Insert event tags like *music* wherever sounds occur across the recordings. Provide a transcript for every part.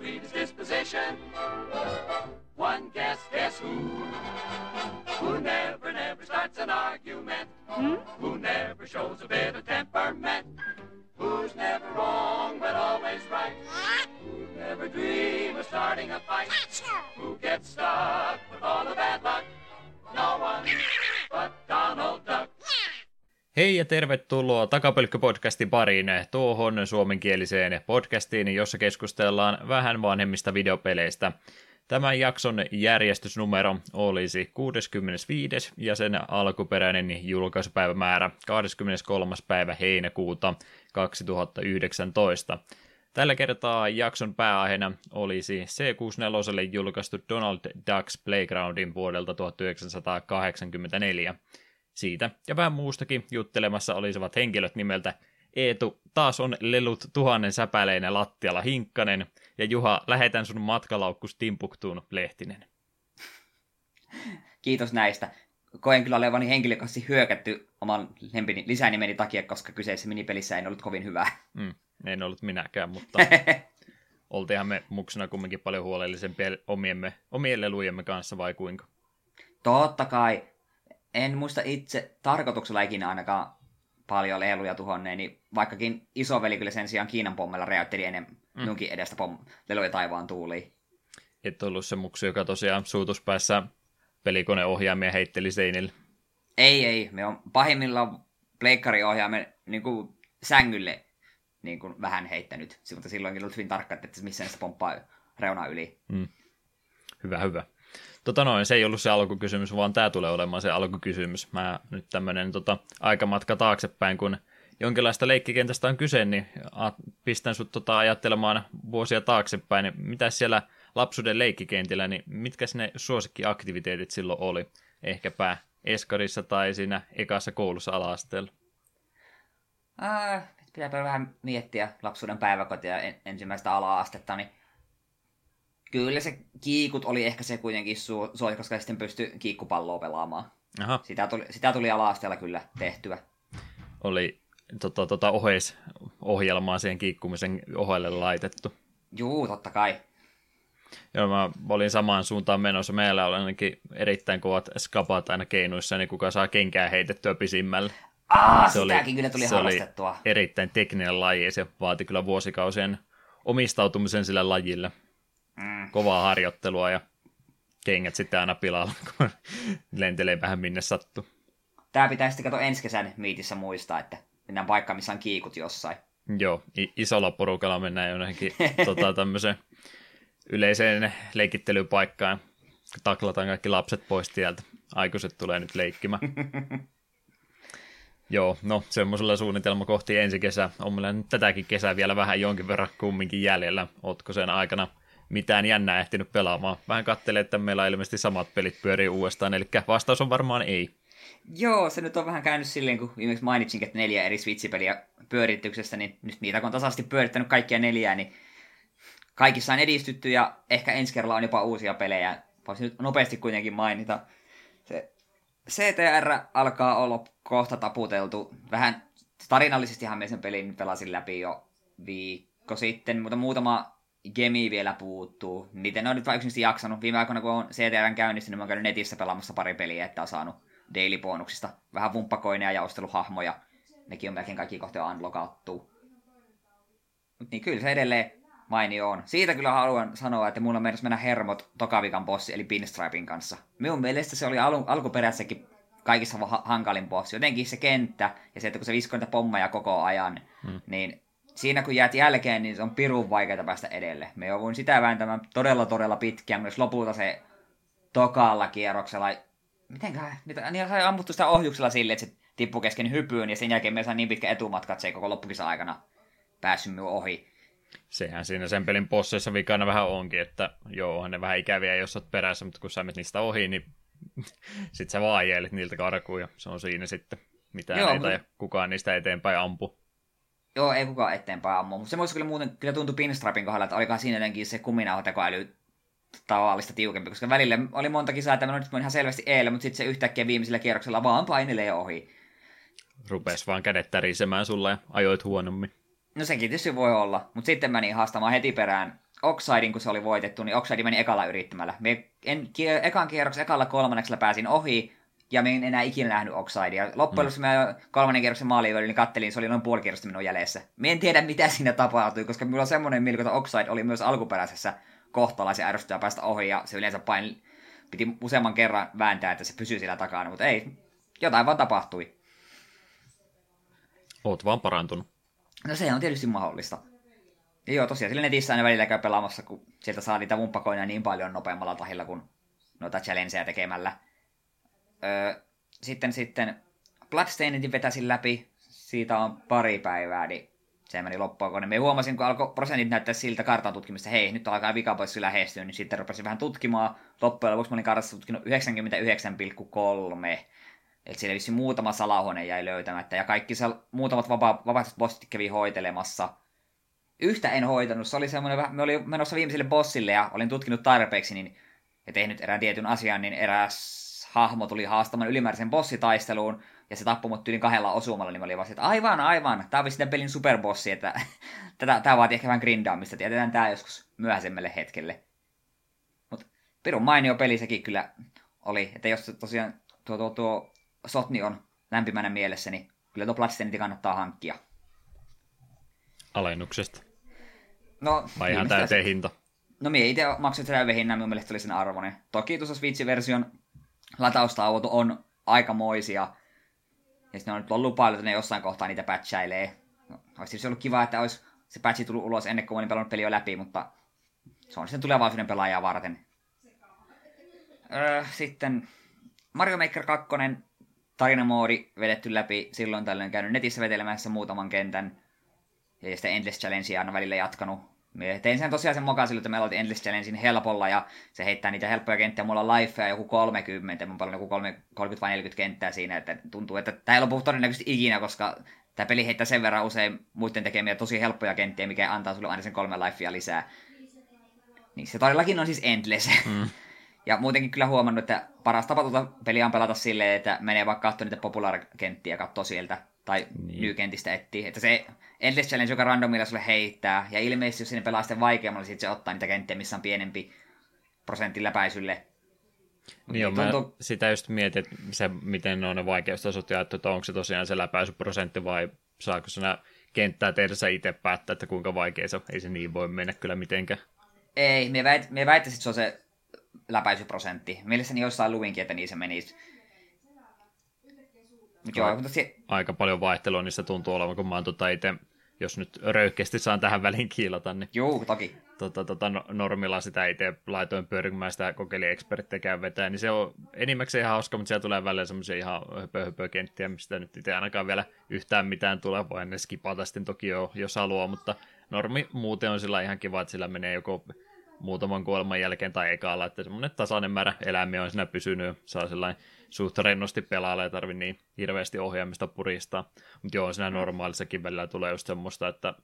sweetest disposition. One guess, guess who? Who never, never starts an argument. Hmm? Who never shows a bit of temperament. Who's never wrong but always right. Who never dream of starting a fight. Who gets stuck with all the bad luck. No one but Donald Duck. Hei ja tervetuloa Takapölkkö-podcastin pariin tuohon suomenkieliseen podcastiin, jossa keskustellaan vähän vanhemmista videopeleistä. Tämän jakson järjestysnumero olisi 65. ja sen alkuperäinen julkaisupäivämäärä 23. päivä heinäkuuta 2019. Tällä kertaa jakson pääaiheena olisi C64 julkaistu Donald Ducks Playgroundin vuodelta 1984. Siitä ja vähän muustakin juttelemassa olisivat henkilöt nimeltä Eetu, taas on lelut tuhannen säpäleinä lattialla Hinkkanen, ja Juha, lähetän sun matkalaukkus Timpuktuun Lehtinen. Kiitos näistä. Koen kyllä olevani henkilökohtaisesti hyökätty oman lempini, lisänimeni takia, koska kyseisessä minipelissä en ollut kovin hyvä. Mm, en ollut minäkään, mutta *laughs* oltiinhan me muksuna kumminkin paljon huolellisempia omiemme, omien lelujemme kanssa, vai kuinka? Totta kai. En muista itse tarkoituksella ikinä ainakaan paljon leluja tuhonneen, niin vaikkakin isoveli kyllä sen sijaan Kiinan pommella räjäytteli enemmän mm. minunkin edestä pom- leluja taivaan tuuliin. Et ollut se muksu, joka tosiaan suutuspäässä pelikoneohjaamia heitteli seinille. Ei, ei. Me on pahimmillaan pleikkariohjaamme niin kuin sängylle niin kuin vähän heittänyt. Mutta silloinkin ollut hyvin tarkka, että missä sitä pomppaa reuna yli. Mm. Hyvä, hyvä. Tota noin, se ei ollut se alkukysymys, vaan tämä tulee olemaan se alkukysymys. Mä nyt tämmönen tota, aikamatka taaksepäin, kun jonkinlaista leikkikentästä on kyse, niin pistän sut tota, ajattelemaan vuosia taaksepäin. Niin mitä siellä lapsuuden leikkikentillä, niin mitkä ne suosikkiaktiviteetit silloin oli? Ehkäpä Eskarissa tai siinä ekassa koulussa ala-asteella? Äh, pitääpä vähän miettiä lapsuuden päiväkotia en, ensimmäistä ala-astetta, niin Kyllä se kiikut oli ehkä se kuitenkin su- suosi, koska sitten pystyi kiikkupalloa pelaamaan. Aha. Sitä tuli, sitä tuli ala kyllä tehtyä. Oli tota, tota oheisohjelmaa siihen kiikkumisen ohelle laitettu. Juu, totta kai. Joo, mä olin samaan suuntaan menossa. Meillä oli ainakin erittäin kovat skapat aina keinuissa, niin kuka saa kenkää heitettyä pisimmälle. Ah, se sitäkin oli, kyllä tuli se oli erittäin tekninen laji ja se vaati kyllä vuosikausien omistautumisen sille lajille mm. kovaa harjoittelua ja kengät sitten aina pilalla, *laughs* kun lentelee vähän minne sattuu. Tämä pitää sitten katsoa ensi kesän miitissä muistaa, että mennään paikkaan, missä on kiikut jossain. Joo, isolla porukalla mennään jonnekin tota, *laughs* tämmöiseen yleiseen leikittelypaikkaan. Taklataan kaikki lapset pois tieltä. Aikuiset tulee nyt leikkimään. *laughs* Joo, no semmoisella suunnitelma kohti ensi kesä. On meillä nyt tätäkin kesää vielä vähän jonkin verran kumminkin jäljellä. Ootko sen aikana mitään jännää ehtinyt pelaamaan. Vähän kattelee, että meillä ilmeisesti samat pelit pyörii uudestaan, eli vastaus on varmaan ei. Joo, se nyt on vähän käynyt silleen, kun viimeksi mainitsin, että neljä eri Switch-peliä pyörityksestä, niin nyt niitä kun on tasaisesti pyörittänyt kaikkia neljää, niin kaikissa on edistytty ja ehkä ensi kerralla on jopa uusia pelejä. Voisin nyt nopeasti kuitenkin mainita. Se CTR alkaa olla kohta taputeltu. Vähän tarinallisestihan me sen pelin pelasin läpi jo viikko sitten, mutta muutama Gemi vielä puuttuu. Niitä ne on nyt vain yksinkertaisesti jaksanut. Viime aikoina, kun on CTRn käynnistynyt, niin mä oon käynyt netissä pelaamassa pari peliä, että on saanut daily bonuksista vähän vumppakoineja ja osteluhahmoja. Nekin on melkein kaikki kohta unlockattu. Mut niin kyllä se edelleen mainio on. Siitä kyllä haluan sanoa, että mulla on mennä hermot Tokavikan bossi, eli Pinstripein kanssa. Minun mielestä se oli al- alkuperäisessäkin kaikissa hankalin bossi. Jotenkin se kenttä ja se, että kun se viskoo niitä pommeja koko ajan, hmm. niin siinä kun jäät jälkeen, niin se on pirun vaikeaa päästä edelle. Me jouduin sitä vääntämään todella todella pitkään, myös lopulta se tokalla kierroksella, mitenkään, mitä, niin sai ammuttu sitä ohjuksella sille, että se tippui kesken hypyyn, ja sen jälkeen me sain niin pitkä etumatka, että se ei koko loppukisa aikana päässyt minun ohi. Sehän siinä sen pelin bosseissa vikana vähän onkin, että joo, onhan ne vähän ikäviä, jos olet perässä, mutta kun sä menet niistä ohi, niin *laughs* sit sä vaan niiltä karkuun, ja se on siinä sitten mitään joo, ei mutta... kukaan niistä eteenpäin ampu. Joo, ei kukaan eteenpäin ammu. Mutta se muista kyllä muuten kyllä tuntui Pinstrapin kohdalla, että olikohan siinä jotenkin se kuminauhatekoäly tavallista tiukempi, koska välillä oli monta kisaa, että mä nyt ihan selvästi eilen, mutta sitten se yhtäkkiä viimeisellä kierroksella vaan painelee ohi. Rupes vaan kädet tärisemään sulla ja ajoit huonommin. No sekin tietysti voi olla, mutta sitten menin haastamaan heti perään Oxidin, kun se oli voitettu, niin Oxide meni ekalla yrittämällä. Me en, ekan kierroksen ekalla kolmanneksella pääsin ohi, ja me en enää ikinä nähnyt Oxidea. Loppujen lopuksi mm. kolmannen kierroksen maaliin niin kattelin, se oli noin puoli kierrosta minun jäljessä. Me en tiedä, mitä siinä tapahtui, koska minulla on semmoinen mieli, että Oxide oli myös alkuperäisessä kohtalaisen ärsyttävä päästä ohi, ja se yleensä pain, piti useamman kerran vääntää, että se pysyy siellä takana, mutta ei, jotain vaan tapahtui. Oot vaan parantunut. No se on tietysti mahdollista. Ja joo, tosiaan sillä netissä aina välillä käy pelaamassa, kun sieltä saa niitä vumppakoina niin paljon nopeammalla tahilla kuin noita challengeja tekemällä. Sitten sitten Bloodstainedin vetäsin läpi, siitä on pari päivää, niin se meni loppuun, kun me huomasin, kun alkoi prosentit näyttää siltä kartan tutkimista, hei, nyt alkaa vikapoissi lähestyä, niin sitten rupesin vähän tutkimaan. Loppujen lopuksi mä olin kartassa tutkinut 99,3. Eli siellä vissi muutama salahuone jäi löytämättä, ja kaikki se, muutamat vapaa, vapaaehtoiset bossit kävi hoitelemassa. Yhtä en hoitanut, se oli semmoinen, me oli menossa viimeiselle bossille, ja olin tutkinut tarpeeksi, niin, ja tehnyt erään tietyn asian, niin eräs hahmo tuli haastamaan ylimääräisen bossitaisteluun, ja se tappoi mut yli kahdella osumalla, niin mä olin vasta, että aivan, aivan, tää on sitten pelin superbossi, että *laughs* tätä, tää vaatii ehkä vähän grindaamista, tiedetään tää joskus myöhäisemmälle hetkelle. Mutta pirun mainio peli sekin kyllä oli, että jos tosiaan tuo, tuo, tuo Sotni on lämpimänä mielessä, niin kyllä tuo Bloodstained kannattaa hankkia. Alennuksesta. No, Vai ihan täyteen hinta? No minä itse maksoin täyden hinnan, minun mielestä oli sen arvoinen. Toki tuossa Switch-version lataustaavot on aikamoisia. Ja sitten on nyt ollut paljon, että ne jossain kohtaa niitä patchailee. No, olisi siis ollut kiva, että olisi se patchi tullut ulos ennen kuin olin pelannut peli läpi, mutta se on sitten tulevaisuuden pelaajaa varten. Öö, sitten Mario Maker 2 tarinamoodi vedetty läpi. Silloin tällöin käynyt netissä vetelemässä muutaman kentän. Ja sitten Endless Challengea aina välillä jatkanut. Me tein sen tosiaan sen mokaan silloin, että me aloitin Endless Challengein helpolla ja se heittää niitä helppoja kenttiä. Mulla on lifea joku 30, mä paljon joku 30 vai 40 kenttää siinä, että tuntuu, että tämä ei lopu todennäköisesti ikinä, koska tämä peli heittää sen verran usein muiden tekemiä tosi helppoja kenttiä, mikä antaa sulle aina sen kolme lifea lisää. Niin se todellakin on siis endless. Mm. *laughs* ja muutenkin kyllä huomannut, että paras tapa tuota peliä on pelata silleen, että menee vaikka katsoa niitä populaarikenttiä, katsoo sieltä, tai niin. nykentistä etsii. Että se Endless Challenge, joka randomilla sulle heittää, ja ilmeisesti jos sinne pelaa sitten vaikeammalla, sitten se ottaa niitä kenttiä, missä on pienempi prosentti läpäisylle. Niin on, tuntuu... mä sitä just mietin, että se, miten on ne vaikeustasot jaettu, että onko se tosiaan se läpäisyprosentti vai saako sinä kenttää tehdä sä itse päättää, että kuinka vaikea se on. Ei se niin voi mennä kyllä mitenkään. Ei, me, väit, me väittäisin, että se on se läpäisyprosentti. Mielestäni jossain luinkin, että niin se menisi. Joo, mutta se... Aika paljon vaihtelua niissä tuntuu olevan, kun mä oon tota itse, jos nyt röyhkeästi saan tähän väliin kiilata, niin... Joo, toki. Tota, tota, no, normilla sitä itse laitoin pyörimään sitä kokeilin eksperttejä vetää, niin se on enimmäkseen ihan hauska, mutta siellä tulee välillä semmoisia ihan höpö, höpö kenttiä, mistä nyt itse ainakaan vielä yhtään mitään tulee, voi ne skipata sitten toki jo, jos haluaa, mutta normi muuten on sillä ihan kiva, että sillä menee joko muutaman kuoleman jälkeen tai ekalla, että semmoinen tasainen määrä eläimiä on siinä pysynyt, saa sellainen suht rennosti pelaalle, ei tarvi niin hirveästi ohjaamista puristaa. Mutta joo, siinä normaalissakin välillä tulee just semmoista, että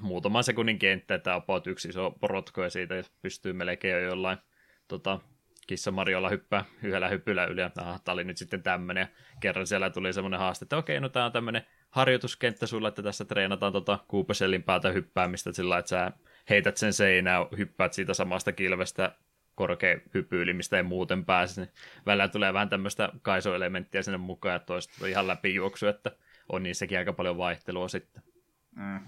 muutaman sekunnin kenttä, että about yksi iso porotko ja siitä pystyy melkein jo jollain tota, kissa Mariolla hyppää yhdellä hypyllä yli, ja aha, tämä oli nyt sitten tämmöinen, ja kerran siellä tuli semmoinen haaste, että okei, no tämä on tämmöinen harjoituskenttä sulla, että tässä treenataan tota kuupesellin päätä hyppäämistä sillä että sä heität sen seinään, hyppäät siitä samasta kilvestä korkea hypyyli, mistä ei muuten pääse. Niin välillä tulee vähän tämmöistä kaisoelementtiä sinne mukaan ja toista ihan läpijuoksu, että on niissäkin aika paljon vaihtelua sitten. Mm.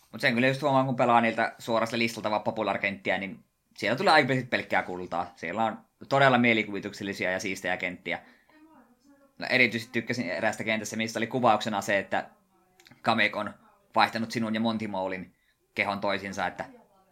Mutta sen kyllä just huomaan, kun pelaa niiltä suorasta listalta vaan niin siellä tulee aika pelkkää kultaa. Siellä on todella mielikuvituksellisia ja siistejä kenttiä. No, erityisesti tykkäsin eräästä kentässä, mistä oli kuvauksena se, että Kamek on vaihtanut sinun ja Montimoolin kehon toisinsa, että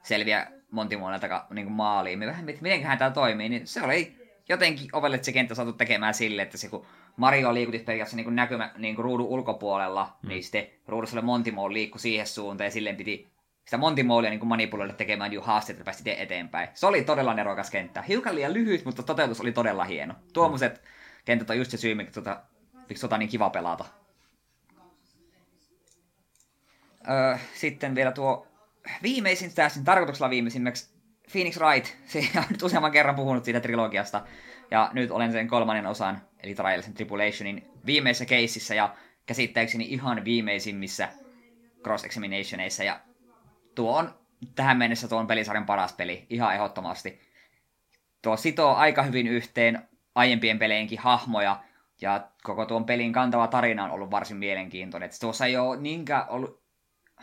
selviä Montimoolilta niin maaliin. Me vähän mitenköhän tämä toimii, niin se oli jotenkin ovelle se kenttä saatu tekemään sille, että se kun Mario liikutti periaatteessa niin näkymä niin kuin ruudun ulkopuolella, mm. niin sitten ruudussa oli Montimool liikku siihen suuntaan ja silleen piti sitä Montimoolia niin manipuloida tekemään jo haasteet, että päästi eteenpäin. Se oli todella nerokas kenttä. Hiukan liian lyhyt, mutta toteutus oli todella hieno. Tuommoiset mm. kentät on just se syy, miksi tota, miksi tota niin kiva pelata. Öö, sitten vielä tuo viimeisin täysin tarkoituksella viimeisimmäksi Phoenix Wright. Se on nyt useamman kerran puhunut siitä trilogiasta. Ja nyt olen sen kolmannen osan, eli Trials Tribulationin viimeisessä keississä ja käsittääkseni ihan viimeisimmissä cross-examinationeissa. Ja tuo on tähän mennessä tuon pelisarjan paras peli, ihan ehdottomasti. Tuo sitoo aika hyvin yhteen aiempien peleenkin hahmoja, ja koko tuon pelin kantava tarina on ollut varsin mielenkiintoinen. Et tuossa ei ole niinkään ollut...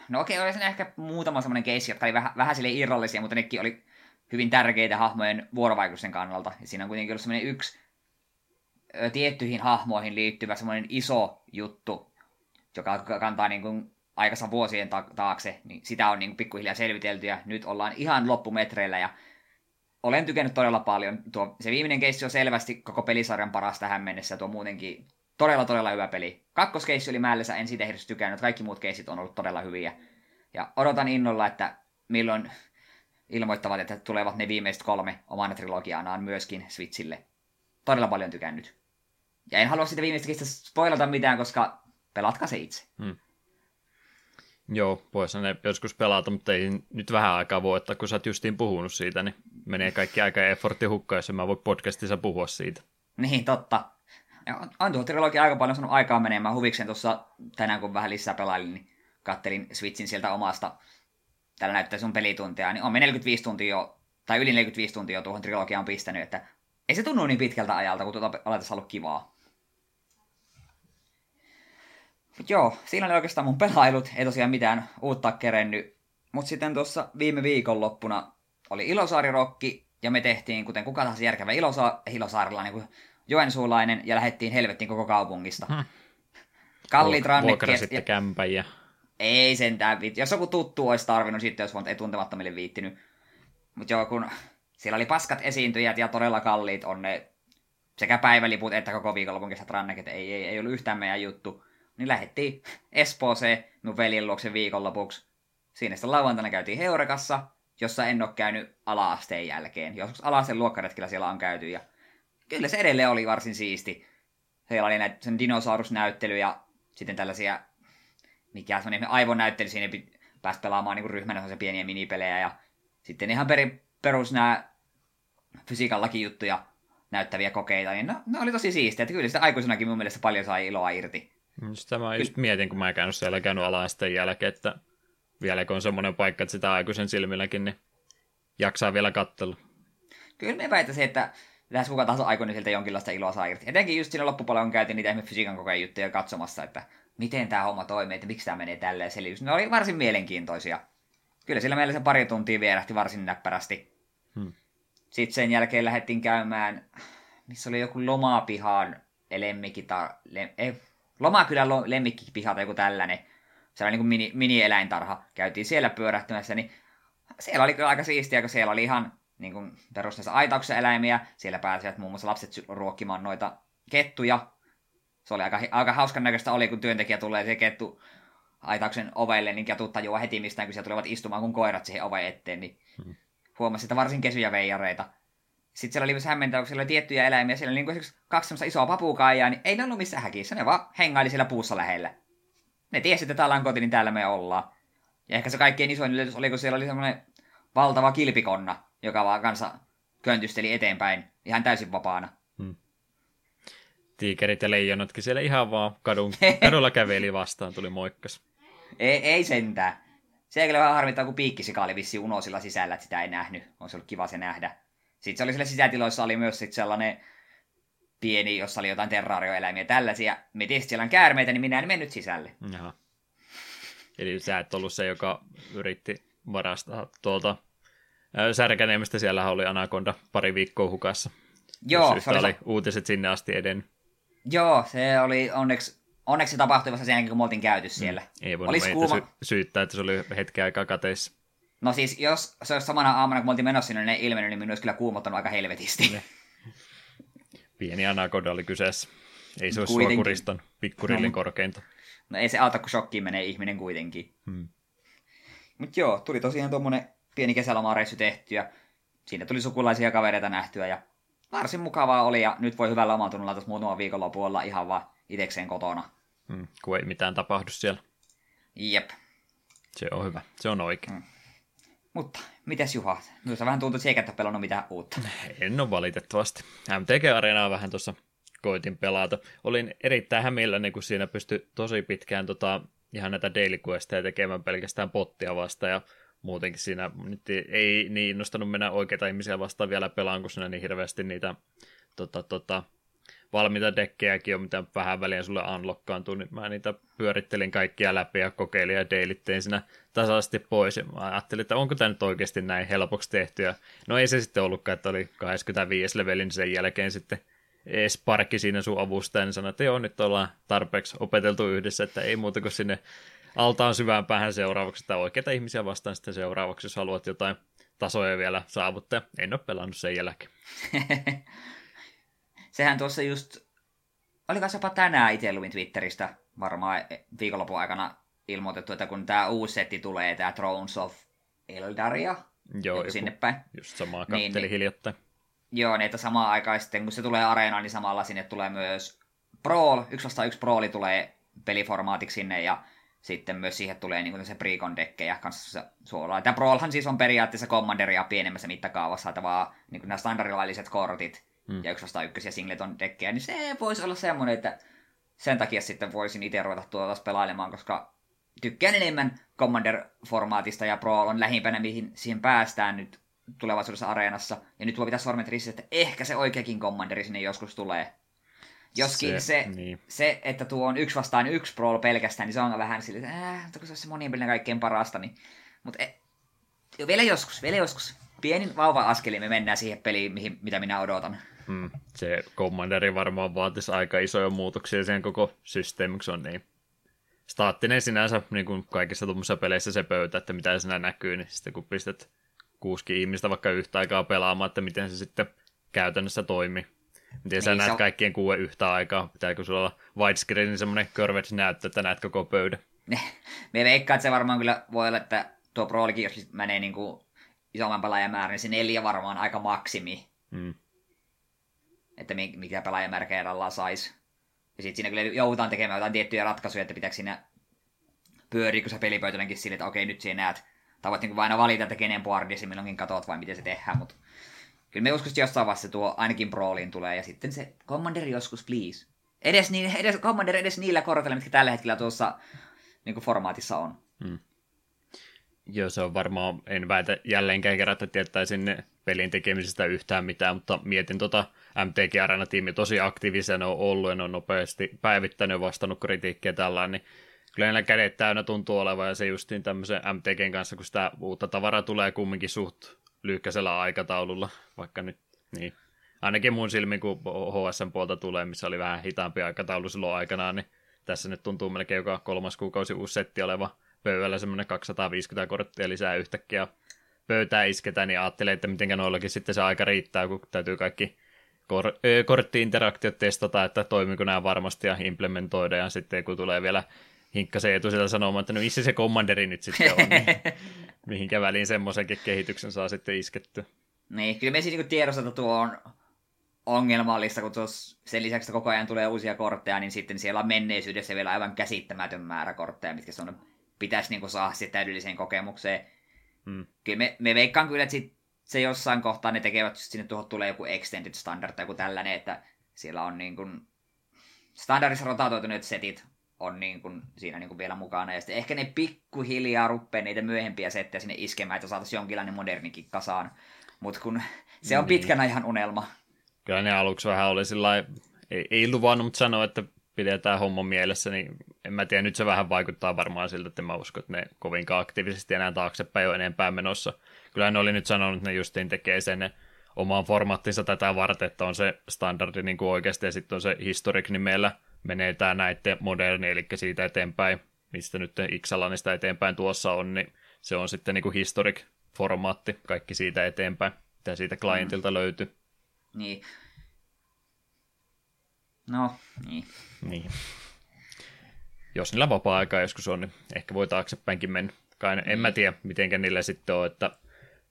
No okei, oli ehkä muutama semmoinen keissi, jotka oli vähän, vähän sille irrallisia, mutta nekin oli hyvin tärkeitä hahmojen vuorovaikutusten kannalta. Ja siinä on kuitenkin ollut semmoinen yksi ö, tiettyihin hahmoihin liittyvä semmoinen iso juttu, joka kantaa niin kuin aikansa vuosien taakse, niin sitä on niin pikkuhiljaa selvitelty ja nyt ollaan ihan loppumetreillä ja olen tykännyt todella paljon. Tuo, se viimeinen keissi on selvästi koko pelisarjan paras tähän mennessä, tuo muutenkin todella todella hyvä peli. Kakkoskeissi oli määllessä, en siitä ehdessä tykännyt, kaikki muut keissit on ollut todella hyviä. Ja odotan innolla, että milloin ilmoittavat, että tulevat ne viimeiset kolme omana trilogianaan myöskin Switchille. Todella paljon tykännyt. Ja en halua sitä viimeistä keistä spoilata mitään, koska pelatkaa se itse. Hmm. Joo, voisi ne joskus pelata, mutta ei nyt vähän aikaa voi, että kun sä oot justiin puhunut siitä, niin menee kaikki aika effortti hukkaan, jos mä voi podcastissa puhua siitä. Niin, totta. Tuo trilogia aika paljon sanonut aikaa menemään huvikseen tuossa tänään, kun vähän lisää pelailin, niin kattelin Switchin sieltä omasta, täällä näyttää sun pelituntia, niin on me 45 tuntia jo, tai yli 45 tuntia jo tuohon trilogiaan pistänyt, että ei se tunnu niin pitkältä ajalta, kun tuota aletaan ollut kivaa. Mut joo, siinä oli oikeastaan mun pelailut, ei tosiaan mitään uutta kerennyt. Mut sitten tuossa viime viikonloppuna oli Ilosaari-rokki, ja me tehtiin, kuten kuka tahansa järkevä Ilosa- Ilosaarilla, niin kuin joensuulainen, ja lähdettiin helvettiin koko kaupungista. Hmm. Kalliit rannekkeet. Ja... kämpän ja... Ei sentään, jos joku tuttu olisi tarvinnut, sitten jos ei tuntemattomille viittinyt. Mutta joo, kun siellä oli paskat esiintyjät ja todella kalliit on ne sekä päiväliput että koko viikonlopun kesät ranneket, ei, ei, ei ollut yhtään meidän juttu niin lähdettiin Espooseen mun veljen luokse viikonlopuksi. Siinä sitten lauantaina käytiin Heurekassa, jossa en ole käynyt ala-asteen jälkeen. Joskus ala-asteen luokkaretkillä siellä on käyty ja kyllä se edelleen oli varsin siisti. Siellä oli näitä sen dinosaurusnäyttely ja sitten tällaisia, mikä on aivonäyttely, siinä pääsi pelaamaan niin ryhmänä se pieniä minipelejä ja sitten ihan peri, perus nämä fysiikan lakijuttuja näyttäviä kokeita, niin no, ne oli tosi siistiä. Että kyllä sitä aikuisenakin mun mielestä paljon sai iloa irti. Sitä mä just mietin, kun mä en käynyt siellä käynyt alasteen jälkeen, että vieläkö on semmoinen paikka, että sitä aikuisen silmilläkin, niin jaksaa vielä katsella. Kyllä me väittäisin, että lähes kuka tahansa aikuinen siltä jonkinlaista iloa saa irti. Etenkin just siinä loppupuolella on käyty niitä esimerkiksi fysiikan kokeen juttuja katsomassa, että miten tämä homma toimii, että miksi tämä menee tälleen selitys. Ne oli varsin mielenkiintoisia. Kyllä sillä meillä se pari tuntia vierähti varsin näppärästi. Hmm. Sitten sen jälkeen lähdettiin käymään, missä oli joku lomapihan lemmikita, lem, ei, Lomakylän lemmikkipiha tai joku tällainen. Se oli niin kuin mini, mini-eläintarha. Käytiin siellä pyörähtymässä, niin siellä oli kyllä aika siistiä, kun siellä oli ihan niin kuin perusteessa aitauksen eläimiä. Siellä pääsivät muun muassa lapset ruokkimaan noita kettuja. Se oli aika, aika hauskan näköistä oli, kun työntekijä tulee se kettu aitauksen ovelle, niin ketut tajuaa heti mistään, kun siellä tulevat istumaan kun koirat siihen oven eteen, niin hmm. huomasi, että varsin kesyjä veijareita. Sitten siellä oli myös hämmentävä, kun siellä oli tiettyjä eläimiä. Siellä oli niin kaksi isoa papukaijaa, niin ei ne ollut missään häkissä. Ne vaan hengaili siellä puussa lähellä. Ne tiesi, että täällä on koti, niin täällä me ollaan. Ja ehkä se kaikkein isoin yllätys oli, kun siellä oli semmoinen valtava kilpikonna, joka vaan kanssa köntysteli eteenpäin ihan täysin vapaana. Hmm. Tiikerit ja leijonatkin siellä ihan vaan kadun, *laughs* kadulla käveli vastaan, tuli moikkas. ei, ei sentään. Se ei kyllä vähän harmittaa, kun piikkisika oli vissi unosilla sisällä, että sitä ei nähnyt. Olisi ollut kiva se nähdä. Sitten se oli siellä sisätiloissa oli myös sit sellainen pieni, jossa oli jotain terraarioeläimiä tällaisia. Me tietysti siellä on käärmeitä, niin minä en mennyt sisälle. Jaha. Eli sä et ollut se, joka yritti varastaa tuolta Särkäniemestä. Siellä oli Anaconda pari viikkoa hukassa. Joo. Se oli, oli uutiset sinne asti edennyt. Joo, se oli onneksi, onneksi tapahtui vasta sen jälkeen, kun me oltiin käyty siellä. Mm. Ei voinut meitä kuuma... sy- syyttää, että se oli hetken aikaa kateissa. No siis, jos se olisi samana aamuna, kun me oltiin menossa sinne, niin ne ilmennyt, niin minun olisi kyllä kuumottanut aika helvetisti. Ne. Pieni anakoda oli kyseessä. Ei se olisi sua kuriston pikkurillin no, korkeinta. No ei se auta, kun shokkiin menee ihminen kuitenkin. Hmm. Mutta joo, tuli tosiaan tuommoinen pieni kesälomareissu tehty ja siinä tuli sukulaisia kavereita nähtyä ja varsin mukavaa oli ja nyt voi hyvällä omatunnolla tuossa muutaman viikonlopun olla ihan vaan itekseen kotona. Hmm, kun ei mitään tapahdu siellä. Jep. Se on hyvä, se on oikein. Hmm. Mutta mitäs Juha? Minusta vähän tuntuu, että et ole pelannut mitään uutta. *laughs* En ole valitettavasti. MTG-areenaa vähän tuossa koitin pelata. Olin erittäin hämilläni, kun siinä pystyi tosi pitkään tota, ihan näitä daily questeja tekemään pelkästään pottia vasta. Ja muutenkin siinä nyt ei niin innostanut mennä oikeita ihmisiä vastaan vielä pelaan, kun siinä niin hirveästi niitä tota, tota, valmiita dekkejäkin on, mitä vähän väliä sulle unlockkaantuu, niin mä niitä pyörittelin kaikkia läpi ja kokeilin ja deilittein siinä tasaisesti pois. Ja mä ajattelin, että onko tämä nyt oikeasti näin helpoksi tehty. Ja no ei se sitten ollutkaan, että oli 25 levelin niin sen jälkeen sitten Sparkki siinä sun avusta, niin sanoi, että joo, nyt ollaan tarpeeksi opeteltu yhdessä, että ei muuta kuin sinne altaan syvään päähän seuraavaksi, että oikeita ihmisiä vastaan sitten seuraavaksi, jos haluat jotain tasoja vielä saavuttaa. En ole pelannut sen jälkeen. *laughs* Sehän tuossa just, oliko jopa tänään itse luin Twitteristä varmaan viikonlopun aikana ilmoitettu, että kun tämä uusi setti tulee, tämä Thrones of Eldaria, Joo, joku, sinne päin. Just samaa katteli niin, niin, hiljattain. Joo, niin että samaan aikaan sitten, kun se tulee areenaan, niin samalla sinne tulee myös Brawl, yksi vastaan yksi Brawli tulee peliformaatiksi sinne, ja sitten myös siihen tulee niin se precon dekkejä kanssa suolaa. Tämä Brawlhan siis on periaatteessa Commanderia pienemmässä mittakaavassa, että vaan niin nämä standardilailliset kortit hmm. ja yksi vastaan ykkösiä singleton dekkejä, niin se voisi olla semmoinen, että sen takia sitten voisin itse ruveta tuota pelailemaan, koska tykkään enemmän Commander-formaatista ja Brawl on lähimpänä, mihin siihen päästään nyt tulevaisuudessa areenassa. Ja nyt voi pitää sormet ristissä, että ehkä se oikeakin Commanderi sinne joskus tulee. Joskin se, se, niin. se, että tuo on yksi vastaan yksi Brawl pelkästään, niin se on vähän sille, että äh, se on se monien kaikkein parasta. Niin... Mutta e, vielä joskus, vielä joskus. Pienin vauva-askeli me mennään siihen peliin, mihin, mitä minä odotan. Hmm. Se Commanderi varmaan vaatisi aika isoja muutoksia siihen koko systeemiksi on niin staattinen sinänsä, niin kuin kaikissa tuommoisissa peleissä se pöytä, että mitä siinä näkyy, niin sitten kun pistät kuuskin ihmistä vaikka yhtä aikaa pelaamaan, että miten se sitten käytännössä toimii. Miten niin, sä näet on... kaikkien kuuden yhtä aikaa? Pitääkö sulla olla widescreenin semmoinen curved näyttö, että näet koko pöydän? *laughs* Me veikkaan, että se varmaan kyllä voi olla, että tuo Prolikin, jos menee niin kuin isomman pelaajamäärän, niin se neljä varmaan aika maksimi. Hmm. Että mikä pelaajamäärä kerrallaan saisi. Ja sitten siinä kyllä joudutaan tekemään jotain tiettyjä ratkaisuja, että pitääkö siinä pyöriikö se pelipöytänäkin sille, että okei, nyt siinä näet. Tai voit niin aina valita, että kenen boardisi milloinkin katot vai miten se tehdään, mutta kyllä me joskus jossain vaiheessa tuo ainakin Brawliin tulee, ja sitten se Commander joskus, please. Edes, niin, edes Commander edes niillä korteilla, mitkä tällä hetkellä tuossa niin kuin formaatissa on. Hmm. Joo, se on varmaan, en väitä jälleenkään kerran, että tietäisin pelin tekemisestä yhtään mitään, mutta mietin tota MTG Arena-tiimi tosi aktiivisena on ollut ja ne on nopeasti päivittänyt ja vastannut kritiikkiä tällainen, niin kyllä näillä kädet täynnä tuntuu olevan ja se justiin tämmöisen MTGn kanssa, kun sitä uutta tavaraa tulee kumminkin suht lyhkäisellä aikataululla, vaikka nyt niin. Ainakin mun silmin, kun HSN puolta tulee, missä oli vähän hitaampi aikataulu silloin aikanaan, niin tässä nyt tuntuu melkein joka kolmas kuukausi uusi setti oleva pöydällä semmoinen 250 korttia lisää yhtäkkiä pöytää isketään, niin ajattelee, että miten noillakin sitten se aika riittää, kun täytyy kaikki kor- kortti-interaktiot testata, että toimiko nämä varmasti ja implementoida, ja sitten kun tulee vielä hinkkasen etu sieltä sanomaan, että no missä se kommanderi nyt sitten on, niin *laughs* mihinkä väliin semmoisenkin kehityksen saa sitten isketty. Niin, kyllä me siis niin tiedossa, että tuo on ongelmallista, kun tuossa sen lisäksi että koko ajan tulee uusia kortteja, niin sitten siellä on menneisyydessä vielä aivan käsittämätön määrä kortteja, mitkä sun pitäisi niin saada sitten täydelliseen kokemukseen. Hmm. Kyllä me, me veikkaan kyllä, että sit se jossain kohtaa ne tekevät, just sinne tuohon tulee joku extended standard tai joku tällainen, että siellä on niin kuin standardissa rotatoituneet setit on niin kuin siinä niin kuin vielä mukana. Ja sitten ehkä ne pikkuhiljaa ruppee niitä myöhempiä settejä sinne iskemään, että saataisiin jonkinlainen modernikin kasaan. Mutta kun se on niin. pitkän ajan unelma. Kyllä ne aluksi vähän oli sillä ei, ei luvannut, mutta sanoi, että pidetään homma mielessä, niin en mä tiedä, nyt se vähän vaikuttaa varmaan siltä, että mä uskon, että ne kovinkaan aktiivisesti enää taaksepäin jo enempää menossa. Kyllä ne oli nyt sanonut, että ne justiin tekee sen oman formaattinsa tätä varten, että on se standardi niin kuin oikeasti, ja sitten on se historic nimellä menee tämä näiden moderni, eli siitä eteenpäin, mistä nyt Xalanista eteenpäin tuossa on, niin se on sitten niin kuin historic formaatti, kaikki siitä eteenpäin, mitä siitä klientilta mm. löytyy. Niin. No, niin. Niin. Jos niillä vapaa-aikaa joskus on, niin ehkä voi taaksepäinkin mennä. Kai, niin. En mä niin. tiedä, miten niillä sitten on, että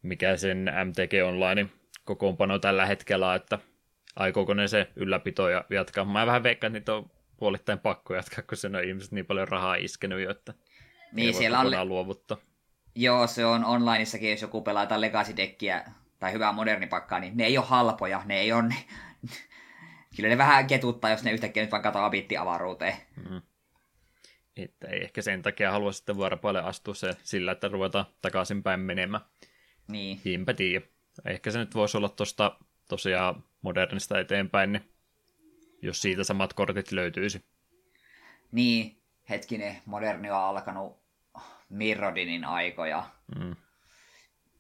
mikä sen MTG Online kokoonpano tällä hetkellä, että aikooko ne se ylläpito ja jatkaa. Mä vähän veikkaan, että niitä on puolittain pakko jatkaa, kun sen on ihmiset niin paljon rahaa iskenyt jo, että niin, siellä on luovuttaa. Joo, se on onlineissakin, jos joku pelaa jotain legacy-dekkiä tai hyvää modernipakkaa, niin ne ei ole halpoja, ne ei ole... *laughs* Kyllä ne vähän ketuttaa, jos ne yhtäkkiä nyt vaan katoaa bitti avaruuteen. Mm-hmm. Että ei ehkä sen takia halua sitten vuoropuolelle astua se sillä, että ruvetaan takaisinpäin menemään. Niin. Hiinpä tiedä. Ehkä se nyt voisi olla tuosta tosiaan modernista eteenpäin, niin jos siitä samat kortit löytyisi. Niin, hetkinen, moderni on alkanut Mirrodinin aikoja. Mm.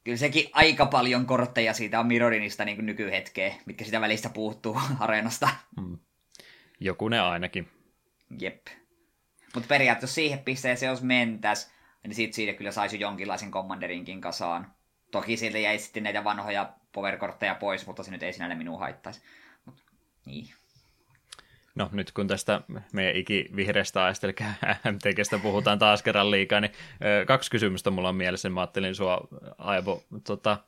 Kyllä sekin aika paljon kortteja siitä on Mirrodinista niin nykyhetkeen, mitkä sitä välistä puuttuu *laughs* areenasta. Mm. Joku ne ainakin. Jep. Mutta periaatteessa siihen pisteeseen, jos mentäs, niin siitä, siitä kyllä saisi jonkinlaisen Commanderinkin kasaan. Toki sieltä jäi sitten näitä vanhoja powerkortteja pois, mutta se nyt ei sinällä minua haittaisi. Mut, niin. No nyt kun tästä meidän ikivihreästä ajasta, eli MTGstä puhutaan taas kerran liikaa, niin kaksi kysymystä mulla on mielessä. Mä ajattelin sua aivo tota,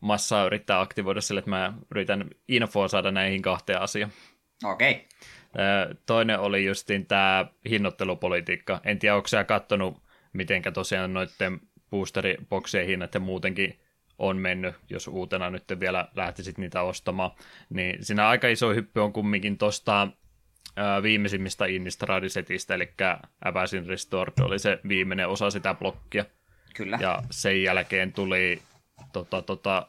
massaa yrittää aktivoida sille, että mä yritän infoa saada näihin kahteen asiaan. Okei. Okay. Toinen oli justiin tämä hinnoittelupolitiikka. En tiedä, onko sä kattonut, mitenkä tosiaan noiden boosteriboksien hinnat ja muutenkin on mennyt, jos uutena nyt vielä lähtisit niitä ostamaan. Niin siinä aika iso hyppy on kumminkin tuosta viimeisimmistä Innistrad-setistä, eli Abbasin Restored oli se viimeinen osa sitä blokkia. Kyllä. Ja sen jälkeen tuli tota, tota,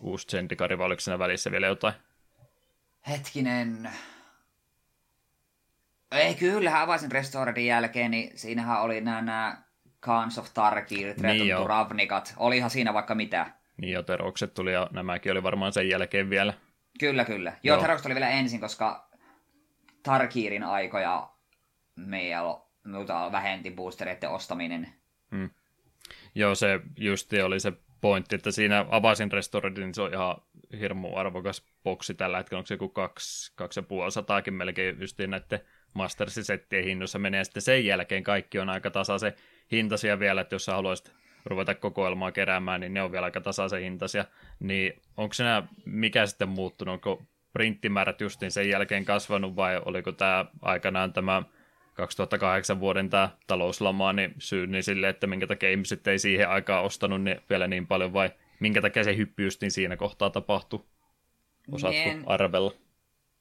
uusi Zendikari, vai oliko siinä välissä vielä jotain? Hetkinen. Ei, kyllähän Abbasin Restoredin jälkeen, niin siinähän oli nämä, nämä Khans of Tarkir, Return niin Ravnikat. Olihan siinä vaikka mitä. Niin jo, Terokset tuli ja nämäkin oli varmaan sen jälkeen vielä. Kyllä, kyllä. Joo, Joo. Terokset oli vielä ensin, koska Tarkirin aikoja meillä muuta vähenti boostereiden ostaminen. Hmm. Joo, se justi oli se pointti, että siinä avasin Restoredin, niin se on ihan hirmu arvokas boksi tällä hetkellä, onko se joku kaksi, kaksi ja puoli sataakin melkein justiin näiden Masters-settien hinnoissa menee, sitten sen jälkeen kaikki on aika tasaisen hintaisia vielä, että jos sä haluaisit ruveta kokoelmaa keräämään, niin ne on vielä aika tasaisen hintaisia, niin onko se mikä sitten muuttunut, onko printtimäärät justiin sen jälkeen kasvanut vai oliko tämä aikanaan tämä 2008 vuoden tämä talouslama niin syy niin sille, että minkä takia ihmiset ei siihen aikaan ostanut ne vielä niin paljon vai minkä takia se hyppy justiin siinä kohtaa tapahtui? Osaatko en arvella?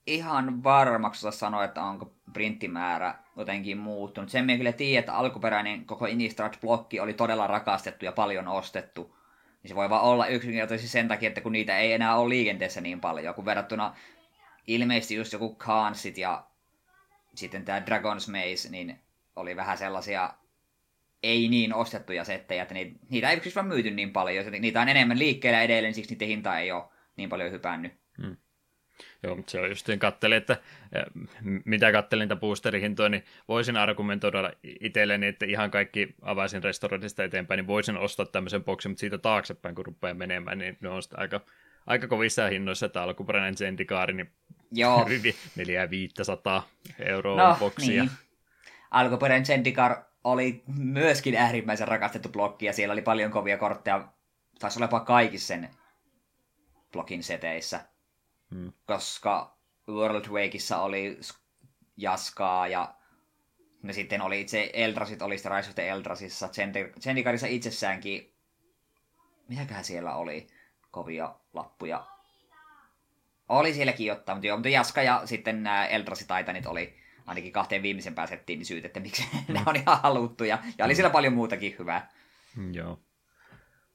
Ihan varmaksi sanoa, että onko printtimäärä jotenkin muuttunut. Sen minä kyllä tiedän, että alkuperäinen koko Innistrad-blokki oli todella rakastettu ja paljon ostettu. Niin se voi vaan olla yksinkertaisesti sen takia, että kun niitä ei enää ole liikenteessä niin paljon, kun verrattuna ilmeisesti just joku Khansit ja sitten tämä Dragon's Maze, niin oli vähän sellaisia ei niin ostettuja settejä, että niitä, ei yksin vaan myyty niin paljon. Niitä on enemmän liikkeellä edelleen, siksi niiden hinta ei ole niin paljon hypännyt. Hmm. Joo, mutta se on just katselin, että mitä kattelin niitä boosterihintoja, niin voisin argumentoida itselleni, että ihan kaikki avaisin restauratista eteenpäin, niin voisin ostaa tämmöisen boksin, mutta siitä taaksepäin, kun rupeaa menemään, niin ne on aika, aika kovissa hinnoissa, että alkuperäinen Zendikaari, niin Joo. *laughs* 400 euroa no, boksia. Niin. Alkuperäinen Zendikar oli myöskin äärimmäisen rakastettu blokki, ja siellä oli paljon kovia kortteja, taisi olla jopa kaikissa sen blokin seteissä Hmm. Koska World Wakeissa oli Jaskaa ja ne sitten oli itse Eldrasit, oli sitten Rise of the Eldrasissa. Zendikarissa itsessäänkin, mitäköhän siellä oli, kovia lappuja. Oli sielläkin jotain, mutta joo, mutta Jaska ja sitten nämä Eldrasit Titanit oli ainakin kahteen viimeisempään settiin niin syyt, että miksi *laughs* mm. ne on ihan haluttuja. Ja oli siellä paljon muutakin hyvää. Joo.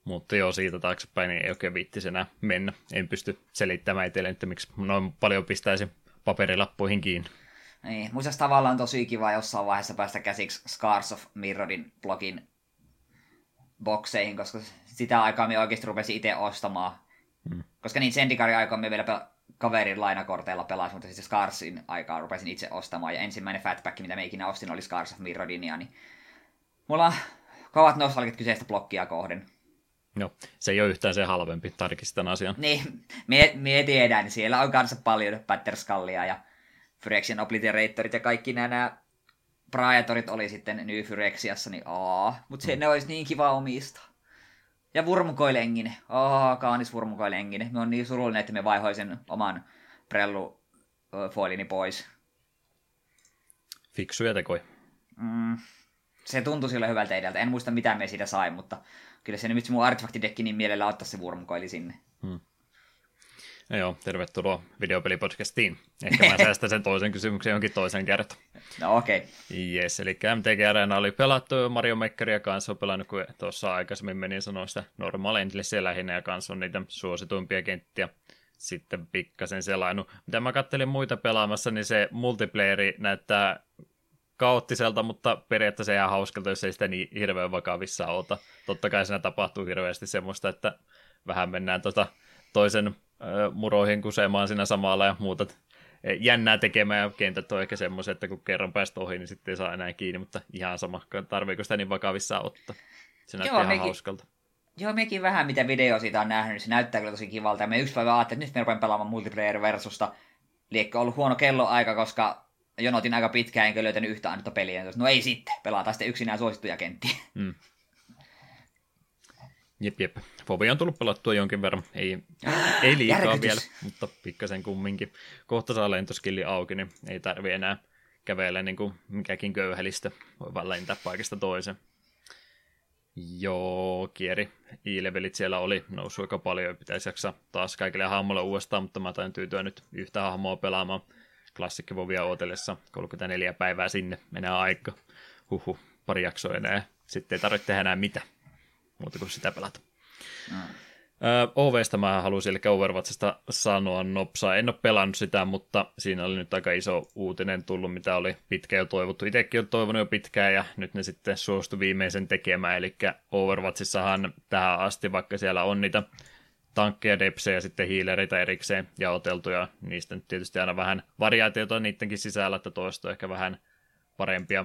Mutta joo, siitä taaksepäin niin ei oikein viittisi enää mennä. En pysty selittämään itselle, että miksi noin paljon pistäisi paperilappuihin kiinni. Niin, muista tavallaan tosi kiva jossain vaiheessa päästä käsiksi Scars of Mirrorin blogin bokseihin, koska sitä aikaa me oikeasti rupesin itse ostamaan. Hmm. Koska niin Zendikarin aikaa me vielä pel- kaverin lainakorteilla pelasin, mutta sitten Scarsin aikaa rupesin itse ostamaan. Ja ensimmäinen fatback, mitä me ikinä ostin, oli Scars of Mirrorinia. Niin mulla on kovat nostalgit kyseistä blokkia kohden. Joo, se ei ole yhtään se halvempi, tarkistan asian. Niin, me, me tiedän, niin siellä on kanssa paljon Patterskallia ja Phyrexian Obliteratorit ja kaikki nämä, nämä Praetorit oli sitten New Phyrexiassa, niin aa, mutta se mm. ne olisi niin kiva omista. Ja Vurmukoilengine, aa, kaanis Vurmukoilengine. Me on niin surullinen, että me vaihoisin oman Prellu foilini pois. Fiksuja tekoja. Mm, se tuntui sille hyvältä edeltä. En muista mitä me siitä sai, mutta kyllä se nyt mun artefaktidekki niin mielellä ottaa se Wurmcoili sinne. Hmm. No joo, tervetuloa videopelipodcastiin. Ehkä mä säästän sen toisen kysymyksen jonkin toisen kertaan. No okei. Okay. Yes, eli MTG Arena oli pelattu Mario Makeria kanssa, on pelannut, kun tuossa aikaisemmin menin sanoa sitä normal endlessiä lähinnä, ja kanssa on niitä suosituimpia kenttiä sitten pikkasen selainnut. Mitä mä kattelin muita pelaamassa, niin se multiplayeri näyttää kaoottiselta, mutta periaatteessa ihan hauskalta, jos ei sitä niin hirveän vakavissa ota. Totta kai siinä tapahtuu hirveästi semmoista, että vähän mennään tota toisen äh, muroihin kusemaan siinä samalla ja muuta jännää tekemään ja kentät on ehkä semmoiset, että kun kerran päästä ohi, niin sitten ei saa enää kiinni, mutta ihan sama, tarviiko sitä niin vakavissa ottaa. Se näyttää Joo, ihan mekin, hauskalta. Joo, mekin vähän mitä video siitä on nähnyt, niin se näyttää kyllä tosi kivalta. Ja me yksi päivä ajattelin, että nyt me rupean pelaamaan multiplayer versusta. Liekko ollut huono kelloaika, koska jonotin aika pitkään enkä löytänyt yhtä ainutta peliä. No ei sitten, pelataan sitten yksinään suosittuja kenttiä. Mm. Jep, jep. Fobia on tullut pelattua jonkin verran. Ei, *gasps* ei liikaa Järkytys. vielä, mutta pikkasen kumminkin. Kohta saa lentoskilli auki, niin ei tarvi enää kävellä niin kuin mikäkin köyhälistä. Voi vaan lentää paikasta toiseen. Joo, kieri. I-levelit siellä oli noussut aika paljon. Pitäisi jaksaa taas kaikille hahmolle uudestaan, mutta mä tain tyytyä nyt yhtä hahmoa pelaamaan klassikkovovia odotellessa. 34 päivää sinne menee aika. Huhu, pari jaksoa enää. Sitten ei tarvitse tehdä enää mitä muuta kuin sitä pelata. Mm. OVstä mä halusin, eli Overwatchista sanoa nopsaa. En ole pelannut sitä, mutta siinä oli nyt aika iso uutinen tullut, mitä oli pitkään jo toivottu. Itsekin olen toivonut jo pitkään, ja nyt ne sitten suostu viimeisen tekemään. Eli Overwatchissahan tähän asti, vaikka siellä on niitä tankkeja, depsejä ja sitten hiilereitä erikseen ja oteltuja. Niistä nyt tietysti aina vähän variaatiota niidenkin sisällä, että toista ehkä vähän parempia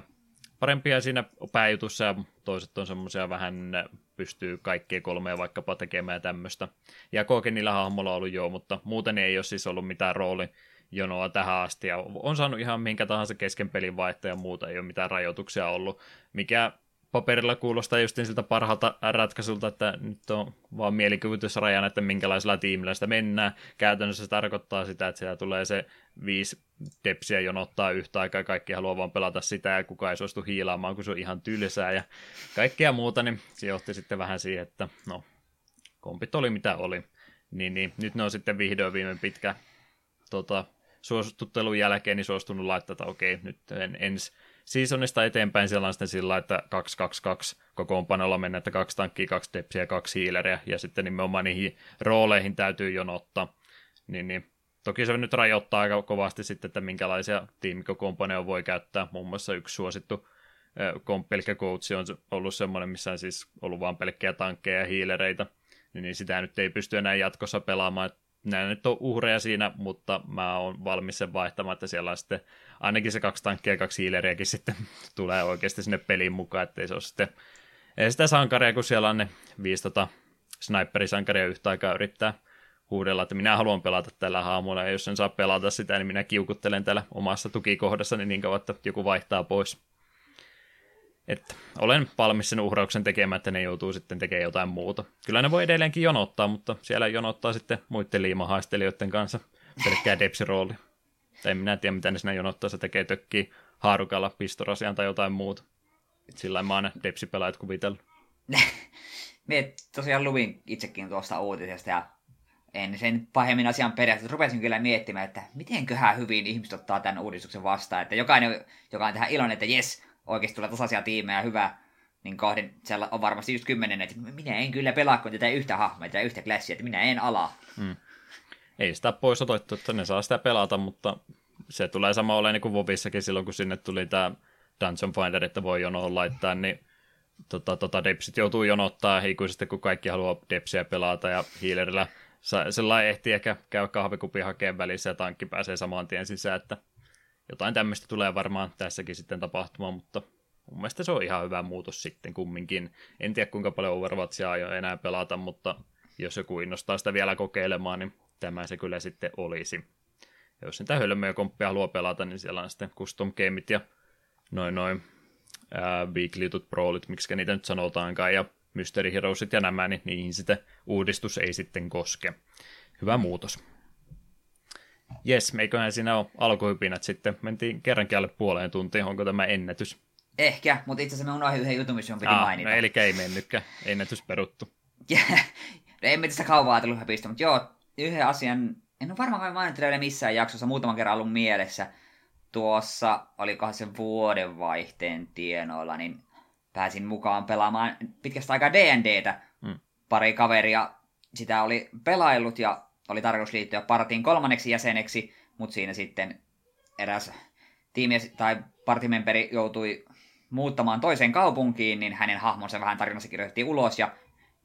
parempia siinä pääjutussa ja toiset on semmoisia vähän pystyy kaikkia kolmea vaikkapa tekemään tämmöistä. Ja niillä hahmolla on ollut joo, mutta muuten ei ole siis ollut mitään rooli jonoa tähän asti, ja on saanut ihan minkä tahansa kesken pelin vaihtaa ja muuta, ei ole mitään rajoituksia ollut, mikä paperilla kuulostaa just siltä parhaalta ratkaisulta, että nyt on vaan mielikuvitusrajana, että minkälaisella tiimillä sitä mennään. Käytännössä se tarkoittaa sitä, että siellä tulee se viisi depsiä jonottaa yhtä aikaa kaikki haluaa vaan pelata sitä ja kukaan ei suostu hiilaamaan, kun se on ihan tylsää ja kaikkea muuta, niin se johti sitten vähän siihen, että no, kompit oli mitä oli. Niin, niin nyt ne on sitten vihdoin viime pitkä tota, suosituttelun jälkeen niin suostunut laittaa, että okei, nyt en, ensi seasonista eteenpäin siellä on sitten sillä, että 2-2-2 kokoonpanolla mennä, että kaksi tankkia, kaksi depsiä ja kaksi hiileriä, ja sitten nimenomaan niihin rooleihin täytyy jonottaa. Niin, niin. Toki se nyt rajoittaa aika kovasti sitten, että minkälaisia tiimikokoonpanoja voi käyttää. Muun muassa yksi suosittu pelkkä coach on ollut semmoinen, missä on siis ollut vain pelkkiä tankkeja ja hiilereitä, niin, niin sitä nyt ei pysty enää jatkossa pelaamaan. Nämä nyt on uhreja siinä, mutta mä oon valmis sen vaihtamaan, että siellä on sitten ainakin se kaksi tankkia ja kaksi hiileriäkin sitten *laughs* tulee oikeasti sinne peliin mukaan, ettei se ole sitten ei sitä sankaria, kun siellä on ne viisi tota, sniperisankaria yhtä aikaa yrittää huudella, että minä haluan pelata tällä haamulla, ja jos en saa pelata sitä, niin minä kiukuttelen täällä omassa tukikohdassani niin kauan, että joku vaihtaa pois. Että olen valmis sen uhrauksen tekemään, että ne joutuu sitten tekemään jotain muuta. Kyllä ne voi edelleenkin jonottaa, mutta siellä jonottaa sitten muiden liimahaistelijoiden kanssa pelkkää depsirooli. Tai minä tiedä, mitä ne siinä jonottaa, se tekee tökkii haarukalla pistorasian tai jotain muuta. Sillä mä oon depsipelaajat kuvitellut. *laughs* Mie tosiaan luvin itsekin tuosta uutisesta ja en sen pahemmin asian periaatteessa. Rupesin kyllä miettimään, että mitenköhän hyvin ihmiset ottaa tämän uudistuksen vastaan. Että jokainen, joka on tähän iloinen, että jes, oikeasti tulee tasaisia tiimejä, hyvä, niin kohden siellä on varmasti just kymmenen, että minä en kyllä pelaa, kun tätä yhtä hahmoa, tätä yhtä klassia, että minä en ala. Hmm. Ei sitä pois otettu, että ne saa sitä pelata, mutta se tulee sama olemaan niin kuin Vovissakin silloin, kun sinne tuli tämä Dungeon Finder, että voi jonoon laittaa, niin tota, tota, Depsit joutuu jonottaa ikuisesti, kun kaikki haluaa Depsiä pelata ja Healerillä sellainen ehti ehkä käydä kahvikupi hakeen välissä ja tankki pääsee saman tien sisään, että jotain tämmöistä tulee varmaan tässäkin sitten tapahtumaan, mutta mun mielestä se on ihan hyvä muutos sitten kumminkin. En tiedä kuinka paljon Overwatchia aion enää pelata, mutta jos joku innostaa sitä vielä kokeilemaan, niin tämä se kyllä sitten olisi. Ja jos niitä hölmöjä komppia haluaa pelata, niin siellä on sitten custom gameit ja noin noin ää, weekly jutut, prolit, miksi niitä nyt sanotaankaan, ja Mystery Heroesit ja nämä, niin niihin sitten uudistus ei sitten koske. Hyvä muutos. Jes, meiköhän siinä ole alkuhypinät sitten. Mentiin kerrankin alle puoleen tuntiin. Onko tämä ennätys? Ehkä, mutta itse asiassa me unohdin yhden jutun, missä on piti Aa, mainita. No, eli ei mennytkään. Ennätys peruttu. *laughs* no, emme tästä kauan ajatellut höpistä, mutta joo, yhden asian en ole varmaan mainittu vielä missään jaksossa, muutaman kerran ollut mielessä. Tuossa, olikohan se vuodenvaihteen tienoilla, niin pääsin mukaan pelaamaan pitkästä aikaa D&Dtä. Mm. Pari kaveria sitä oli pelaillut ja oli tarkoitus liittyä partiin kolmanneksi jäseneksi, mutta siinä sitten eräs tiimi tai partimemberi joutui muuttamaan toiseen kaupunkiin, niin hänen hahmonsa vähän tarinassa kirjoitettiin ulos ja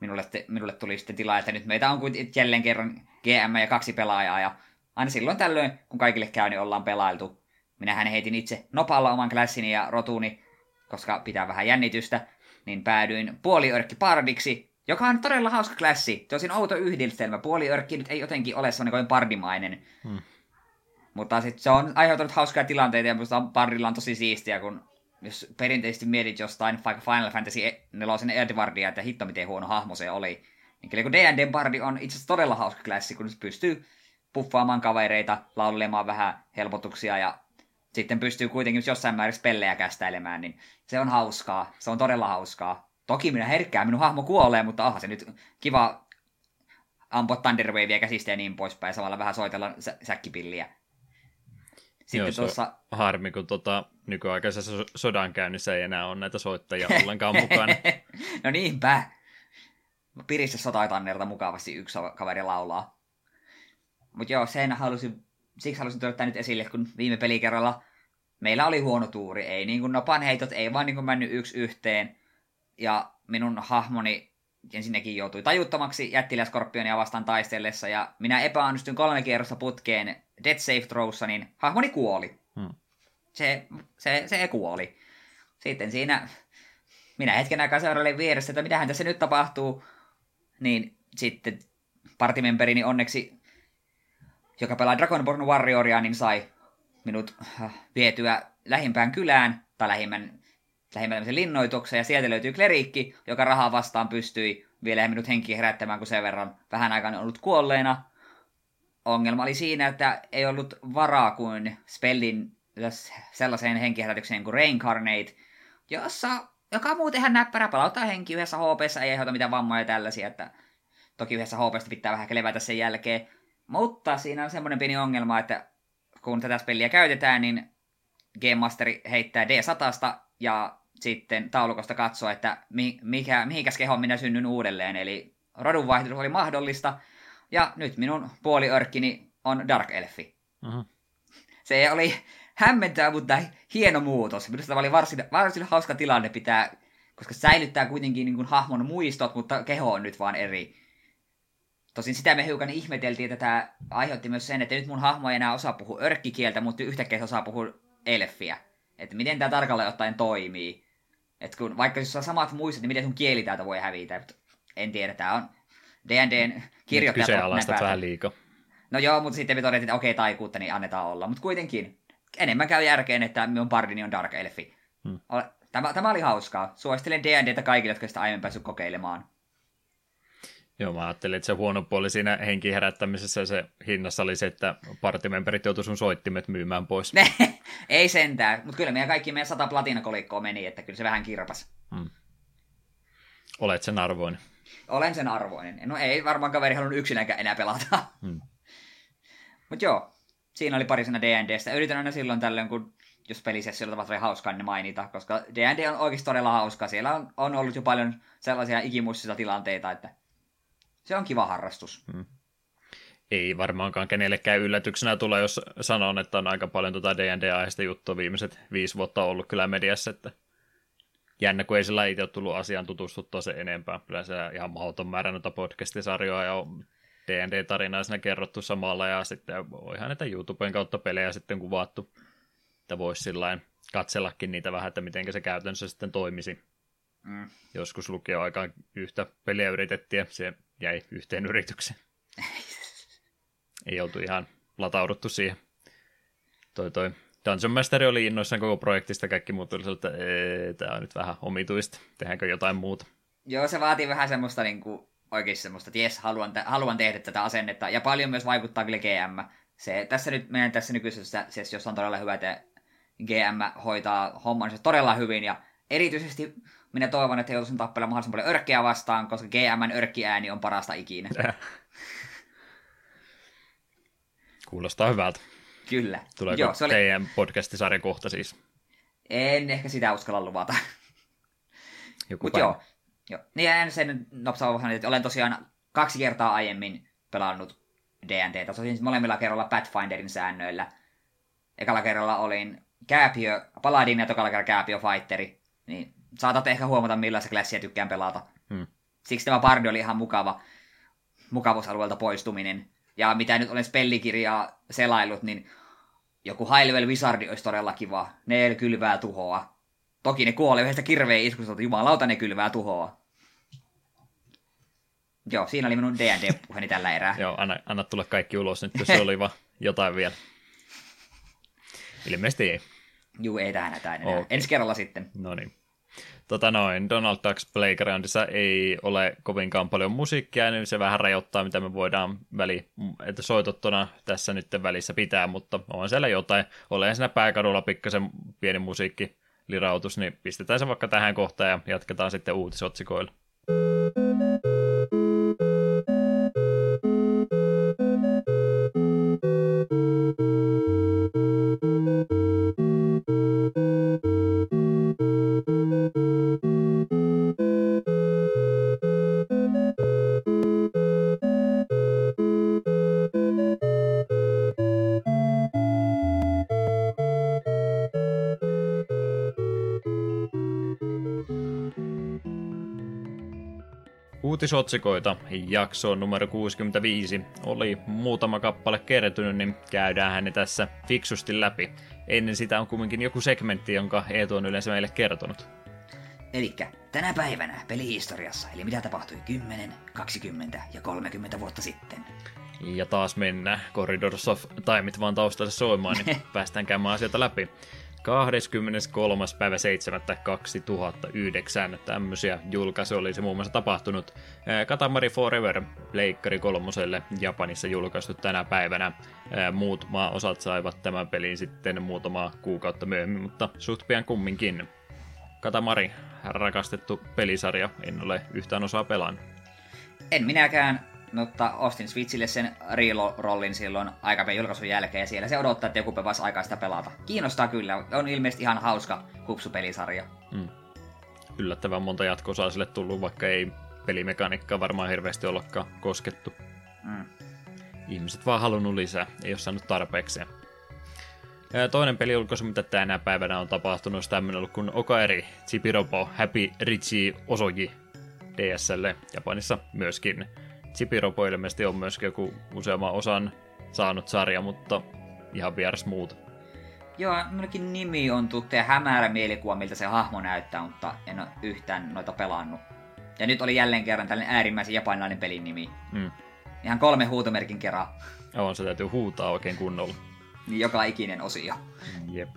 minulle, minulle tuli sitten tila, että nyt meitä on kuin jälleen kerran GM ja kaksi pelaajaa ja aina silloin tällöin, kun kaikille käy, niin ollaan pelailtu. Minähän heitin itse nopalla oman klassini ja rotuni, koska pitää vähän jännitystä, niin päädyin puoliörkki pardiksi, joka on todella hauska klassi. Tosin outo yhdistelmä. Puoliörkki nyt ei jotenkin ole sellainen kuin pardimainen. Hmm. Mutta sitten se on aiheuttanut hauskaa tilanteita ja minusta pardilla on tosi siistiä, kun jos perinteisesti mietit jostain vaikka Final Fantasy 4 Edwardia, että hitto miten huono hahmo se oli, niin kyllä kun D&D Bardi on itse asiassa todella hauska klassi, kun pystyy puffaamaan kavereita, laulelemaan vähän helpotuksia ja sitten pystyy kuitenkin jossain määrin spellejä kästäilemään, niin se on hauskaa. Se on todella hauskaa. Toki minä herkkään, minun hahmo kuolee, mutta aha, se nyt kiva ampua Thunderwavea käsistä ja niin poispäin, samalla vähän soitella sä- säkkipilliä. Sitten Joo, tuossa... harmi, kun tota, nykyaikaisessa sodankäynnissä ei enää ole näitä soittajia ollenkaan mukana. *laughs* no niinpä. Pirissä sotaitannerta mukavasti yksi kaveri laulaa. Mutta joo, sen halusin, siksi halusin tuoda nyt esille, kun viime pelikerralla meillä oli huono tuuri. Ei niin kuin nopan heitot, ei vaan niin kuin mennyt yksi yhteen. Ja minun hahmoni ensinnäkin joutui tajuttomaksi jättiläskorpionia vastaan taistellessa, ja minä epäonnistuin kolme kierrosta putkeen Dead Safe Throwssa, niin hahmoni kuoli. Hmm. Se, se, se kuoli. Sitten siinä minä hetken aikaa seurailin vieressä, että mitähän tässä nyt tapahtuu, niin sitten partimemberini onneksi, joka pelaa Dragonborn Warrioria, niin sai minut äh, vietyä lähimpään kylään, tai lähimmän, lähimmän linnoitukseen, ja sieltä löytyy kleriikki, joka rahaa vastaan pystyi vielä minut henkiä herättämään, kun sen verran vähän aikaa ollut kuolleena. Ongelma oli siinä, että ei ollut varaa kuin spellin sellaiseen henkiherätykseen kuin Reincarnate, jossa, joka muuten ihan näppärä palauttaa henki yhdessä HP, ei aiheuta mitään vammoja ja tällaisia, että toki yhdessä HP pitää vähän levätä sen jälkeen. Mutta siinä on semmoinen pieni ongelma, että kun tätä peliä käytetään, niin Game Masteri heittää D100 ja sitten taulukosta katsoa, että mikä, mihinkäs kehon minä synnyn uudelleen. Eli rodunvaihdotus oli mahdollista, ja nyt minun puoliörkkini on Dark Elfi. Uh-huh. Se oli hämmentävä, mutta hieno muutos. Minusta tämä oli varsin, varsin hauska tilanne pitää, koska säilyttää kuitenkin niin kuin hahmon muistot, mutta keho on nyt vaan eri. Tosin sitä me hiukan ihmeteltiin, että tämä aiheutti myös sen, että nyt mun hahmo ei enää osaa puhua örkkikieltä, mutta yhtäkkiä se osaa puhua elfiä. Että miten tämä tarkalleen ottaen toimii. Että kun vaikka jos on samat muistot, niin miten sun kieli täältä voi hävitä. En tiedä, tämä on D&Dn kirjoittajat. Kyseenalaistat vähän liikaa. No joo, mutta sitten me todettiin, että okei, taikuutta, niin annetaan olla. Mutta kuitenkin, enemmän käy järkeen, että minun Bardini on Dark Elfi. Hmm. Tämä, tämä oli hauskaa. Suosittelen D&Dtä kaikille, jotka sitä aiemmin päässyt kokeilemaan. Joo, mä ajattelin, että se huono puoli siinä henki herättämisessä se hinnassa oli se, että partimemberit joutuivat sun soittimet myymään pois. *laughs* ei sentään, mutta kyllä meidän kaikki meidän sata platinakolikkoa meni, että kyllä se vähän kirpas. Hmm. Olet sen arvoinen. Olen sen arvoinen. No ei varmaan kaveri halunnut yksinäkään enää pelata. Hmm. Mutta joo, siinä oli parisena D&Dstä. Yritän aina silloin tällöin, kun jos pelisessiolla tapahtuu hauskaa, niin mainita, koska D&D on oikeasti todella hauskaa. Siellä on, on ollut jo paljon sellaisia ikimuistisia tilanteita, että se on kiva harrastus. Hmm. Ei varmaankaan kenellekään yllätyksenä tule, jos sanon, että on aika paljon tuota D&D-aiheista juttua viimeiset viisi vuotta ollut kyllä mediassa, että jännä, kun ei sillä itse ole tullut asiaan tutustuttua se enempää. Kyllä se ihan mahdoton määrä noita podcastisarjoja ja D&D-tarinaa siinä kerrottu samalla ja sitten voihan näitä YouTuben kautta pelejä sitten kuvattu, että voisi sillä katsellakin niitä vähän, että miten se käytännössä sitten toimisi. Mm. Joskus lukioaikaan yhtä peliä yritettiin ja se jäi yhteen yritykseen. *laughs* Ei oltu ihan latauduttu siihen. Toi toi Dungeon Master oli innoissaan koko projektista, kaikki muut oli että tämä on nyt vähän omituista, tehdäänkö jotain muuta. Joo, se vaatii vähän semmoista niin kuin, oikein semmoista, että jes, haluan, te- haluan tehdä tätä asennetta, ja paljon myös vaikuttaa kyllä GM. Se, tässä nyt meidän tässä nykyisessä sessiossa on todella hyvä, että GM hoitaa hommansa todella hyvin, ja erityisesti minä toivon, että joutuisin tappelemaan mahdollisimman paljon örkkeä vastaan, koska GMn örkkiääni on parasta ikinä. *laughs* Kuulostaa hyvältä. Kyllä. Tuleeko Joo, se oli... teidän podcastisarja kohta siis? En ehkä sitä uskalla luvata. *laughs* Joku Mut joo, joo. Niin en sen nopsaa että olen tosiaan kaksi kertaa aiemmin pelannut D&Dtä. Tosin molemmilla kerralla Pathfinderin säännöillä. Ekalla kerralla olin Kääpiö Paladin ja tokalla kerralla Kääpiö Fighteri. Niin saatat ehkä huomata, millaista klassia tykkään pelata. Hmm. Siksi tämä Bardi oli ihan mukava mukavuusalueelta poistuminen. Ja mitä nyt olen spellikirjaa selailut, niin joku high level wizardi olisi todella kiva. Ne kylvää tuhoa. Toki ne kuolee yhdestä kirveen iskusta, mutta jumalauta ne kylvää tuhoa. Joo, siinä oli minun D&D-puheeni tällä erää. Joo, anna, anna tulla kaikki ulos nyt, jos se oli vaan jotain vielä. Ilmeisesti ei. Juu, ei tähän hätään enää. Okay. Ensi kerralla sitten. No niin. Tota noin, Donald Ducks Playgroundissa ei ole kovinkaan paljon musiikkia, niin se vähän rajoittaa, mitä me voidaan väli, että soitottuna tässä nyt välissä pitää, mutta on siellä jotain. Olen siinä pääkadulla pikkasen pieni musiikki lirautus, niin pistetään se vaikka tähän kohtaan ja jatketaan sitten uutisotsikoilla. Uutisotsikoita jaksoon numero 65 oli muutama kappale kertynyt, niin käydään ne tässä fiksusti läpi. Ennen sitä on kumminkin joku segmentti, jonka Eetu on yleensä meille kertonut. Eli tänä päivänä pelihistoriassa, eli mitä tapahtui 10, 20 ja 30 vuotta sitten. Ja taas mennään Corridors of Timeit vaan taustalle soimaan, niin *laughs* päästään käymään asioita läpi. 23. päivä 7. 2009. Tämmöisiä julkaisuja olisi muun muassa tapahtunut. Katamari Forever Pleikkari kolmoselle Japanissa julkaistu tänä päivänä. Muut maa-osat saivat tämän pelin sitten muutama kuukautta myöhemmin, mutta suht pian kumminkin. Katamari, rakastettu pelisarja, en ole yhtään osaa pelannut. En minäkään, mutta ostin Switchille sen Real-rollin silloin aikapäin julkaisun jälkeen, ja siellä se odottaa, että joku päivässä aikaa sitä pelata. Kiinnostaa kyllä, on ilmeisesti ihan hauska hupsupelisarja. Mm. Yllättävän monta jatko sille tullut, vaikka ei pelimekaniikkaa varmaan hirveästi ollakaan koskettu. Mm. Ihmiset vaan halunnut lisää, ei ole saanut tarpeeksi. Ja toinen peliulkoisu, mitä tänä päivänä on tapahtunut, on tämmöinen ollut kuin Okaeri Chipiropo Happy Richie Osoji DSL Japanissa myöskin Chipiropo ilmeisesti on myöskin joku useamman osan saanut sarja, mutta ihan vieras muuta. Joo, minunkin nimi on tuttu ja hämärä mielikuva, miltä se hahmo näyttää, mutta en ole yhtään noita pelannut. Ja nyt oli jälleen kerran tällainen äärimmäisen japanilainen pelin nimi. Mm. Ihan kolme huutomerkin kerran. On, se täytyy huutaa oikein kunnolla. Niin joka ikinen osio. Jep.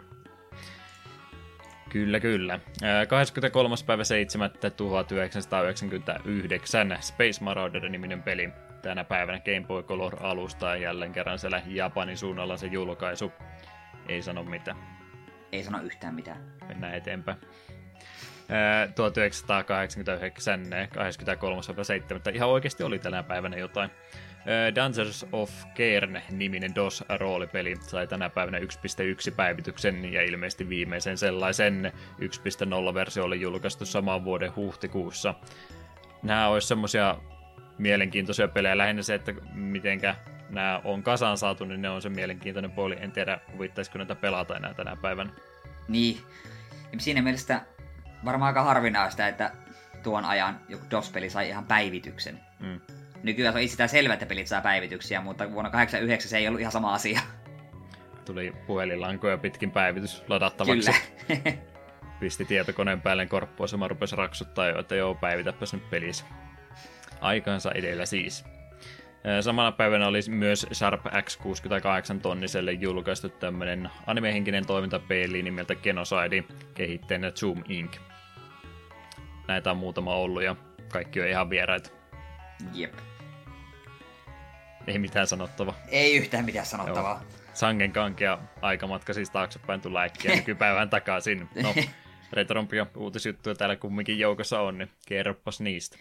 Kyllä, kyllä. 23. päivä 7. 1999 Space Marauder-niminen peli. Tänä päivänä Game Boy Color-alusta ja jälleen kerran siellä Japanin suunnalla se julkaisu. Ei sano mitään. Ei sano yhtään mitään. Mennään eteenpäin. 1989, 23.7. Ihan oikeasti oli tänä päivänä jotain. Dungeons of Cairn-niminen DOS-roolipeli sai tänä päivänä 1.1 päivityksen ja ilmeisesti viimeisen sellaisen 1.0-versio oli julkaistu saman vuoden huhtikuussa. Nämä olisi semmoisia mielenkiintoisia pelejä, lähinnä se, että mitenkä nämä on kasaan saatu, niin ne on se mielenkiintoinen puoli. En tiedä, huvittaisiko näitä pelata enää tänä päivänä. Niin. Siinä mielessä varmaan aika harvinaista, että tuon ajan joku DOS-peli sai ihan päivityksen. Mm. Nykyään on itsestään selvä, että pelit saa päivityksiä, mutta vuonna 89 se ei ollut ihan sama asia. Tuli puhelinlankoja pitkin päivitys ladattavaksi. Kyllä. *laughs* Pisti tietokoneen päälle korppua, se rupesi raksuttaa jo, että joo, päivitäpäs nyt pelissä. Aikaansa edellä siis. Samana päivänä oli myös Sharp X68 tonniselle julkaistu tämmönen animehenkinen toimintapeli nimeltä Genocide, kehittäjänä Zoom Inc. Näitä on muutama ollut ja kaikki on ihan vieraita. Jep. Ei mitään sanottavaa. Ei yhtään mitään sanottavaa. Joo. Sangen kankea aikamatka siis taaksepäin tulla äkkiä nykypäivään takaisin. No, *laughs* retrompia uutisjuttuja täällä kumminkin joukossa on, niin kerroppas niistä.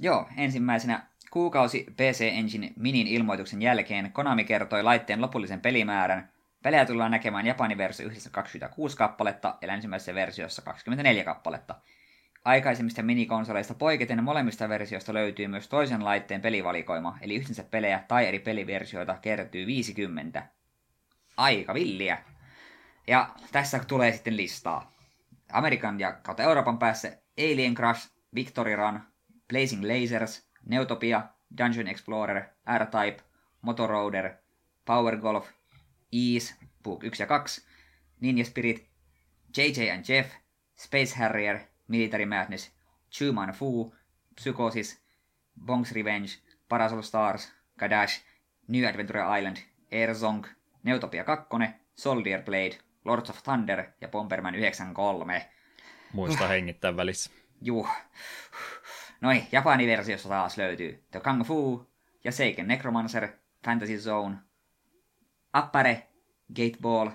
Joo, ensimmäisenä Kuukausi PC Engine Minin ilmoituksen jälkeen Konami kertoi laitteen lopullisen pelimäärän. Pelejä tullaan näkemään Japanin versio yhdessä 26 kappaletta ja länsimäisessä versiossa 24 kappaletta. Aikaisemmista minikonsoleista poiketen molemmista versioista löytyy myös toisen laitteen pelivalikoima, eli yhteensä pelejä tai eri peliversioita kertyy 50. Aika villiä. Ja tässä tulee sitten listaa. Amerikan ja kautta Euroopan päässä Alien Crush, Victory Run, Blazing Lasers, Neutopia, Dungeon Explorer, R-Type, Motoroader, Power Golf, Ease, Book 1 ja 2, Ninja Spirit, JJ and Jeff, Space Harrier, Military Madness, Chuman Fu, Psychosis, Bongs Revenge, Parasol Stars, Kadash, New Adventure Island, Airzong, Neutopia 2, Soldier Blade, Lords of Thunder ja Bomberman 93. Muista hengittää välissä. Juh. Noin, Japanin versiossa taas löytyy The Kung Fu ja Seiken Necromancer, Fantasy Zone, Appare, Gateball,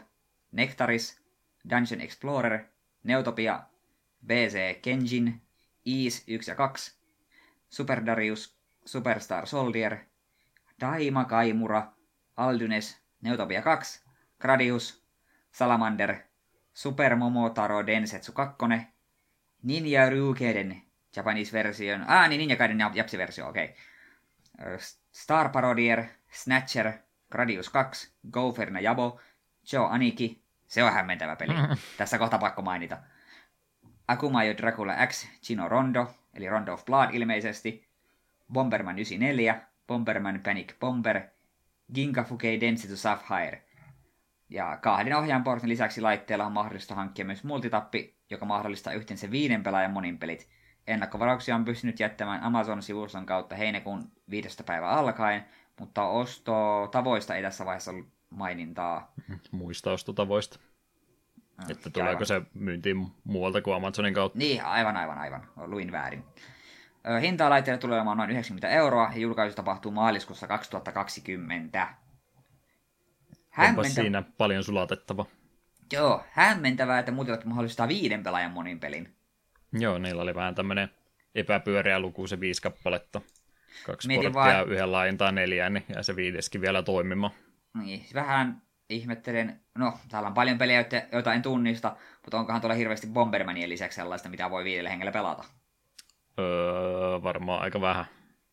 Nectaris, Dungeon Explorer, Neutopia, BC Kenjin, Ease 1 ja 2, Super Darius, Superstar Soldier, Daima Kaimura, Aldunes, Neutopia 2, Gradius, Salamander, Super Momotaro Densetsu 2, Ninja Ryukeiden Japanese version, ah niin Ninja Gaiden Japsi-versio, okei. Okay. Star Parodier, Snatcher, Gradius 2, Gopher Jabo, Joe Aniki, se on hämmentävä peli. *laughs* Tässä kohta pakko mainita. Akumayo Dracula X, Chino Rondo, eli Rondo of Blood ilmeisesti, Bomberman 94, Bomberman Panic Bomber, Ginga Fukei Density Sapphire. Ja kahden ohjaajan portin lisäksi laitteella on mahdollista hankkia myös multitappi, joka mahdollistaa yhteensä viiden pelaajan monin pelit. Ennakkovarauksia on pystynyt jättämään Amazon-sivuston kautta heinäkuun viidestä päivä alkaen, mutta osto tavoista ei tässä vaiheessa ollut mainintaa. *laughs* Muista ostotavoista. Että tuleeko se myyntiin muualta kuin Amazonin kautta? Niin, aivan, aivan, aivan. Luin väärin. Hintaa laitteelle tulee olemaan noin 90 euroa ja julkaisu tapahtuu maaliskuussa 2020. Onpa siinä paljon sulatettava. Joo, hämmentävää, että muutilat mahdollistaa viiden pelaajan monin pelin. Joo, niillä oli vähän tämmöinen epäpyöreä luku, se viisi kappaletta. Kaksi Mietin porttia vaan- yhden laajentaa neljään, niin ja se viideskin vielä toimimaan. Niin, vähän ihmettelen, no täällä on paljon pelejä, joita- en tunnista, mutta onkohan tuolla hirveästi Bombermanien lisäksi sellaista, mitä voi viidellä hengellä pelata. Öö, varmaan aika vähän.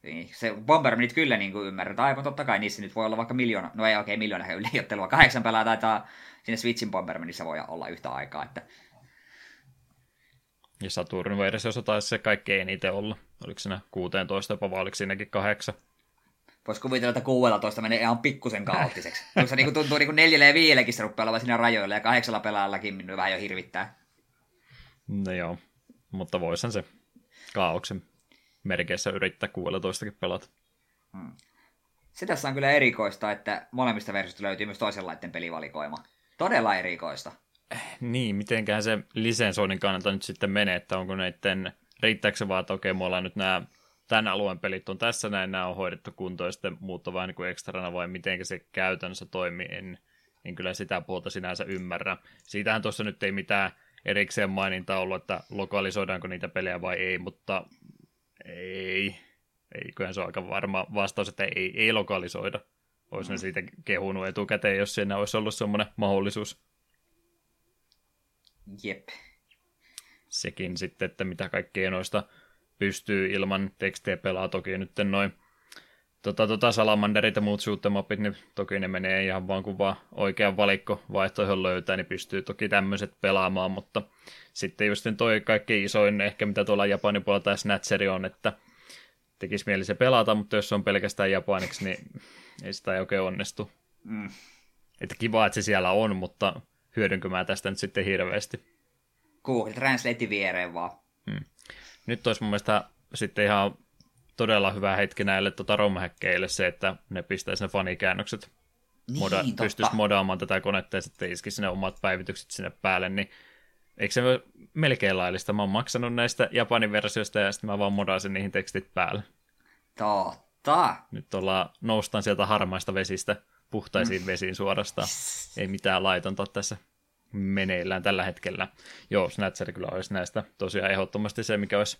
Niin, se Bombermanit kyllä niin kuin ymmärretään, aivan totta kai niissä nyt voi olla vaikka miljoona, no ei okei, okay, miljoona *laughs* yliottelua, kahdeksan pelaa taitaa siinä Switchin Bombermanissa voi olla yhtä aikaa, että Ja Saturnin versiossa taisi se kaikkein eniten olla. Oliko siinä 16 jopa, vai oliko siinäkin kahdeksan? Voisi kuvitella, että 16 menee ihan pikkusen kaoottiseksi. Se niin tuntuu niin kuin neljälle ja viiellekin se rupeaa olemaan siinä rajoilla, ja kahdeksalla pelaajallakin minun vähän jo hirvittää. No joo, mutta voisin se kaauksen merkeissä yrittää 16 pelata. Se tässä on kyllä erikoista, että molemmista versioista löytyy myös toisenlaisten pelivalikoima. Todella erikoista. Niin, mitenköhän se lisensoinnin kannalta nyt sitten menee, että onko näiden, riittääkö se vaan, että okei, mulla on nyt nämä tämän alueen pelit on tässä näin, nämä on hoidettu kuntoon, ja sitten muut on vähän niin kuin ekstrana, vai miten se käytännössä toimii, en, en kyllä sitä puolta sinänsä ymmärrä. Siitähän tuossa nyt ei mitään erikseen mainintaa ollut, että lokalisoidaanko niitä pelejä vai ei, mutta ei, eiköhän se ole aika varma vastaus, että ei, ei lokalisoida. Olisi mm. siitä kehunut etukäteen, jos siinä olisi ollut semmoinen mahdollisuus. Jep. sekin sitten, että mitä kaikkea noista pystyy ilman tekstiä pelaa. Toki nyt noin tota, tota Salamanderit ja muut shoot'em niin toki ne menee ihan vaan kun vaan oikean valikko vaihtoehdon löytää, niin pystyy toki tämmöiset pelaamaan, mutta sitten just toi kaikki isoin ehkä mitä tuolla Japanin puolella tai Snatcheri on, että tekisi mieli se pelata, mutta jos se on pelkästään japaniksi, niin ei sitä ei oikein onnistu. Mm. Että kiva, että se siellä on, mutta hyödynkö mä tästä nyt sitten hirveästi. Google Translate viereen vaan. Nyt olisi mun mielestä sitten ihan todella hyvä hetki näille tota romhäkkeille se, että ne pistäisi ne fanikäännökset. Niin, Moda, totta. pystyisi modaamaan tätä konetta ja sitten iskisi ne omat päivitykset sinne päälle, niin eikö se melkein laillista? Mä oon maksanut näistä Japanin versioista ja sitten mä vaan modaasin niihin tekstit päälle. Totta. Nyt ollaan, noustaan sieltä harmaista vesistä puhtaisiin vesiin suorastaan. Ei mitään laitonta tässä meneillään tällä hetkellä. Joo, Snatcher kyllä olisi näistä tosiaan ehdottomasti se, mikä olisi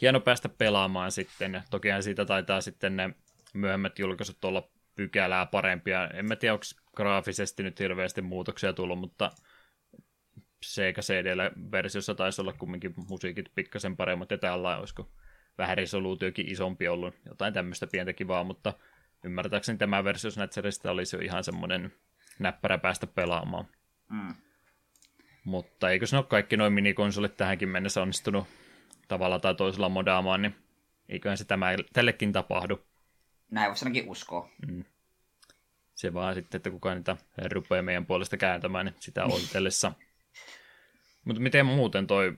hieno päästä pelaamaan sitten. Tokihan siitä taitaa sitten ne myöhemmät julkaisut olla pykälää parempia. En mä tiedä, onko graafisesti nyt hirveästi muutoksia tullut, mutta Sega CD-versiossa taisi olla kumminkin musiikit pikkasen paremmat, ja täällä olisiko vähän resoluutiokin isompi ollut, jotain tämmöistä pientä kivaa, mutta ymmärtääkseni tämä versio Snatcherista olisi jo ihan semmoinen näppärä päästä pelaamaan. Mm. Mutta eikö se ole kaikki noin minikonsolit tähänkin mennessä onnistunut tavalla tai toisella modaamaan, niin eiköhän se tämä tällekin tapahdu. Näin voisi ainakin uskoa. Mm. Se vaan sitten, että kukaan niitä rupeaa meidän puolesta kääntämään niin sitä *laughs* odotellessa. Mutta miten muuten toi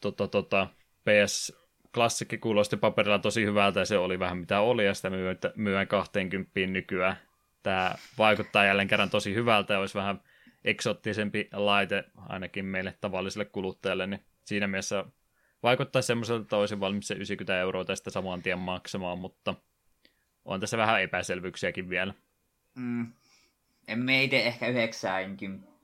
tota, tota, PS klassikki kuulosti paperilla tosi hyvältä ja se oli vähän mitä oli ja sitä myydään 20 nykyään. Tämä vaikuttaa jälleen kerran tosi hyvältä ja olisi vähän eksottisempi laite ainakin meille tavalliselle kuluttajalle, niin siinä mielessä vaikuttaa semmoiselta, että olisi valmis se 90 euroa tästä saman tien maksamaan, mutta on tässä vähän epäselvyyksiäkin vielä. Mm. En me itse ehkä 90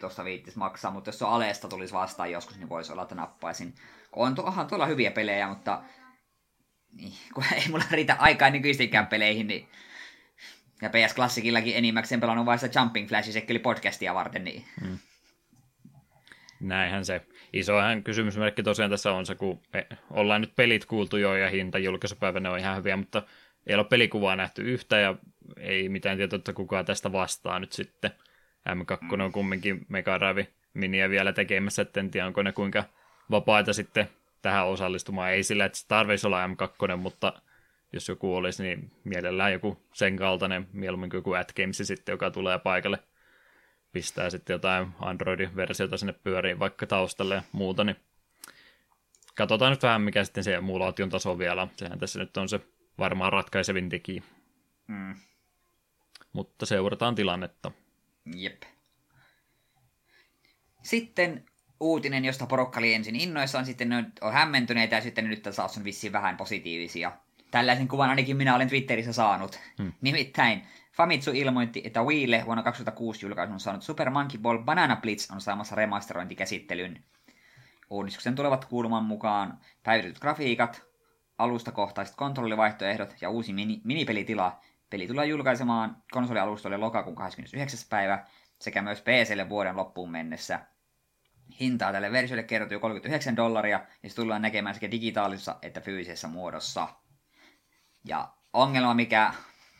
tuosta viittis maksaa, mutta jos se Alesta tulisi vastaan joskus, niin voisi olla, että nappaisin. On tuohan tuolla hyviä pelejä, mutta niin, kun ei mulla riitä aikaa nykyistikään peleihin, niin ja PS Classicillakin enimmäkseen pelannut vain sitä Jumping Flash, eli podcastia varten, niin... Hmm. Näinhän se. Isohan kysymysmerkki tosiaan tässä on se, kun me ollaan nyt pelit kuultu jo ja hinta julkaisupäivänä on ihan hyviä, mutta ei ole pelikuvaa nähty yhtä ja ei mitään tietoa, että kukaan tästä vastaa nyt sitten. M2 on kumminkin Mega Drive Miniä vielä tekemässä, että en tiedä, onko ne kuinka vapaita sitten tähän osallistumaan. Ei sillä, että se tarvitsisi olla M2, mutta jos joku olisi, niin mielellään joku sen kaltainen, mieluummin kuin joku AdGames sitten, joka tulee paikalle, pistää sitten jotain Android-versiota sinne pyöriin vaikka taustalle ja muuta, niin katsotaan nyt vähän, mikä sitten se emulaation taso vielä. Sehän tässä nyt on se varmaan ratkaisevin tekijä. Mm. Mutta seurataan tilannetta. Jep. Sitten uutinen, josta porukka oli ensin innoissaan, sitten ne on hämmentyneitä ja sitten nyt taas on vissiin vähän positiivisia. Tällaisen kuvan ainakin minä olen Twitterissä saanut. Hmm. Nimittäin Famitsu ilmoitti, että Wiille vuonna 2006 julkaisun saanut Super Monkey Ball Banana Blitz on saamassa remasterointikäsittelyn. Uudistuksen tulevat kuuluman mukaan päivitetyt grafiikat, alustakohtaiset kontrollivaihtoehdot ja uusi mini- minipelitila. Peli tulee julkaisemaan konsolialustolle lokakuun 29. päivä sekä myös PClle vuoden loppuun mennessä. Hintaa tälle versiolle kertoo 39 dollaria ja se tullaan näkemään sekä digitaalisessa että fyysisessä muodossa. Ja ongelma, mikä,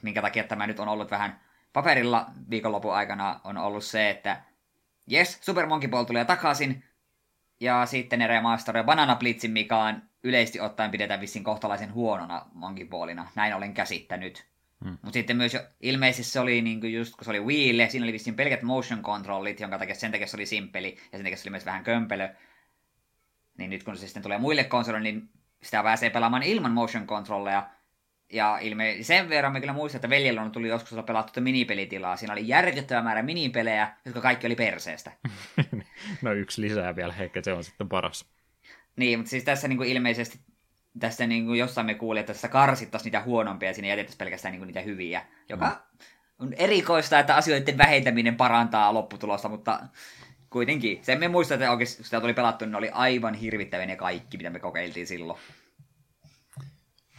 minkä takia tämä nyt on ollut vähän paperilla viikonlopun aikana, on ollut se, että yes, Super Monkey Ball tulee takaisin, ja sitten ne remasteroi Banana Blitzin, mikä on yleisesti ottaen pidetään vissiin kohtalaisen huonona Monkey Ballina. Näin olen käsittänyt. Hmm. Mutta sitten myös jo, ilmeisesti se oli niin just, kun se oli Wiille, siinä oli vissiin pelkät motion controllit, jonka takia sen takia se oli simpeli, ja sen takia se oli myös vähän kömpelö. Niin nyt kun se sitten tulee muille konsoleille, niin sitä pääsee pelaamaan ilman motion controlleja, ja ilme, sen verran me kyllä muistan, että veljellä on tuli joskus pelattu tuota minipelitilaa. Siinä oli järkyttävä määrä minipelejä, jotka kaikki oli perseestä. *laughs* no yksi lisää vielä, ehkä se on sitten paras. Niin, mutta siis tässä niin kuin ilmeisesti tässä niin kuin jossain me kuulin, että tässä karsittaisiin niitä huonompia ja sinne jätettäisiin pelkästään niin kuin niitä hyviä, joka mm. on erikoista, että asioiden vähentäminen parantaa lopputulosta, mutta kuitenkin. Sen me muistan, että oikeasti sitä tuli pelattu, niin ne oli aivan hirvittäviä ne kaikki, mitä me kokeiltiin silloin.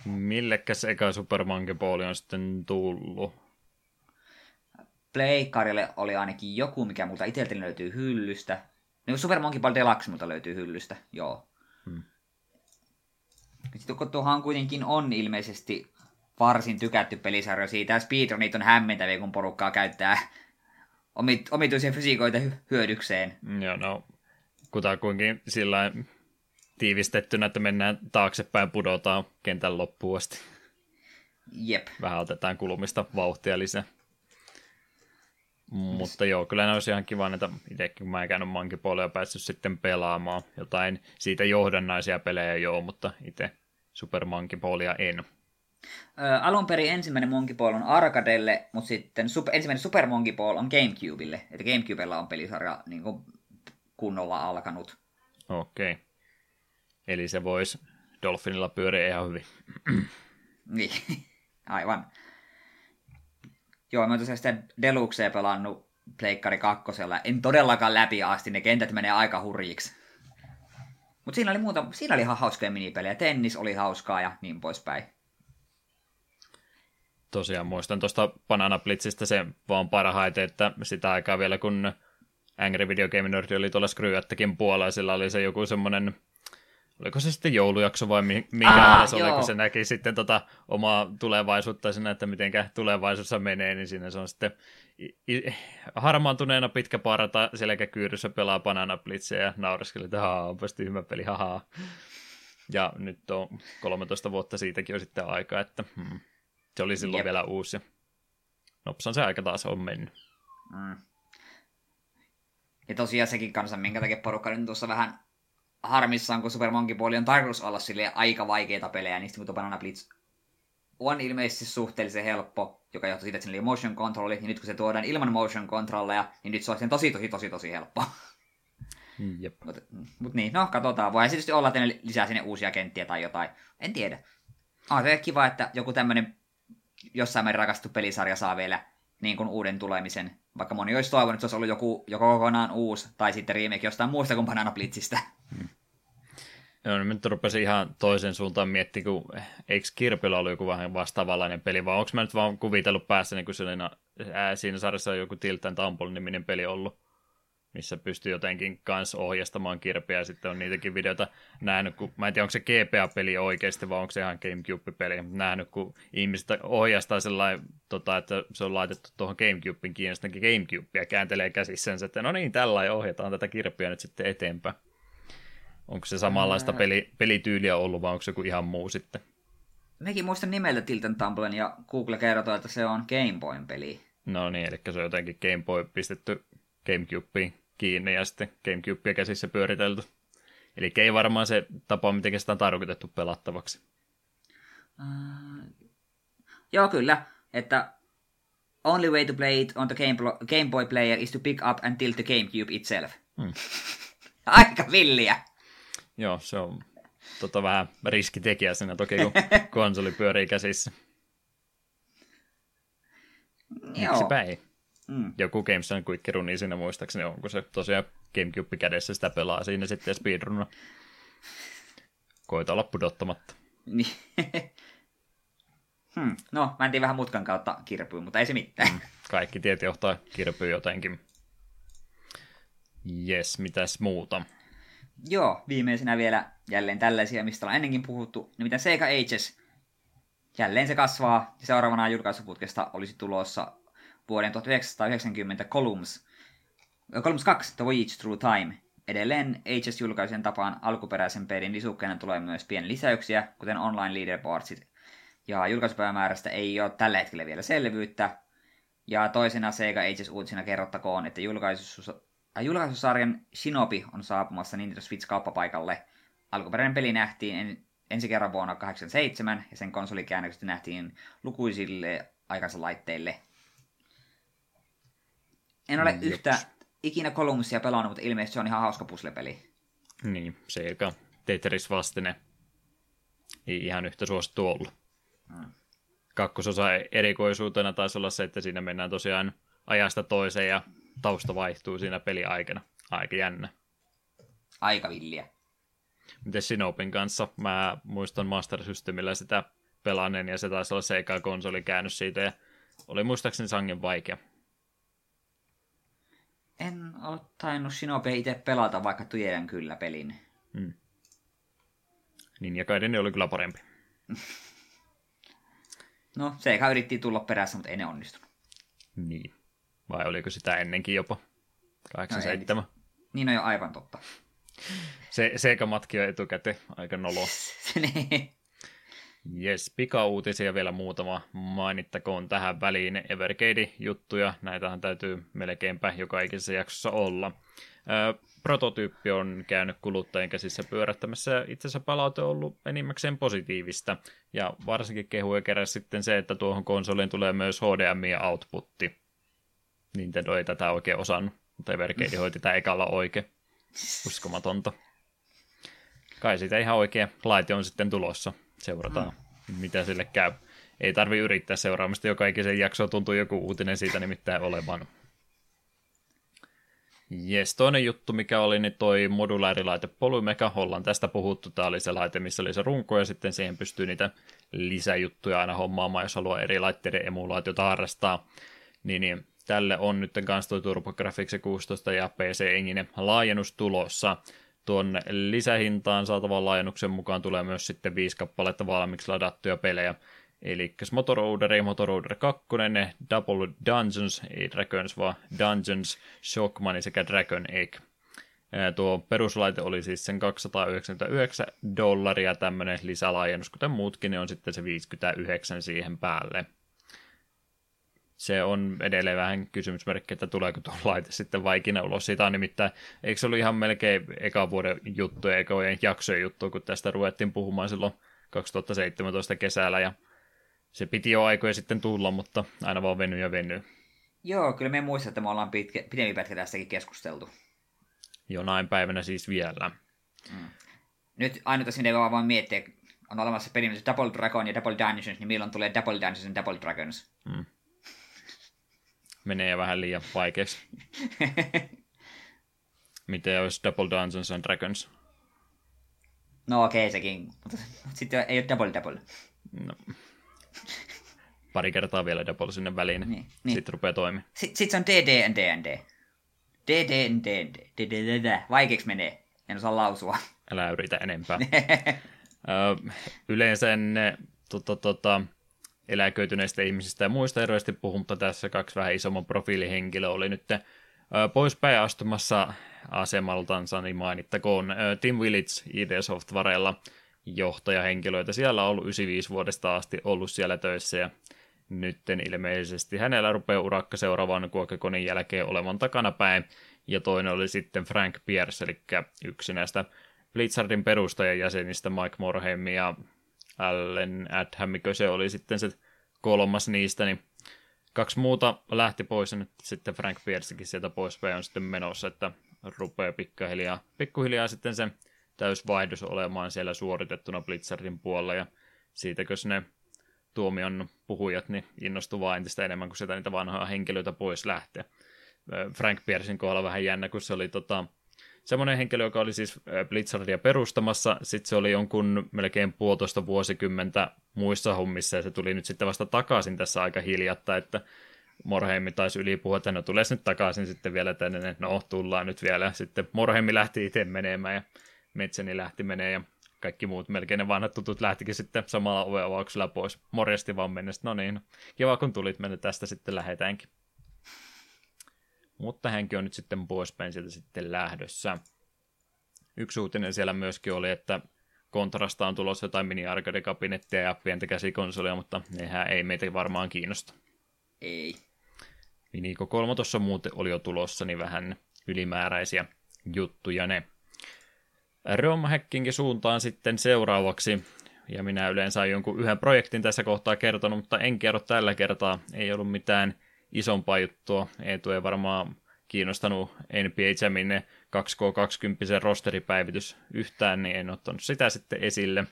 Millekäs eka Super Monkey Ball on sitten tullut? Playkarille oli ainakin joku, mikä multa itseltäni löytyy hyllystä. No Super Monkey Ball Deluxe multa löytyy hyllystä, joo. Hmm. Sitten kun tuohan kuitenkin on ilmeisesti varsin tykätty pelisarja siitä, speedrunit on hämmentäviä, kun porukkaa käyttää omit, omituisia fysiikoita hyödykseen. Joo, no kutakuinkin sillä tiivistettynä, että mennään taaksepäin, pudotaan kentän loppuun asti. Jep. Vähän otetaan kulumista vauhtia lisää. Mutta joo, kyllä ne olisi ihan kiva, että itsekin kun mä en käynyt mankipuolella päässyt sitten pelaamaan jotain siitä johdannaisia pelejä joo, mutta itse Super Monkey Ballia en. Ö, alun perin ensimmäinen Monkey Ball on Arcadelle, mutta sitten super, ensimmäinen Super Monkey Ball on Gamecubelle. Että Gamecubella on pelisarja niin kuin kunnolla alkanut. Okei. Okay. Eli se voisi Dolphinilla pyöriä ihan hyvin. *clears throat* niin, aivan. Joo, mä tosiaan sitä Deluxea pelannut Pleikkari kakkosella. En todellakaan läpi asti, ne kentät menee aika hurjiksi. Mutta siinä oli muuta, siinä oli ihan hauskoja minipelejä. Tennis oli hauskaa ja niin poispäin. Tosiaan muistan tuosta Banana Blitzistä se vaan parhaiten, että sitä aikaa vielä kun Angry Video Game Nerd oli tuolla Screwattekin puolella, sillä oli se joku semmoinen oliko se sitten joulujakso vai minkä Aa, se oli, kun se näki sitten tota omaa tulevaisuutta sinä, että miten tulevaisuudessa menee, niin siinä se on sitten harmaantuneena pitkä parata selkäkyyryssä pelaa Banana Blitzia ja naureskeli, että haa, onpas tyhmä peli, haha. Ja nyt on 13 vuotta siitäkin on sitten aika, että hmm, se oli silloin Jep. vielä uusi. Ja nopsan se aika taas on mennyt. Mm. Ja tosiaan sekin kanssa, minkä takia porukka nyt tuossa vähän harmissaan, kun Super Monkey Ball on tarkoitus olla sille aika vaikeita pelejä, niin sitten kun Banana Blitz on ilmeisesti suhteellisen helppo, joka johtuu siitä, että siinä oli motion control, niin nyt kun se tuodaan ilman motion controlleja, niin nyt se on tosi, tosi, tosi, tosi helppo. Jep. Mutta mut niin, no katsotaan. Voi tietysti olla, että ne lisää sinne uusia kenttiä tai jotain. En tiedä. On se kiva, että joku tämmöinen jossain määrin rakastettu pelisarja saa vielä niin kuin uuden tulemisen. Vaikka moni olisi toivonut, että se olisi ollut joku joko kokonaan uusi tai sitten remake jostain muusta kuin Banana Blitzistä. Hmm. Joo, niin nyt rupesin ihan toisen suuntaan miettimään, kun eikö Kirpillä ollut joku vähän vastaavanlainen peli, vai onko mä nyt vaan kuvitellut päässä, niin kun ää, siinä sarjassa on joku Tiltan Tampol niminen peli ollut, missä pystyy jotenkin kanssa ohjastamaan kirpeä, ja sitten on niitäkin videoita nähnyt, kun, mä en tiedä, onko se GPA-peli oikeasti, vai onko se ihan Gamecube-peli, nähnyt, kun ihmiset ohjastaa sellainen, tota, että se on laitettu tuohon Gamecubein kiinni, sitten Gamecubea kääntelee käsissänsä, että no niin, tällä ohjataan tätä kirpeä nyt sitten eteenpäin. Onko se samanlaista peli, pelityyliä ollut vai onko se joku ihan muu sitten? Mekin muistan nimeltä Tilton Tumblen ja Google kertoo, että se on Game Boyn peli. No niin, eli se on jotenkin Game Boy pistetty Gamecubeen kiinni ja sitten Gamecubea käsissä pyöritelty. Eli ei varmaan se tapa, miten sitä on tarkoitettu pelattavaksi. Uh, joo, kyllä. Että only way to play it on the Game, Game Boy player is to pick up and tilt the GameCube itself. Hmm. *laughs* Aika villiä. Joo, se on tota, vähän riskitekijä siinä toki, kun *laughs* konsoli pyörii käsissä. Miksipä ei? Mm. Joku Games and Quick Run, siinä muistaakseni onko se tosiaan Gamecube kädessä sitä pelaa siinä sitten speedrunna. Koita olla pudottamatta. Niin. hmm. No, mä en vähän mutkan kautta kirpyyn, mutta ei se mitään. Mm. Kaikki tiet johtaa kirpyyn jotenkin. Jes, mitäs muuta? Joo, viimeisenä vielä jälleen tällaisia, mistä ollaan ennenkin puhuttu. Nimittäin Sega Ages. Jälleen se kasvaa. Seuraavana julkaisuputkesta olisi tulossa vuoden 1990 Columns. Columns 2, The Voyage Through Time. Edelleen Ages-julkaisen tapaan alkuperäisen pelin lisukkeena tulee myös pieni lisäyksiä, kuten online leaderboardsit. Ja julkaisupäivämäärästä ei ole tällä hetkellä vielä selvyyttä. Ja toisena Sega Ages uutisena kerrottakoon, että julkaisussa julkaisusarjan Shinobi on saapumassa Nintendo Switch kauppapaikalle. Alkuperäinen peli nähtiin en, ensi kerran vuonna 1987 ja sen konsolikäännökset nähtiin lukuisille aikansa laitteille. En ole mm, yhtä ikinä Columbusia pelannut, mutta ilmeisesti se on ihan hauska puzzle-peli. Niin, se eikä Tetris vastine ei ihan yhtä suosittu ollut. Hmm. Kakkososa erikoisuutena taisi olla se, että siinä mennään tosiaan ajasta toiseen ja tausta vaihtuu siinä peliaikana. Aika jännä. Aika villiä. Miten Sinopin kanssa? Mä muistan Master Systemillä sitä pelanneen ja se taisi olla se eka konsoli käännös siitä ja oli muistaakseni sangen vaikea. En ole tainnut Sinopia itse pelata, vaikka tiedän kyllä pelin. Hmm. Niin, ja Gaiden oli kyllä parempi. *laughs* no, se yritti tulla perässä, mutta ei ne onnistunut. Niin. Vai oliko sitä ennenkin jopa? 87. No niin on jo aivan totta. Se, Sega matki jo etukäteen, aika nolo. niin. *laughs* Jes, pikauutisia vielä muutama mainittakoon tähän väliin. Evercade-juttuja, näitähän täytyy melkeinpä joka ikisessä jaksossa olla. prototyyppi on käynyt kuluttajien käsissä pyörättämässä itse asiassa palaute on ollut enimmäkseen positiivista. Ja varsinkin kehuja keräsi sitten se, että tuohon konsoliin tulee myös HDMI-outputti. Nintendo ei tätä oikein osannut, mutta Evercade hoiti tätä ekalla oikein. Uskomatonta. Kai siitä ihan oikea laite on sitten tulossa. Seurataan, mm. mitä sille käy. Ei tarvi yrittää seuraamista joka ikisen jaksoa, tuntuu joku uutinen siitä nimittäin olevan. Jes, toinen juttu, mikä oli, niin toi modulaarilaite Polymeca, ollaan tästä puhuttu, tämä oli se laite, missä oli se runko, ja sitten siihen pystyy niitä lisäjuttuja aina hommaamaan, jos haluaa eri laitteiden emulaatiota harrastaa. Niin, niin tälle on nyt kanssa tuo TurboGrafx 16 ja PC Engine laajennus tulossa. Tuon lisähintaan saatavan laajennuksen mukaan tulee myös sitten viisi kappaletta valmiiksi ladattuja pelejä. Eli Motoroider, Motoroider 2, Double Dungeons, ei Dragons, vaan Dungeons, Shockmani sekä Dragon Egg. Tuo peruslaite oli siis sen 299 dollaria, tämmöinen lisälaajennus, kuten muutkin, niin on sitten se 59 siihen päälle. Se on edelleen vähän kysymysmerkki, että tuleeko tuo laite sitten vaikina ulos. Siitä on nimittäin, eikö se ollut ihan melkein eka vuoden juttu ja ekojen jaksojen juttu, kun tästä ruvettiin puhumaan silloin 2017 kesällä, ja se piti jo aikoja sitten tulla, mutta aina vaan venyy ja venyy. Joo, kyllä me muistan, että me ollaan pitkä, pidempi pätkä tästäkin keskusteltu. Jonain päivänä siis vielä. Mm. Nyt ainoa tässä, mitä vaan miettiä, on olemassa peli, Double Dragon ja Double Dungeons, niin milloin tulee Double Dungeons ja Double Dragons? Mm. Menee vähän liian vaikeaksi. *laughs* Miten olisi Double Dungeons and Dragons? No okei okay, sekin, mutta sitten ei ole Double Double. No, pari kertaa vielä Double sinne väliin, niin, niin. sitten rupeaa toimimaan. Sitten sit se on DD D&D. DD DD. Vaikeaksi menee. En osaa lausua. Älä yritä enempää. *laughs* Yleensä ne tota, tota, eläköityneistä ihmisistä ja muista eroisesti puhun, mutta tässä kaksi vähän isomman profiilihenkilö oli nyt poispäin astumassa asemaltansa, niin mainittakoon Tim Willits ID Softwarella johtajahenkilöitä. Siellä on ollut 95 vuodesta asti ollut siellä töissä ja nytten ilmeisesti hänellä rupeaa urakka seuraavan kuokkakonin jälkeen olevan takana päin. Ja toinen oli sitten Frank Pierce, eli yksi näistä Blizzardin perustajan jäsenistä Mike Morheim ja Allen Adham, se oli sitten se kolmas niistä, niin kaksi muuta lähti pois ja nyt sitten Frank Piercekin sieltä pois on sitten menossa, että rupeaa pikkuhiljaa, pikkuhiljaa sitten se täysvaihdos olemaan siellä suoritettuna Blizzardin puolella ja siitäkö ne tuomion puhujat niin innostuvaa entistä enemmän, kun sieltä niitä vanhoja henkilöitä pois lähtee. Frank Piersin kohdalla vähän jännä, kun se oli tota, semmoinen henkilö, joka oli siis Blizzardia perustamassa, sitten se oli jonkun melkein puolitoista vuosikymmentä muissa hommissa, ja se tuli nyt sitten vasta takaisin tässä aika hiljatta, että Morheimi taisi yli puhua, että no tulee nyt takaisin sitten vielä tänne, no tullaan nyt vielä. Sitten Morheimi lähti itse menemään ja Metseni lähti menee ja kaikki muut, melkein ne vanhat tutut lähtikin sitten samalla oveavauksella pois. Morjesti vaan mennessä, no niin, kiva kun tulit, mennä tästä sitten lähetäänkin. Mutta hänkin on nyt sitten poispäin sieltä sitten lähdössä. Yksi uutinen siellä myöskin oli, että Kontrasta on tulossa jotain mini arcade-kabinettia ja pientä käsikonsolia, mutta nehän ei meitä varmaan kiinnosta. Ei. Mini kolmo tuossa muuten oli jo tulossa, niin vähän ylimääräisiä juttuja ne. ROM-hackingin suuntaan sitten seuraavaksi. Ja minä yleensä olen jonkun yhden projektin tässä kohtaa kertonut, mutta en kerro tällä kertaa. Ei ollut mitään isompaa juttua. Ei tule varmaan kiinnostanut NBA Jamin 2K20 rosteripäivitys yhtään, niin en ottanut sitä sitten esille.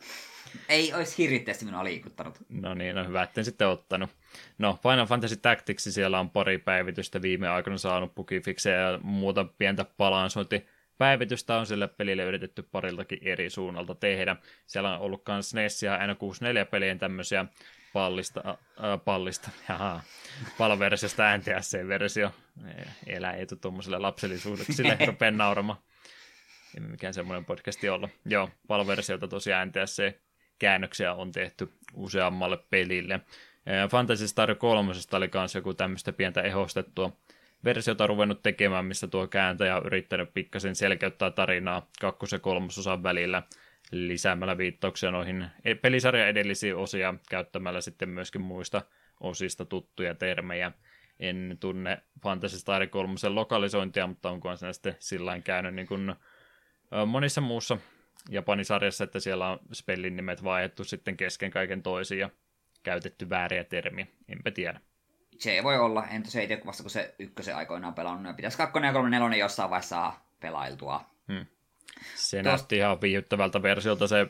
Ei olisi hirvittävästi minua liikuttanut. No niin, no hyvä, etten sitten ottanut. No, Final Fantasy Tactics siellä on pari päivitystä viime aikoina saanut pukifiksejä ja muuta pientä balansointi päivitystä on sille pelille yritetty pariltakin eri suunnalta tehdä. Siellä on ollut myös SNES ja N64-pelien tämmöisiä pallista, äh, pallista, *laughs* jaha, palversiosta NTSC-versio. Elä ei tule tuommoiselle lapsellisuudeksi, sille rupeaa nauramaan. Ei mikään semmoinen podcasti olla. Joo, palversiota tosiaan NTSC-käännöksiä on tehty useammalle pelille. Fantasy Star 3 oli myös joku tämmöistä pientä ehostettua versiota ruvennut tekemään, missä tuo kääntäjä on yrittänyt pikkasen selkeyttää tarinaa kakkos- ja kolmososan välillä lisäämällä viittauksia noihin e- pelisarjan edellisiä osia käyttämällä sitten myöskin muista osista tuttuja termejä. En tunne Fantasy Star 3 lokalisointia, mutta onko se sitten sillä käynyt niin kuin monissa muussa Japanisarjassa, että siellä on spellin nimet vaihdettu sitten kesken kaiken toisiin ja käytetty vääriä termiä. Enpä tiedä se voi olla, en tosiaan itse vasta kun se ykkösen aikoinaan pelannut, pitäisi kakkonen ja kolme nelonen jossain vaiheessa pelailtua. Hmm. Se Tuost... näytti ihan viihdyttävältä versiolta se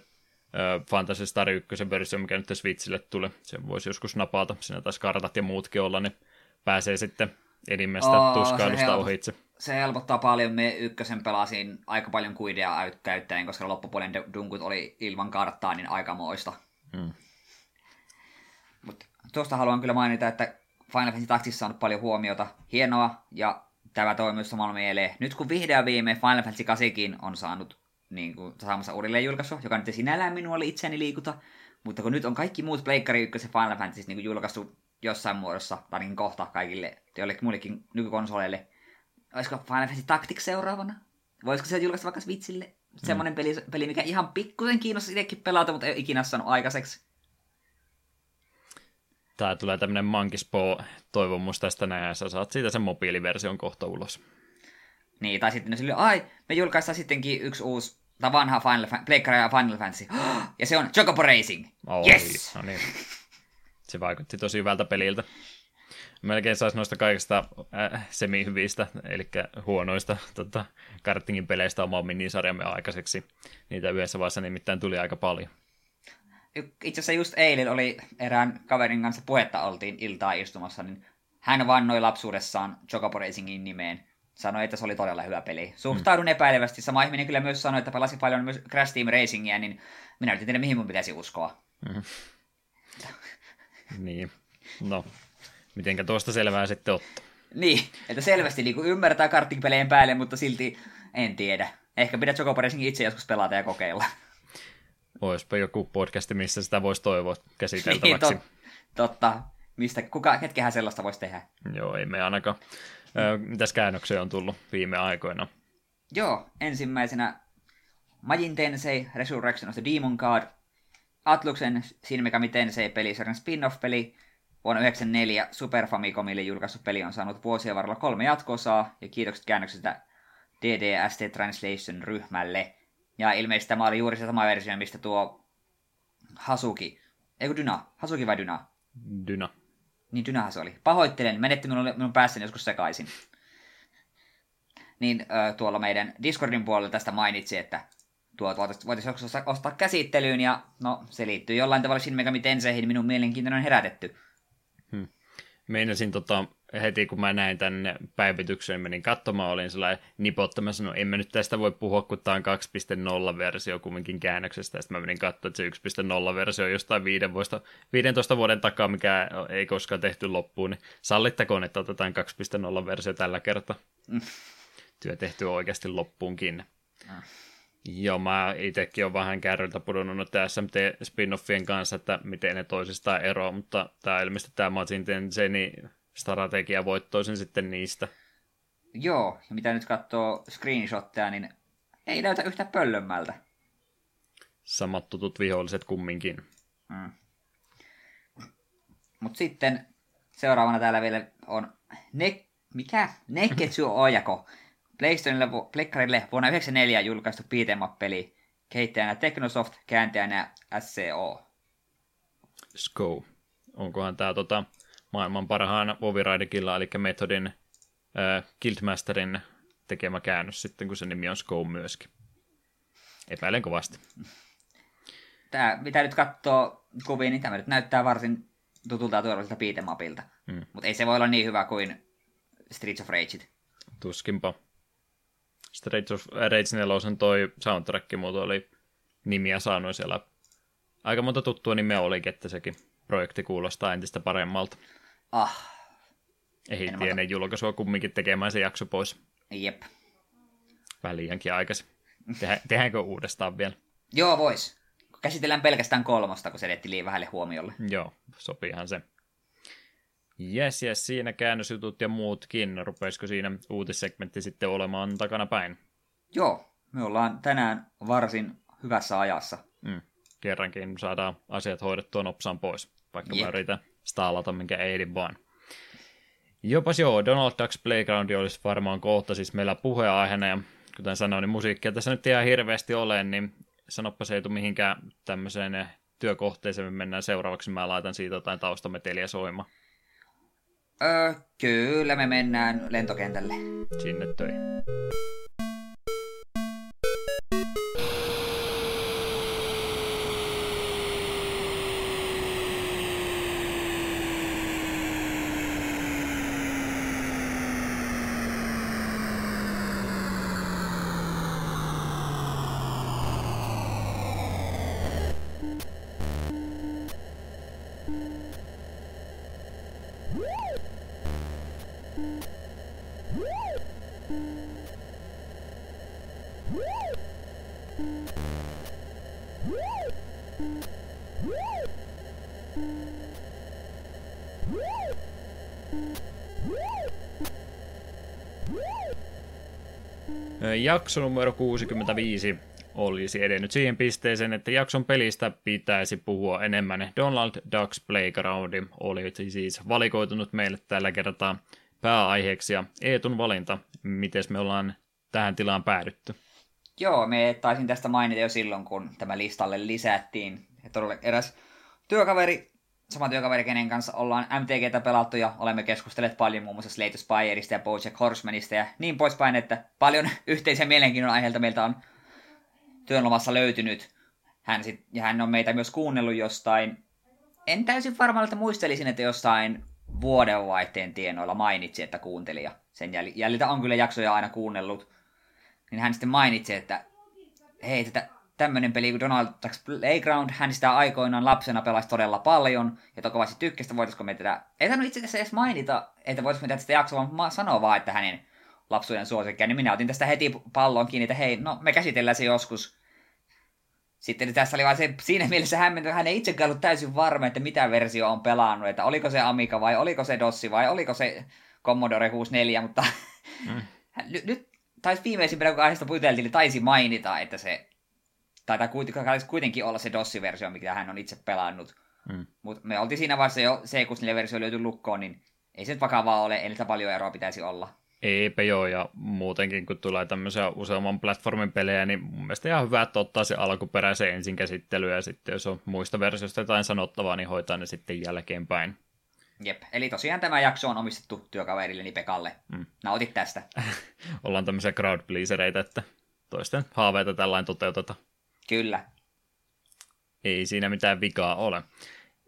Fantasy Star 1 versio, mikä nyt Switchille tuli. Se voisi joskus napata. Siinä taisi kartat ja muutkin olla, niin pääsee sitten enimmästä oh, tuskailusta ohitse. se helpottaa paljon. Me ykkösen pelasin aika paljon kuidea käyttäen, koska loppupuolen dunkut oli ilman karttaa, niin aikamoista. Mm. Mutta tuosta haluan kyllä mainita, että Final Fantasy Tactics on paljon huomiota. Hienoa, ja tämä toimii samalla mieleen. Nyt kun vihdoin viime Final Fantasy 8 on saanut niin kuin, saamassa uudelleen julkaisu, joka nyt sinällään minua itseäni liikuta, mutta kun nyt on kaikki muut Pleikkari 1 ja Final Fantasy niin julkaistu jossain muodossa, tai niin kohta kaikille joillekin muillekin nykykonsoleille, olisiko Final Fantasy Tactics seuraavana? Voisiko se julkaista vaikka Switchille? Mm. Semmoinen peli, peli, mikä ihan pikkusen kiinnostaa itsekin pelata, mutta ei ikinä saanut aikaiseksi. Tää tulee tämmönen Mankispo-toivomus tästä näin, ja sä saat siitä sen mobiiliversion kohta ulos. Niin, tai sitten ne sille, ai, me julkaistaan sittenkin yksi uusi, tai vanha Final, Fan- ja Final Fantasy, *gasps* ja se on Chocobo Racing. Oh, yes! No niin. Se vaikutti tosi hyvältä peliltä. Melkein saisi noista kaikista äh, semi-hyvistä, eli huonoista tota, kartingin peleistä omaa minisarjamme aikaiseksi. Niitä yhdessä vaiheessa nimittäin tuli aika paljon. Itse asiassa just eilen oli erään kaverin kanssa puhetta oltiin iltaa istumassa, niin hän vannoi lapsuudessaan Chocobo Racingin nimeen. Sanoi, että se oli todella hyvä peli. Suhtaudun mm. epäilevästi. Sama ihminen kyllä myös sanoi, että pelasi paljon myös Crash Team Racingia, niin minä en tiedä, mihin mun pitäisi uskoa. Mm. *laughs* niin. No, mitenkä tuosta selvää sitten ottaa? Niin, että selvästi niin ymmärtää kartingpeleen päälle, mutta silti en tiedä. Ehkä pidät Chocobo Racingin itse joskus pelata ja kokeilla. Olisipa joku podcast, missä sitä voisi toivoa käsiteltäväksi. niin, tot, totta. Mistä, kuka, hetkehän sellaista voisi tehdä? Joo, ei me ainakaan. Ö, mitäs käännöksiä on tullut viime aikoina? Joo, ensimmäisenä Majin Tensei Resurrection of the Demon God, Atluksen Shin Megami Tensei-pelisarjan spin-off-peli, vuonna 1994 Super Famicomille julkaistu peli on saanut vuosien varrella kolme jatkosaa, ja kiitokset käännöksestä DDST Translation-ryhmälle. Ja ilmeisesti tämä oli juuri se sama versio, mistä tuo Hasuki, eikö Dyna? Hasuki vai Dyna? Dyna. Niin Dynahan se oli. Pahoittelen, menetti minun, minun päässäni joskus sekaisin. Niin äh, tuolla meidän Discordin puolella tästä mainitsi, että tuot voitaisiin joskus ostaa käsittelyyn, ja no, se liittyy jollain tavalla Shin Megami Tenseihin, minun mielenkiintoinen on herätetty. Hmm. Meinasin tota, heti kun mä näin tänne päivityksen, menin katsomaan, olin sellainen nipottamassa, no en mä nyt tästä voi puhua, kun tämä on 2.0-versio kumminkin käännöksestä, ja sitten mä menin katsomaan, että se 1.0-versio on jostain 15 vuoden takaa, mikä ei koskaan tehty loppuun, niin sallittakoon, että otetaan 2.0-versio tällä kertaa. Mm. Työ tehty oikeasti loppuunkin. Mm. Joo, mä itsekin olen vähän kärryltä pudonnut SMT spin-offien kanssa, että miten ne toisistaan eroavat, mutta tämä ilmeisesti tämä Matsin Tensei, strategia voittoisin sitten niistä. Joo, ja mitä nyt katsoo screenshotteja, niin ei näytä yhtä pöllömmältä. Samat tutut viholliset kumminkin. Mm. Mutta sitten seuraavana täällä vielä on ne, mikä? Neketsu Ojako. PlayStationille, vuonna 1994 julkaistu beat'em peli kehittäjänä Technosoft, kääntäjänä SCO. SCO. Onkohan tämä tota, maailman parhaan Oviraidikilla, eli Methodin äh, Guildmasterin tekemä käännös sitten, kun se nimi on SCO myöskin. Epäilen kovasti. Tämä, mitä nyt katsoo kuvia, niin tämä nyt näyttää varsin tutulta ja turvalliselta Mm. Mutta ei se voi olla niin hyvä kuin Streets of Rage. Tuskinpa. Streets of Rage 4 toi soundtrack muuten oli nimiä saanut siellä. Aika monta tuttua nimeä olikin, että sekin projekti kuulostaa entistä paremmalta. Ah. Ehittiin ennen julkaisua kumminkin tekemään se jakso pois. Jep. Vähän liiankin aikaisin. Tehdä, tehdäänkö uudestaan vielä? Joo, vois. Käsitellään pelkästään kolmosta, kun se liian vähälle huomiolle. Joo, sopiihan se. Jes, jes, siinä käännösjutut ja muutkin. Rupeisiko siinä uutissegmentti sitten olemaan takana päin? Joo, me ollaan tänään varsin hyvässä ajassa. Mm, kerrankin saadaan asiat hoidettua nopsaan pois, vaikka Jep. mä yritän staalata minkä eidin vaan. Jopas joo, Donald Ducks Playground olisi varmaan kohta siis meillä puheenaiheena, ja kuten sanoin, niin musiikkia tässä nyt ihan hirveästi ole, niin sanoppa se ei tule mihinkään tämmöiseen työkohteeseen, me mennään seuraavaksi, mä laitan siitä jotain taustameteliä soimaan. Öö, kyllä me mennään lentokentälle. Sinne töihin. Jakso numero 65 olisi edennyt siihen pisteeseen, että jakson pelistä pitäisi puhua enemmän. Donald Ducks Playground oli siis valikoitunut meille tällä kertaa pääaiheeksi ja Eetun valinta. Miten me ollaan tähän tilaan päädytty? Joo, me taisin tästä mainita jo silloin, kun tämä listalle lisättiin. Että eräs työkaveri sama työkaveri, kenen kanssa ollaan MTGtä pelattu ja olemme keskustelleet paljon muun muassa Slate Spireista ja Bojack Horsemanista ja niin poispäin, että paljon *laughs* yhteisiä mielenkiinnon aiheilta meiltä on työnlomassa löytynyt. Hän sit, ja hän on meitä myös kuunnellut jostain, en täysin varmaan, että muistelisin, että jossain vuodenvaihteen tienoilla mainitsi, että kuuntelija. Sen jäljiltä on kyllä jaksoja aina kuunnellut. Niin hän sitten mainitsi, että hei, tätä tämmöinen peli kuin Donald Duck's Playground, hän sitä aikoinaan lapsena pelasi todella paljon, ja kovasti tykkästä, voitaisiko me tätä, ei tainnut itse asiassa edes mainita, että voitaisiko me tästä jaksoa, vaan sanoa vaan, että hänen lapsuuden suosikkia, niin minä otin tästä heti pallon kiinni, että hei, no me käsitellään se joskus. Sitten tässä oli vain se siinä mielessä hämmentä, hän ei itsekään ollut täysin varma, että mitä versio on pelannut, että oliko se Amiga vai oliko se Dossi vai oliko se Commodore 64, mutta mm. *laughs* nyt taisi viimeisimpänä, kun aiheesta puiteltiin, niin taisi mainita, että se taitaa kuitenkin olla se DOS-versio, mikä hän on itse pelannut. Mm. Mutta me oltiin siinä vaiheessa jo C64-versio löyty lukkoon, niin ei se nyt vakavaa ole, ei niitä paljon eroa pitäisi olla. Eipä joo, ja muutenkin kun tulee tämmöisiä useamman platformin pelejä, niin mun mielestä ihan hyvä, että ottaa se alkuperäisen ensin käsittely, ja sitten jos on muista versioista jotain sanottavaa, niin hoitaa ne sitten jälkeenpäin. Jep, eli tosiaan tämä jakso on omistettu työkaverilleni Pekalle. Mm. Nautit tästä. *laughs* Ollaan tämmöisiä crowd pleasereita, että toisten haaveita tällainen toteutetaan. Kyllä. Ei siinä mitään vikaa ole.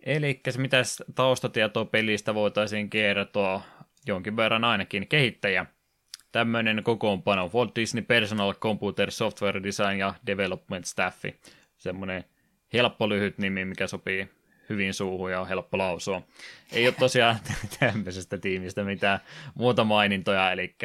Eli mitä taustatietoa pelistä voitaisiin kertoa jonkin verran ainakin kehittäjä. Tämmöinen kokoonpano Walt Disney Personal Computer Software Design ja Development Staffi. Semmoinen helppo lyhyt nimi, mikä sopii hyvin suuhun ja on helppo lausua. Ei ole tosiaan *laughs* tämmöisestä tiimistä mitään muuta mainintoja, eli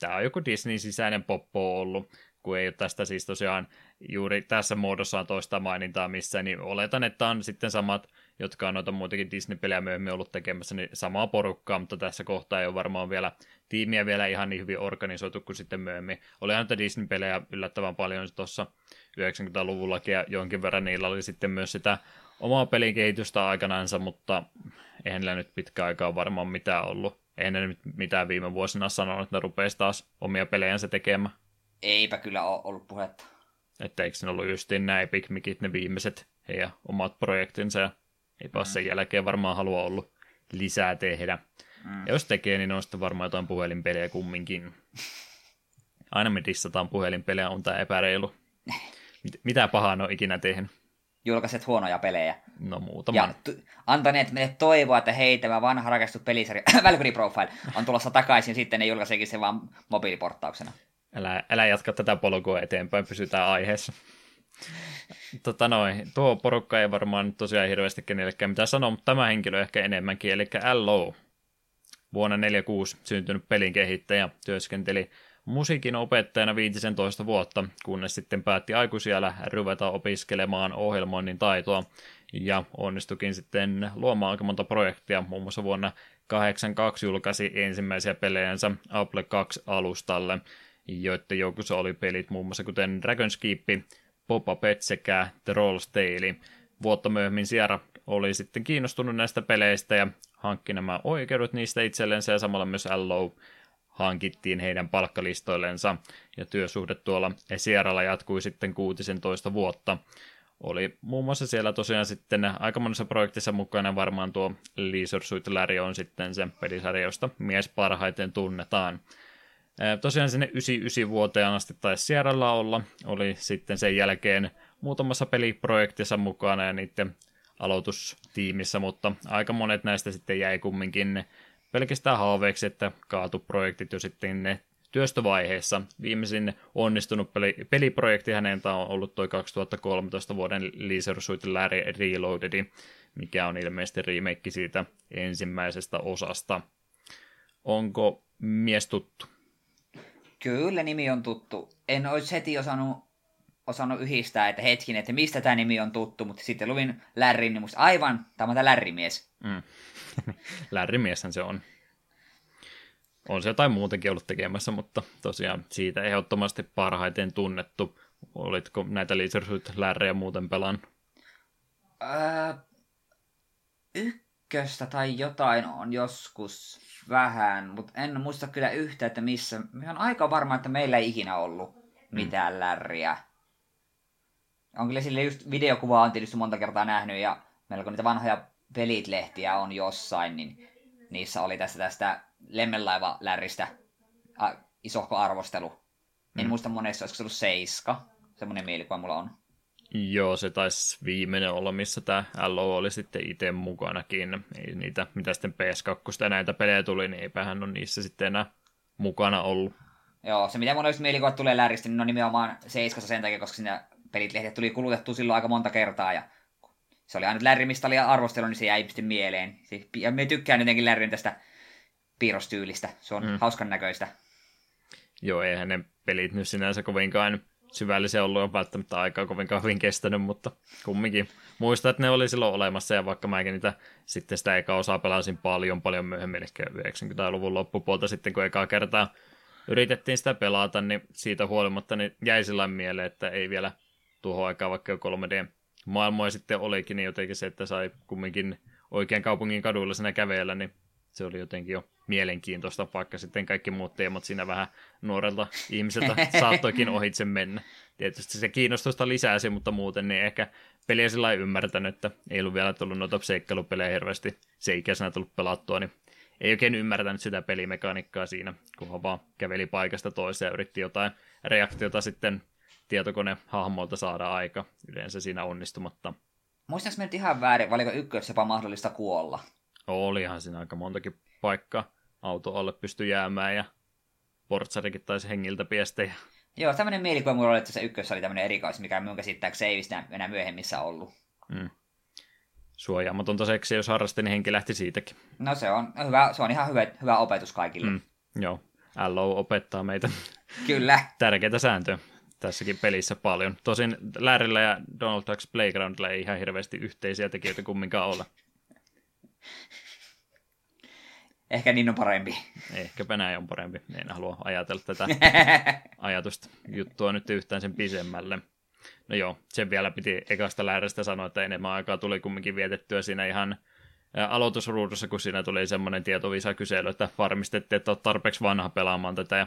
tämä on joku Disney sisäinen poppo ollut, kun ei ole tästä siis tosiaan juuri tässä muodossaan toista mainintaa missä, niin oletan, että on sitten samat, jotka on noita muitakin Disney-pelejä myöhemmin ollut tekemässä, niin samaa porukkaa, mutta tässä kohtaa ei ole varmaan vielä tiimiä vielä ihan niin hyvin organisoitu kuin sitten myöhemmin. Olihan näitä Disney-pelejä yllättävän paljon tuossa 90-luvullakin ja jonkin verran niillä oli sitten myös sitä omaa pelin kehitystä aikanaansa, mutta eihän niillä nyt pitkä aikaa varmaan mitään ollut. Eihän ne nyt mitään viime vuosina sanonut, että ne rupeaisi taas omia pelejänsä tekemään. Eipä kyllä ole ollut puhetta. Että eikö ne ollut justiin nämä Epic Micit ne viimeiset heidän omat projektinsa ja eipä mm. sen jälkeen varmaan halua ollut lisää tehdä. Mm. Ja jos tekee, niin on sitten varmaan jotain puhelinpelejä kumminkin. *laughs* Aina me dissataan puhelinpelejä, on tämä epäreilu. Mit, mitä pahaa ne on ikinä tehnyt? Julkaiset huonoja pelejä. No muutama. Ja t- antaneet meille toivoa, että hei, tämä vanha rakastettu pelisarja *coughs* Valkyrie Profile on tulossa takaisin, sitten ne julkaisekin se vaan mobiiliporttauksena. Älä, älä jatka tätä polkua eteenpäin, pysytään aiheessa. Tota noin, tuo porukka ei varmaan tosiaan hirveästi kenellekään mitä sanoa, mutta tämä henkilö ehkä enemmänkin, eli L.O. Vuonna 46 syntynyt pelin kehittäjä työskenteli musiikin opettajana 15 vuotta, kunnes sitten päätti aikuisiellä ruveta opiskelemaan ohjelmoinnin taitoa ja onnistukin sitten luomaan aika monta projektia. Muun muassa vuonna 82 julkaisi ensimmäisiä pelejänsä Apple 2-alustalle joiden joukossa oli pelit muun muassa kuten Dragon's Keep, Pet sekä The Roll's Tale. Vuotta myöhemmin Sierra oli sitten kiinnostunut näistä peleistä ja hankki nämä oikeudet niistä itsellensä ja samalla myös Allo hankittiin heidän palkkalistoillensa ja työsuhde tuolla Sierralla jatkui sitten 16 vuotta. Oli muun muassa siellä tosiaan sitten aika monessa projektissa mukana varmaan tuo Leisure Suit Larry on sitten se pelisarja, josta mies parhaiten tunnetaan. Tosiaan sinne 99 vuoteen asti taisi Sierralla olla, oli sitten sen jälkeen muutamassa peliprojektissa mukana ja niiden aloitustiimissä, mutta aika monet näistä sitten jäi kumminkin pelkästään haaveeksi, että kaatu projektit jo sitten ne työstövaiheessa. Viimeisin onnistunut peli, peliprojekti häneltä on ollut tuo 2013 vuoden Leisure Suit Larry Reloaded, mikä on ilmeisesti remake siitä ensimmäisestä osasta. Onko mies tuttu? Kyllä nimi on tuttu. En olisi heti osannut osannut yhdistää, että hetkin, että mistä tämä nimi on tuttu, mutta sitten luvin Lärrin, niin musta aivan, tämä on tämä Lärrimies. Mm. *laughs* Lärrimieshän se on. On se jotain muutenkin ollut tekemässä, mutta tosiaan siitä ehdottomasti parhaiten tunnettu. Olitko näitä Leisure Lärrejä muuten pelaan? Öö, ykköstä tai jotain on joskus vähän, mutta en muista kyllä yhtä, että missä. Mä on aika varma, että meillä ei ikinä ollut mitään mm. lärriä. On kyllä sille just videokuvaa on tietysti monta kertaa nähnyt ja meillä kun niitä vanhoja pelit-lehtiä on jossain, niin niissä oli tästä tästä lemmenlaiva-lärristä isohko arvostelu. En mm. muista monessa, olisiko se ollut Seiska. Semmoinen mielikuva mulla on. Joo, se taisi viimeinen olla, missä tämä LO oli sitten itse mukanakin. Ei niitä, mitä sitten PS2 näitä pelejä tuli, niin eipä hän ole niissä sitten enää mukana ollut. Joo, se mitä mun olisi mielikuvat tulee läristä, niin on nimenomaan Seiskassa sen takia, koska sinne pelit tuli kulutettu silloin aika monta kertaa, ja se oli aina Larry, mistä oli arvostelu, niin se jäi sitten mieleen. Ja me tykkään jotenkin Larryn tästä piirrostyylistä. Se on mm. hauskan näköistä. Joo, eihän ne pelit nyt sinänsä kovinkaan syvällisiä ollut on välttämättä aikaa kovinkaan hyvin kestänyt, mutta kumminkin muistan, että ne oli silloin olemassa ja vaikka mäkin niitä sitten sitä eka osaa pelasin paljon paljon myöhemmin, eli 90-luvun loppupuolta sitten, kun ekaa kertaa yritettiin sitä pelata, niin siitä huolimatta niin jäi sillä mieleen, että ei vielä tuohon aikaan vaikka jo 3D maailmoja sitten olikin, niin jotenkin se, että sai kumminkin oikean kaupungin kaduilla siinä kävellä, niin se oli jotenkin jo mielenkiintoista, vaikka sitten kaikki muut teemat siinä vähän nuorelta ihmiseltä *laughs* saattoikin ohitse mennä. Tietysti se kiinnostusta lisäsi, mutta muuten niin ehkä peliä sillä ei ymmärtänyt, että ei ollut vielä tullut noita seikkailupelejä hirveästi se ikäisenä tullut pelattua, niin ei oikein ymmärtänyt sitä pelimekaniikkaa siinä, kunhan vaan käveli paikasta toiseen ja yritti jotain reaktiota sitten tietokone hahmolta saada aika, yleensä siinä onnistumatta. Muistaaks me nyt ihan väärin, valiko ykkössä jopa mahdollista kuolla? Olihan siinä aika montakin paikkaa. Auto alle pystyi jäämään ja portsarikin taisi hengiltä piestä. Joo, tämmöinen mielikuva mulla oli, että se ykkössä oli tämmöinen erikois, mikä minun käsittääkseni ei enää myöhemmissä ollut. Mm. Suojaamatonta seksiä, jos harrastin, niin henki lähti siitäkin. No se on, hyvä, se on ihan hyvä, hyvä opetus kaikille. Mm. Joo, LO opettaa meitä. Kyllä. *laughs* Tärkeitä sääntöjä tässäkin pelissä paljon. Tosin Lärillä ja Donald Ducks Playgroundilla ei ihan hirveästi yhteisiä tekijöitä kumminkaan ole. Ehkä niin on parempi. Ehkäpä näin on parempi. En halua ajatella tätä *laughs* ajatusta juttua nyt yhtään sen pisemmälle. No joo, sen vielä piti ekasta lähdöstä sanoa, että enemmän aikaa tuli kumminkin vietettyä siinä ihan aloitusruudussa, kun siinä tuli semmoinen tietovisa-kysely, että varmistettiin, että olet tarpeeksi vanha pelaamaan tätä, ja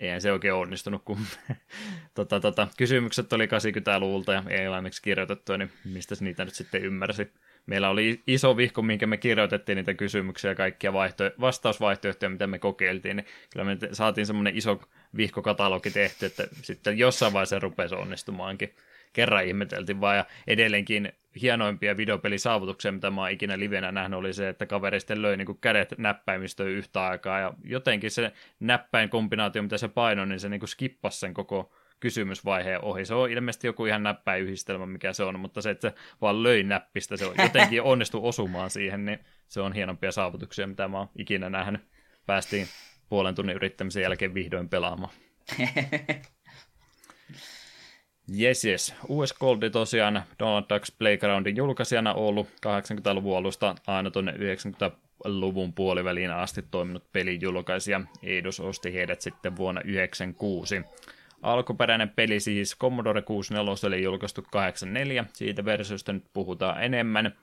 eihän se oikein onnistunut, kun *laughs* tota, tota, kysymykset oli 80-luvulta ja englanniksi kirjoitettu, niin mistä niitä nyt sitten ymmärsi meillä oli iso vihko, minkä me kirjoitettiin niitä kysymyksiä ja kaikkia vaihto- vastausvaihtoehtoja, mitä me kokeiltiin, niin kyllä me saatiin semmoinen iso vihkokatalogi tehty, että sitten jossain vaiheessa rupesi onnistumaankin. Kerran ihmeteltiin vaan, ja edelleenkin hienoimpia videopelisaavutuksia, mitä mä oon ikinä livenä nähnyt, oli se, että kaveri sitten löi niin kädet näppäimistöön yhtä aikaa, ja jotenkin se näppäin kombinaatio, mitä se painoi, niin se niin skippasi sen koko kysymysvaiheen ohi. Se on ilmeisesti joku ihan näppäyhdistelmä, mikä se on, mutta se, että se vaan löi näppistä, se on jotenkin *laughs* onnistu osumaan siihen, niin se on hienompia saavutuksia, mitä mä oon ikinä nähnyt. Päästiin puolen tunnin yrittämisen jälkeen vihdoin pelaamaan. *laughs* Yes, yes. US Goldi tosiaan Donald Ducks Playgroundin julkaisijana ollut 80-luvun alusta aina tuonne 90-luvun puoliväliin asti toiminut pelijulkaisija. Eidos osti heidät sitten vuonna 1996. Alkuperäinen peli siis Commodore 64 oli julkaistu 84, siitä versiosta nyt puhutaan enemmän.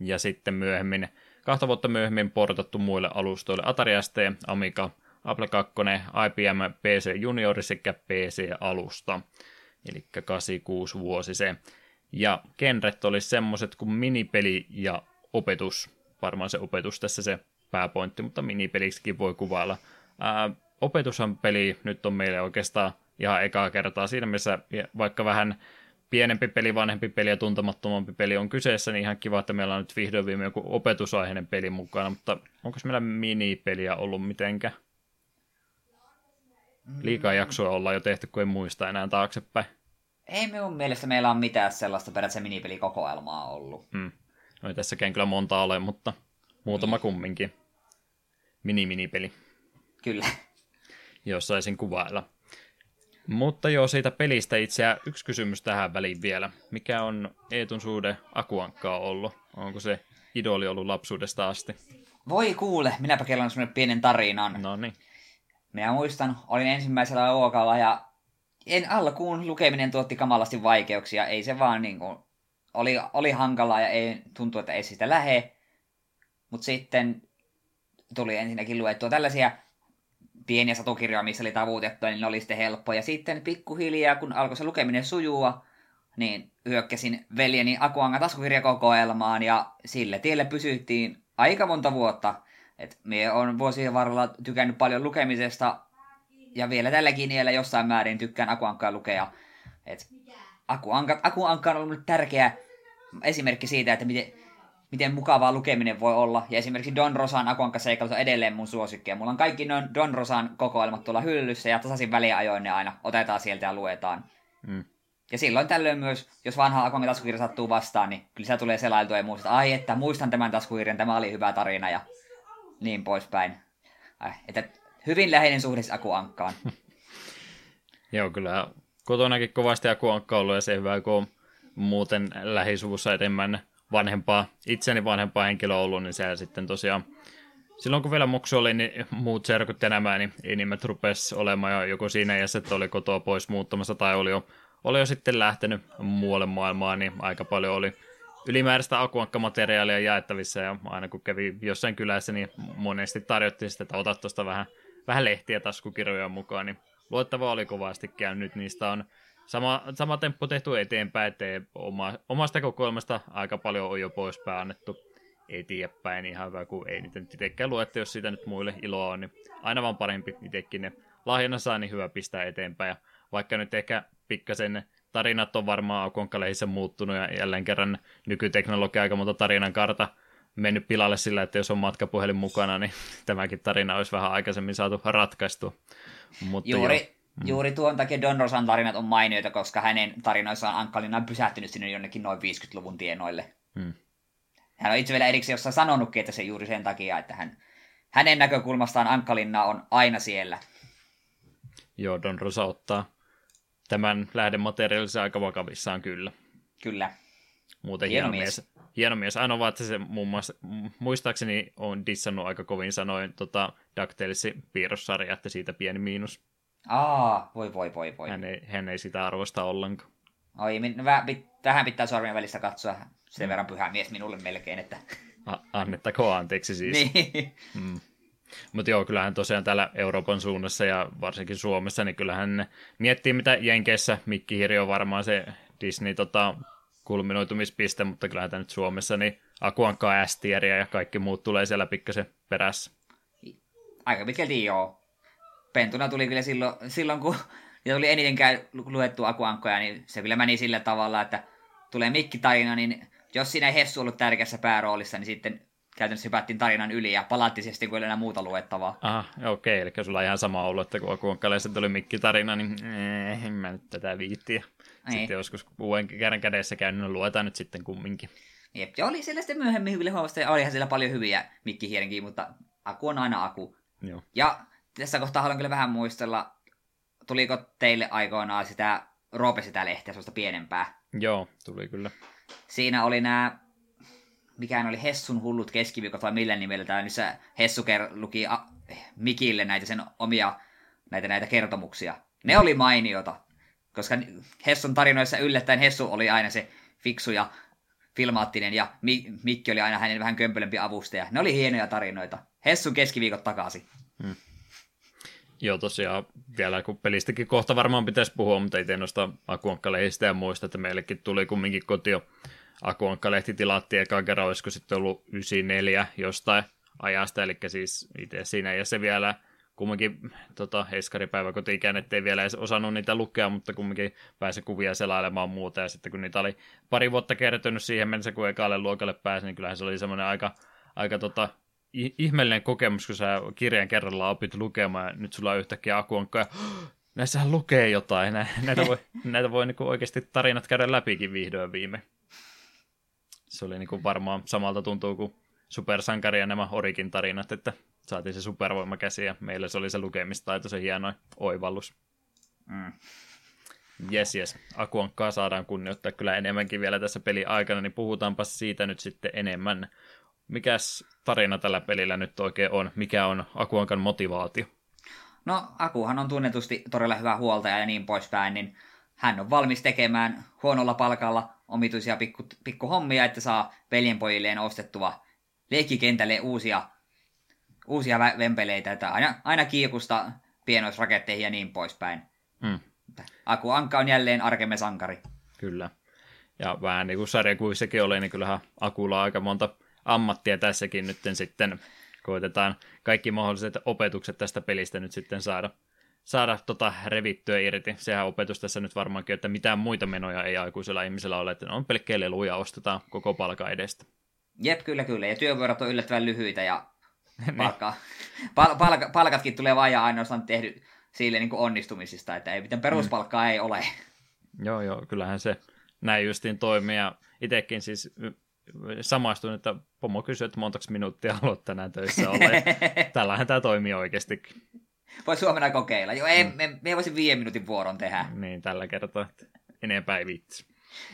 Ja sitten myöhemmin, kahta vuotta myöhemmin portattu muille alustoille Atari ST, Amiga, Apple 2, IBM PC Junior sekä PC-alusta. Eli 86 vuosi se. Ja genret oli semmoset kuin minipeli ja opetus. Varmaan se opetus tässä se pääpointti, mutta minipeliksikin voi kuvailla. Ää, opetushan peli nyt on meille oikeastaan ihan ekaa kertaa siinä missä vaikka vähän pienempi peli, vanhempi peli ja tuntemattomampi peli on kyseessä, niin ihan kiva, että meillä on nyt vihdoin viime joku opetusaiheinen peli mukana, mutta onko meillä minipeliä ollut mitenkä? Liikaa jaksoa ollaan jo tehty, kun ei muista enää taaksepäin. Ei minun mielestä meillä on mitään sellaista periaatteessa minipelikokoelmaa ollut. Hmm. No ei tässäkään kyllä monta ole, mutta muutama niin. kumminkin. Mini-minipeli. Kyllä. Jos saisin kuvailla. Mutta joo, siitä pelistä itseä yksi kysymys tähän väliin vielä. Mikä on Eetun suhde Akuankkaa ollut? Onko se idoli ollut lapsuudesta asti? Voi kuule, minäpä kerron semmoinen pienen tarinan. No niin. Minä muistan, olin ensimmäisellä luokalla ja en alkuun lukeminen tuotti kamalasti vaikeuksia. Ei se vaan niin kuin, oli, oli hankalaa ja ei tuntuu, että ei sitä lähe. Mutta sitten tuli ensinnäkin luettua tällaisia pieniä satukirjoja, missä oli tavutettu, niin ne oli sitten helppo. Ja sitten pikkuhiljaa, kun alkoi se lukeminen sujua, niin hyökkäsin veljeni Akuanga taskukirjakokoelmaan ja sille tielle pysyttiin aika monta vuotta. Et me on vuosien varrella tykännyt paljon lukemisesta ja vielä tälläkin iällä jossain määrin tykkään Akuankaa lukea. Et Akuanka, Akuanka on ollut tärkeä esimerkki siitä, että miten, miten mukavaa lukeminen voi olla. Ja esimerkiksi Don Rosan Akuanka seikkailut on edelleen mun suosikkeja. Mulla on kaikki Don Rosan kokoelmat tuolla hyllyssä ja tasaisin väliajoin ne aina otetaan sieltä ja luetaan. Mm. Ja silloin tällöin myös, jos vanha Akuanka taskukirja sattuu vastaan, niin kyllä se tulee selailtua ja muistaa, ai että muistan tämän taskukirjan, tämä oli hyvä tarina ja niin poispäin. Ai, että hyvin läheinen suhde Akuankkaan. *laughs* Joo, kyllä kotonakin kovasti Akuankka ollut ja se hyvä, kun on muuten lähisuvussa enemmän vanhempaa, itseni vanhempaa henkilöä ollut, niin siellä sitten tosiaan silloin kun vielä muksu oli, niin muut serkut ja nämä, niin enimmät rupes olemaan jo joko siinä iässä, että oli kotoa pois muuttamassa tai oli jo, oli jo sitten lähtenyt muualle maailmaan, niin aika paljon oli ylimääräistä akuankkamateriaalia jaettavissa ja aina kun kävi jossain kylässä, niin monesti tarjottiin sitä, että ota tuosta vähän, vähän lehtiä taskukirjoja mukaan, niin luettava oli kovasti käynyt. Niistä on sama, sama temppu tehty eteenpäin, ettei oma, omasta kokoelmasta aika paljon on jo poispäin annettu eteenpäin. Ihan hyvä, kun ei niitä nyt itsekään luette, jos siitä nyt muille iloa on, niin aina vaan parempi itsekin ne lahjana saa, niin hyvä pistää eteenpäin. Ja vaikka nyt ehkä pikkasen tarinat on varmaan Akonkaleissä muuttunut ja jälleen kerran nykyteknologia aika monta tarinan karta mennyt pilalle sillä, että jos on matkapuhelin mukana, niin *laughs* tämäkin tarina olisi vähän aikaisemmin saatu ratkaistua. Mutta juuri, jo, mm. juuri tuon takia Don Rosan tarinat on mainioita, koska hänen tarinoissaan Ankkalina on pysähtynyt sinne jonnekin noin 50-luvun tienoille. Hmm. Hän on itse vielä erikseen jossain sanonutkin, että se juuri sen takia, että hän, hänen näkökulmastaan Ankkalinna on aina siellä. Joo, Don Rosa ottaa tämän lähdemateriaalisen aika vakavissaan kyllä. Kyllä. Muuten hieno, hieno mies. mies. Hieno mies. Ainoa vaan, että se muun muassa, muistaakseni on dissannut aika kovin sanoin tota DuckTalesin piirrossarja, että siitä pieni miinus. Aa, voi voi voi voi. Hän ei, hän ei sitä arvosta ollenkaan. Oi, min, vä, pit, tähän pitää sormien välissä katsoa sen mm. verran pyhä mies minulle melkein, että... A, annettako anteeksi siis. Niin. Mm. Mutta joo, kyllähän tosiaan täällä Euroopan suunnassa ja varsinkin Suomessa, niin kyllähän miettii mitä Jenkeissä, Mikki Hiri on varmaan se Disney tota, kulminoitumispiste, mutta kyllähän tämä nyt Suomessa, niin Akuankkaa s ja kaikki muut tulee siellä pikkasen perässä. Aika pitkälti joo. Pentuna tuli kyllä silloin, silloin kun *laughs* ja tuli eniten käy, luettu Akuankkoja, niin se kyllä meni sillä tavalla, että tulee Mikki-tarina, niin jos siinä ei Hessu ollut tärkeässä pääroolissa, niin sitten käytännössä hypättiin tarinan yli ja palattiin sitten, kun ei enää muuta luettavaa. Aha, okei, okay, eli sulla on ihan sama ollut, että kun Akuankkaleissa tuli Mikki-tarina, niin eh, en mä nyt tätä viittiä. Niin. Sitten joskus uuden kerran kädessä käynyt, niin luetaan nyt sitten kumminkin. Jep, ja oli siellä sitten myöhemmin hyville huomasta, ja olihan siellä paljon hyviä Mikki mutta Aku on aina Aku. Joo. Ja tässä kohtaa haluan kyllä vähän muistella, tuliko teille aikoinaan sitä Roope sitä lehteä, sellaista pienempää? Joo, tuli kyllä. Siinä oli nämä mikään oli Hessun hullut keskiviikot vai millä nimellä, missä Hessu luki a, Mikille näitä sen omia näitä, näitä kertomuksia. Ne oli mainiota, koska Hessun tarinoissa yllättäen Hessu oli aina se fiksu ja filmaattinen ja Mikki oli aina hänen vähän kömpelömpi avustaja. Ne oli hienoja tarinoita. Hessun keskiviikot takaisin. Hmm. Joo, tosiaan vielä kun pelistäkin kohta varmaan pitäisi puhua, mutta ei tee noista akuankkaleista ja muista, että meillekin tuli kumminkin kotio Akuankka-lehti tilattiin eka kerran, olisiko sitten ollut 94 jostain ajasta, eli siis itse siinä ja se vielä kumminkin tota, Heskaripäiväkoti-ikään, ettei vielä edes osannut niitä lukea, mutta kumminkin pääsi kuvia selailemaan muuta, ja sitten kun niitä oli pari vuotta kertynyt siihen mennessä, kun ekalle luokalle pääsi, niin kyllähän se oli semmoinen aika, aika tota, ihmeellinen kokemus, kun sä kirjan kerralla opit lukemaan, ja nyt sulla on yhtäkkiä Akuankka, ja *gasps* näissähän lukee jotain, näitä voi, *laughs* näitä voi niin oikeasti tarinat käydä läpikin vihdoin viime se oli niin kuin varmaan samalta tuntuu kuin supersankari ja nämä Orikin tarinat, että saatiin se supervoima käsi ja meillä se oli se lukemistaito, se hieno oivallus. Mm. Jes, jes. Akuankkaa saadaan kunnioittaa kyllä enemmänkin vielä tässä peli aikana, niin puhutaanpa siitä nyt sitten enemmän. Mikäs tarina tällä pelillä nyt oikein on? Mikä on Akuankan motivaatio? No, Akuhan on tunnetusti todella hyvä huoltaja ja niin poispäin, niin hän on valmis tekemään huonolla palkalla omituisia pikku, pikkuhommia, että saa veljenpojilleen ostettua leikkikentälle uusia, uusia vempeleitä, että aina, aina kiikusta pienoisraketteihin ja niin poispäin. Mm. Aku Ankka on jälleen arkemme sankari. Kyllä. Ja vähän niin kuin sarjakuvissakin oli, niin kyllähän Akulla on aika monta ammattia tässäkin nyt sitten koitetaan kaikki mahdolliset opetukset tästä pelistä nyt sitten saada, saada tota revittyä irti. Sehän opetus tässä nyt varmaankin, että mitään muita menoja ei aikuisella ihmisellä ole, että ne on pelkkiä leluja ostetaan koko palka edestä. Jep, kyllä, kyllä. Ja työvuorot on yllättävän lyhyitä ja *laughs* niin. palkka, pal- palk- palkatkin tulee vain ja ainoastaan tehty sille niin onnistumisista, että ei mitään peruspalkkaa mm. ei ole. Joo, joo, kyllähän se näin justiin toimii. Ja itsekin siis samaistuin, että pomo kysyi, että montaks minuuttia haluat tänään töissä olla. *laughs* Tällähän tämä toimii oikeastikin. Voisi huomenna kokeilla. Joo, ei, mm. me, me voisin viiden minuutin vuoron tehdä. Niin, tällä kertaa. Että enempää ei vitsi.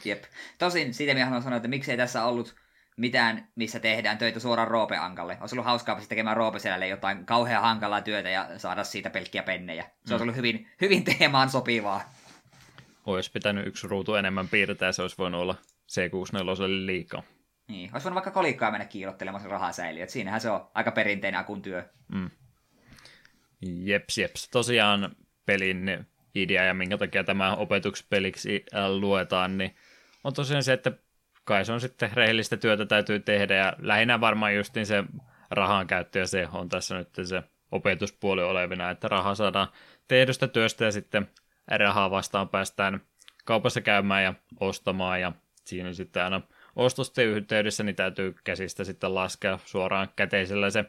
Jep. Tosin siitä minä haluan sanoa, että miksei tässä ollut mitään, missä tehdään töitä suoraan Roope-ankalle. Olisi ollut hauskaa tekemään Roope jotain kauhean hankalaa työtä ja saada siitä pelkkiä pennejä. Se olisi mm. ollut hyvin, hyvin teemaan sopivaa. Olisi pitänyt yksi ruutu enemmän piirtää, se olisi voinut olla C64 liikaa. Niin, olisi voinut vaikka kolikkaa mennä kiilottelemaan se rahasäiliö. Siinähän se on aika perinteinen akun työ. Mm. Jeps, jeps. Tosiaan pelin idea ja minkä takia tämä opetuspeliksi äh, luetaan, niin on tosiaan se, että kai se on sitten rehellistä työtä täytyy tehdä ja lähinnä varmaan justiin se rahan käyttö ja se on tässä nyt se opetuspuoli olevina, että raha saadaan tehdystä työstä ja sitten rahaa vastaan päästään kaupassa käymään ja ostamaan ja siinä sitten aina ostosten yhteydessä niin täytyy käsistä sitten laskea suoraan käteisellä se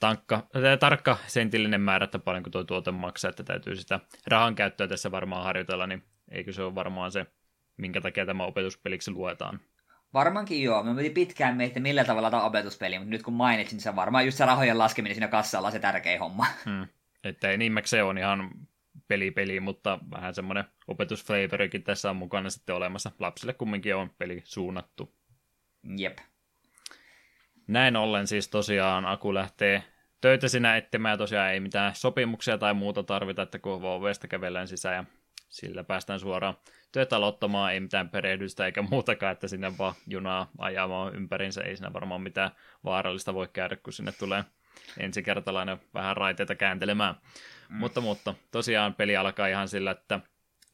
tankka, tarkka sentillinen määrä, että paljonko tuo tuote maksaa, että täytyy sitä rahan käyttöä tässä varmaan harjoitella, niin eikö se ole varmaan se, minkä takia tämä opetuspeliksi luetaan. Varmaankin joo. Me piti pitkään miettiä, millä tavalla tämä opetuspeli, mutta nyt kun mainitsin, niin se on varmaan just se rahojen laskeminen siinä kassalla se tärkein homma. Hmm. Että ei nimeksi se on ihan peli peli, mutta vähän semmoinen opetusflavorikin tässä on mukana sitten olemassa. Lapsille kumminkin on peli suunnattu. Jep. Näin ollen siis tosiaan Aku lähtee töitä sinä etsimään ja tosiaan ei mitään sopimuksia tai muuta tarvita, että kun ovesta kävellään sisään ja sillä päästään suoraan työtä aloittamaan, ei mitään perehdystä eikä muutakaan, että sinne vaan junaa ajamaan ympärinsä, ei siinä varmaan mitään vaarallista voi käydä, kun sinne tulee ensikertalainen vähän raiteita kääntelemään. Mm. Mutta, mutta tosiaan peli alkaa ihan sillä, että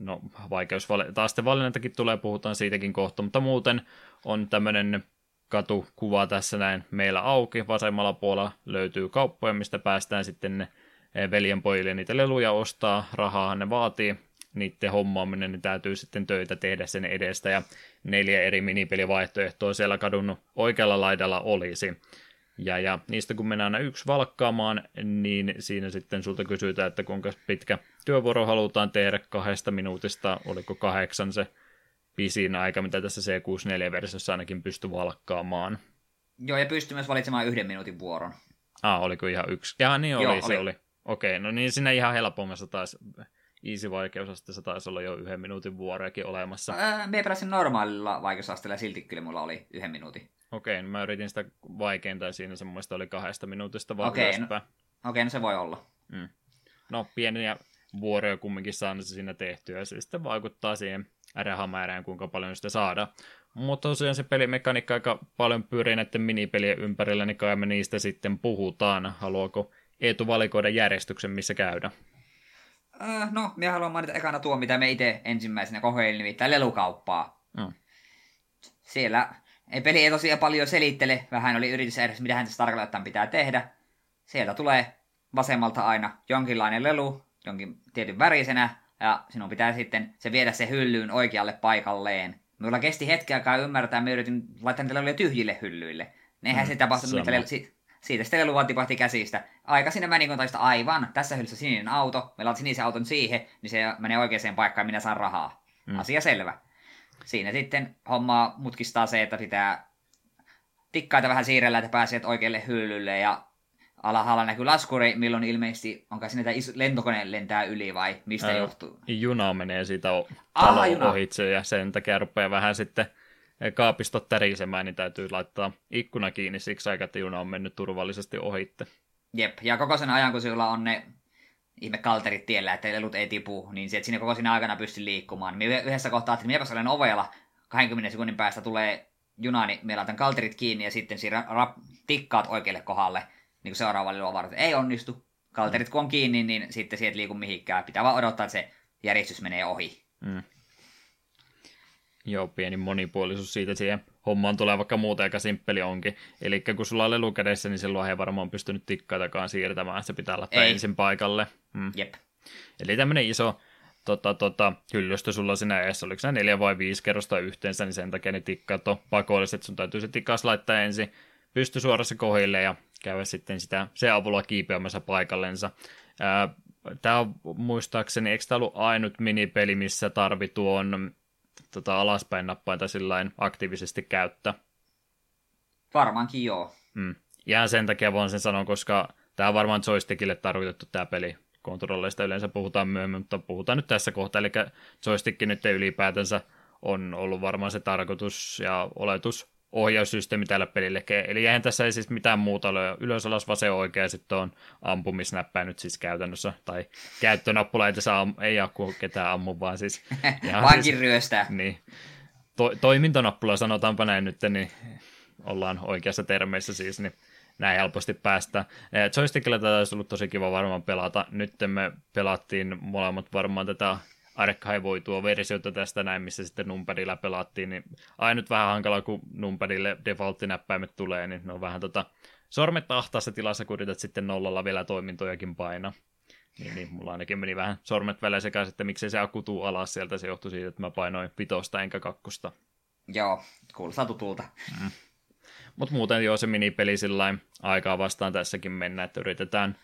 no vaikeus, taas sitten valinnantakin tulee, puhutaan siitäkin kohta, mutta muuten on tämmöinen katukuva tässä näin meillä auki. Vasemmalla puolella löytyy kauppoja, mistä päästään sitten ne veljenpojille niitä leluja ostaa, rahaa ne vaatii, niiden hommaaminen, niin täytyy sitten töitä tehdä sen edestä, ja neljä eri minipelivaihtoehtoa siellä kadun oikealla laidalla olisi. Ja, ja niistä kun mennään aina yksi valkkaamaan, niin siinä sitten sulta kysytään, että kuinka pitkä työvuoro halutaan tehdä kahdesta minuutista, oliko kahdeksan se pisin aika, mitä tässä C64-versiossa ainakin pystyi valkkaamaan. Joo, ja pystyi myös valitsemaan yhden minuutin vuoron. Ah, oliko ihan yksi? Ja niin oli, Joo, oli. se oli. Okei, no niin siinä ihan helpommassa taas easy vaikeusasteessa taisi olla jo yhden minuutin vuorojakin olemassa. Ää, me pelasin normaalilla vaikeusasteella silti kyllä mulla oli yhden minuutin. Okei, no mä yritin sitä vaikeinta ja siinä se mun oli kahdesta minuutista vaan Okei, no, okei, no se voi olla. Mm. No pieniä vuoroja kumminkin saanut se siinä tehtyä ja se sitten vaikuttaa siihen rahamäärään, kuinka paljon sitä saada. Mutta tosiaan se pelimekaniikka aika paljon pyörii näiden minipelien ympärillä, niin kai me niistä sitten puhutaan. Haluaako Eetu valikoida järjestyksen, missä käydä? Äh, no, minä haluan mainita ekana tuo, mitä me itse ensimmäisenä kokeilin, nimittäin lelukauppaa. Mm. Siellä ei peli ei tosiaan paljon selittele, vähän oli yritys edes, mitä hän tässä tarkalleen pitää tehdä. Sieltä tulee vasemmalta aina jonkinlainen lelu, jonkin tietyn värisenä, ja sinun pitää sitten se viedä se hyllyyn oikealle paikalleen. Minulla kesti hetki aikaa ymmärtää, me yritin laittaa niitä leluja tyhjille hyllyille. Nehän mm, se tapahtui, mitä lelu, siitä sitten lelu tipahti käsistä. Aika sinne meni, kun taista aivan, tässä hyllyssä sininen auto, me laitan sinisen auton siihen, niin se menee oikeaan paikkaan, minä saan rahaa. Mm. Asia selvä. Siinä sitten homma mutkistaa se, että pitää tikkaita vähän siirrellä, että pääset oikealle hyllylle ja alhaalla näkyy laskuri, milloin ilmeisesti, onko siinä tämä lentokone lentää yli vai mistä Ää, johtuu? Juna menee siitä talon ohitse ja sen takia rupeaa vähän sitten kaapistot tärisemään, niin täytyy laittaa ikkuna kiinni siksi aikaa, että juna on mennyt turvallisesti ohitte. Jep, ja koko sen ajan, kun sillä on ne ihme kalterit tiellä, että lelut ei tipu, niin se, että siinä koko siinä aikana pystyy liikkumaan. Me yhdessä kohtaa että minäpäs olen ovella, 20 sekunnin päästä tulee juna, niin me laitan kalterit kiinni ja sitten siinä rap- tikkaat oikealle kohdalle niin seuraavalle varten. Ei onnistu. Kalterit kun on kiinni, niin sitten sieltä liiku mihinkään. Pitää vaan odottaa, että se järjestys menee ohi. Mm. Joo, pieni monipuolisuus siitä siihen hommaan tulee vaikka muuta aika simppeli onkin. Eli kun sulla on lelu kädessä, niin silloin ei varmaan pystynyt tikkaitakaan siirtämään, se pitää laittaa ei. ensin paikalle. Mm. Jep. Eli tämmöinen iso tota, tota, hyllystö sulla sinä eessä, oliko se neljä vai viisi kerrosta yhteensä, niin sen takia ne tikkaat on pakolliset, sun täytyy se tikkaas laittaa ensin pysty suorassa kohille ja käydä sitten sitä se avulla kiipeämässä paikallensa. Tämä on muistaakseni, eikö tämä ollut ainut minipeli, missä tarvi tuon tota, alaspäin nappainta sillain aktiivisesti käyttää? Varmaankin joo. Mm. Ihan sen takia voin sen sanoa, koska tämä on varmaan joystickille tarkoitettu tämä peli. Kontrolleista yleensä puhutaan myöhemmin, mutta puhutaan nyt tässä kohtaa. Eli joystick nyt ylipäätänsä on ollut varmaan se tarkoitus ja oletus ohjaussysteemi tällä pelille. Eli eihän tässä ei siis mitään muuta ole. Ylös, alas, vasen, oikea, sitten on ampumisnäppää nyt siis käytännössä. Tai käyttönappula ei tässä am- ei ole ketään ammu, vaan siis... *laughs* Vankin siis, ryöstää. Niin. To- toimintanappula sanotaanpa näin nyt, niin ollaan oikeassa termeissä siis, niin näin helposti päästä. Joystickilla tätä olisi ollut tosi kiva varmaan pelata. Nyt me pelattiin molemmat varmaan tätä archivoitua versiota tästä näin, missä sitten numpadilla pelattiin, niin ainut vähän hankala, kun numpadille default-näppäimet tulee, niin ne on vähän tota, sormet ahtaassa tilassa, kun yrität sitten nollalla vielä toimintojakin painaa. Niin, niin, mulla ainakin meni vähän sormet välillä sekä että miksei se akutuu alas sieltä, se johtui siitä, että mä painoin vitosta enkä kakkosta. Joo, kuulostaa tutulta. Mm. Mutta muuten joo, se minipeli sillä aikaa vastaan tässäkin mennä, että yritetään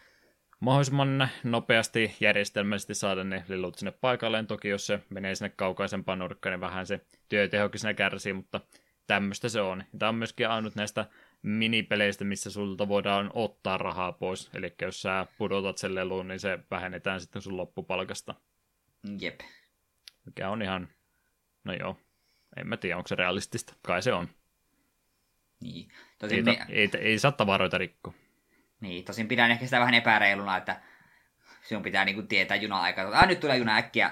mahdollisimman nopeasti järjestelmällisesti saada ne lelut sinne paikalleen. Toki jos se menee sinne kaukaisempaan nurkkaan, niin vähän se työtehokin siinä kärsii, mutta tämmöistä se on. Tämä on myöskin ainut näistä minipeleistä, missä sulta voidaan ottaa rahaa pois. Eli jos sä pudotat sen leluun, niin se vähennetään sitten sun loppupalkasta. Jep. Mikä on ihan, no joo, en mä tiedä, onko se realistista. Kai se on. Niin. Tosin ei, me... ei, ei, ei saa tavaroita rikkoa. Niin, tosin pidän ehkä sitä vähän epäreiluna, että sinun pitää niinku tietää juna-aikaa. Ah, nyt tulee juna äkkiä.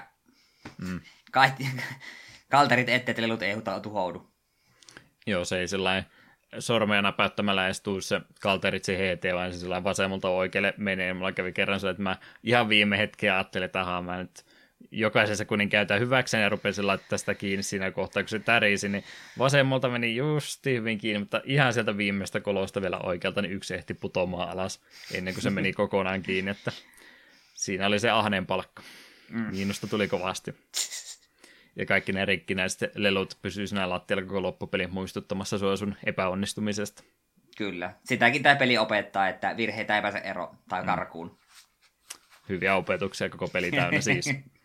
Mm. Kaikki, *laughs* kalterit etteet lelut ei tuhoudu. Joo, se ei sellainen sormea näpäyttämällä edes tuu se kalterit siihen eteen, vaan se sellainen vasemmalta oikealle menee. Mulla kävi kerran se, että mä ihan viime hetkeä ajattelin, että ahaa, mä nyt jokaisen sekunnin käytän hyväkseen ja rupesin laittaa sitä kiinni siinä kohtaa, kun se tärisi, niin vasemmalta meni just hyvin kiinni, mutta ihan sieltä viimeistä kolosta vielä oikealta, niin yksi ehti putomaan alas ennen kuin se meni *laughs* kokonaan kiinni, että siinä oli se ahneen palkka. Mm. Miinusta tuli kovasti. Ja kaikki ne rikkinäiset lelut pysyy siinä lattialla koko loppupeli muistuttamassa sua sun epäonnistumisesta. Kyllä. Sitäkin tämä peli opettaa, että virheitä ei pääse ero tai mm. karkuun. Mm. Hyviä opetuksia koko peli täynnä siis. *laughs*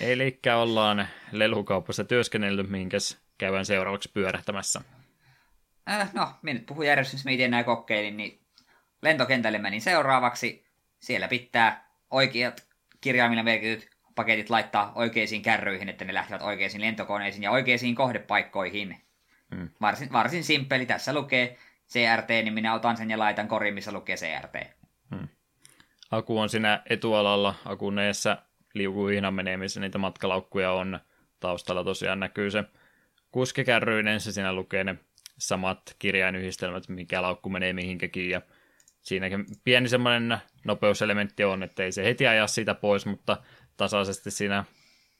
Eli ollaan lelukaupassa työskennellyt, minkäs käydään seuraavaksi pyörähtämässä. Äh, no, minä nyt puhun järjestys, mä enää kokeilin, niin lentokentälle menin seuraavaksi. Siellä pitää oikeat kirjaimilla merkityt paketit laittaa oikeisiin kärryihin, että ne lähtevät oikeisiin lentokoneisiin ja oikeisiin kohdepaikkoihin. Hmm. Varsin, varsin simppeli. Tässä lukee CRT, niin minä otan sen ja laitan koriin, missä lukee CRT. Hmm. Aku on siinä etualalla akuneessa liukuihnan menemisessä niitä matkalaukkuja on. Taustalla tosiaan näkyy se kuskikärryinen, se siinä lukee ne samat kirjainyhdistelmät, mikä laukku menee mihinkäkin, ja siinäkin pieni semmoinen nopeuselementti on, että ei se heti aja siitä pois, mutta tasaisesti siinä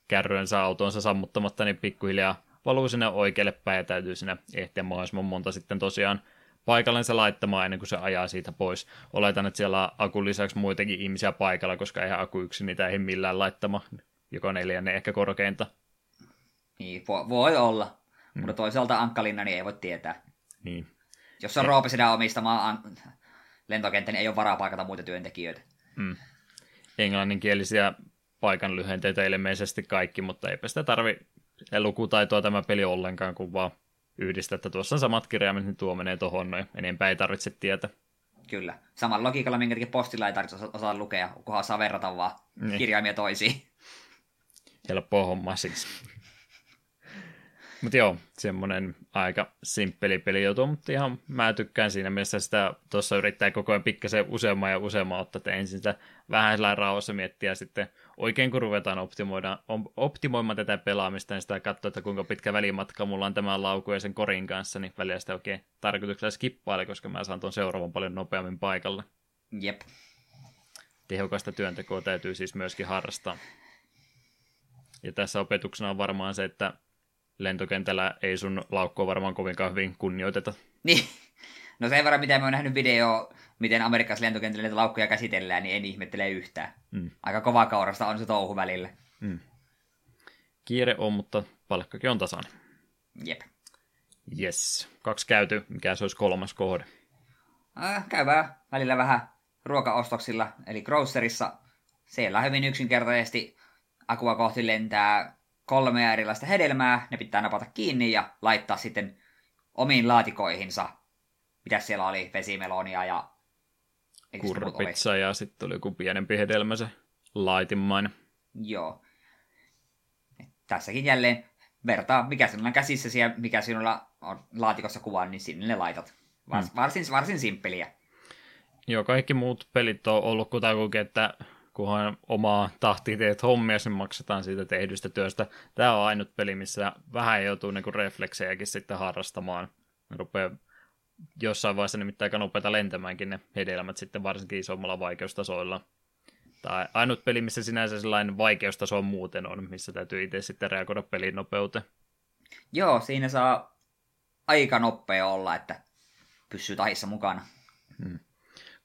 kärryensä autonsa sammuttamatta, niin pikkuhiljaa valuu sinne oikealle päin ja täytyy sinne ehtiä mahdollisimman monta sitten tosiaan paikallensa laittamaan ennen kuin se ajaa siitä pois. Oletan, että siellä on akun lisäksi muitakin ihmisiä paikalla, koska eihän aku yksin niitä ei millään laittama, joka neljänne ehkä korkeinta. Niin, voi, voi olla, mm. mutta toisaalta Ankkalinna niin ei voi tietää. Niin. Jos on Roope sitä omistamaa an- lentokenttä, niin ei ole varaa paikata muita työntekijöitä. Mm. Englanninkielisiä paikan lyhenteitä ilmeisesti kaikki, mutta eipä sitä tarvi lukutaitoa tämä peli ollenkaan, kun vaan yhdistä, että tuossa on samat kirjaimet, niin tuo menee tuohon noin. Enempää ei tarvitse tietää. Kyllä. Samalla logiikalla, minkä takia postilla ei tarvitse osaa lukea, kunhan saa verrata vaan niin. kirjaimia toisiin. Helppo homma siis. Mutta joo, semmoinen aika simppeli pelijuttu, mutta ihan mä tykkään siinä mielessä sitä, tuossa yrittää koko ajan pikkasen useamman ja useamman ottaa, että ensin sitä vähän sellainen rauhassa miettiä sitten oikein kun ruvetaan optimoimaan tätä pelaamista, niin sitä katsoa, että kuinka pitkä välimatka mulla on tämän lauku ja sen korin kanssa, niin välillä sitä oikein tarkoituksella skippaile, koska mä saan tuon seuraavan paljon nopeammin paikalle. Jep. Tehokasta työntekoa täytyy siis myöskin harrastaa. Ja tässä opetuksena on varmaan se, että lentokentällä ei sun laukkua varmaan kovinkaan hyvin kunnioiteta. Niin. No sen verran, mitä mä oon nähnyt video, miten Amerikassa lentokentällä niitä laukkuja käsitellään, niin en ihmettele yhtään. Mm. Aika kova kaurasta on se touhu välillä. Mm. Kiire on, mutta palkkakin on tasainen. Jep. Yes. Kaksi käyty. Mikä se olisi kolmas kohde? Äh, käyvää välillä vähän ruokaostoksilla, eli grocerissa. Siellä on hyvin yksinkertaisesti akua kohti lentää kolmea erilaista hedelmää, ne pitää napata kiinni ja laittaa sitten omiin laatikoihinsa. Mitä siellä oli? Vesimelonia ja... Kurpitsa ja sitten oli joku pienempi hedelmä se laitimmainen. Joo. Tässäkin jälleen vertaa, mikä sinulla on käsissäsi ja mikä sinulla on laatikossa kuva, niin sinne ne laitat. Vars, hmm. varsin, varsin simppeliä. Joo, kaikki muut pelit on ollut kutakuinkin, että kunhan omaa tahtia teet hommia, niin maksetaan siitä tehdystä työstä. Tämä on ainut peli, missä vähän joutuu niin refleksejäkin sitten harrastamaan. Rupeaa jossain vaiheessa nimittäin aika nopeita lentämäänkin ne hedelmät sitten varsinkin isommalla vaikeustasoilla. Tai ainut peli, missä sinänsä sellainen vaikeustaso muuten on, missä täytyy itse sitten reagoida pelin nopeuteen. Joo, siinä saa aika nopea olla, että pysyy tahissa mukana. Hmm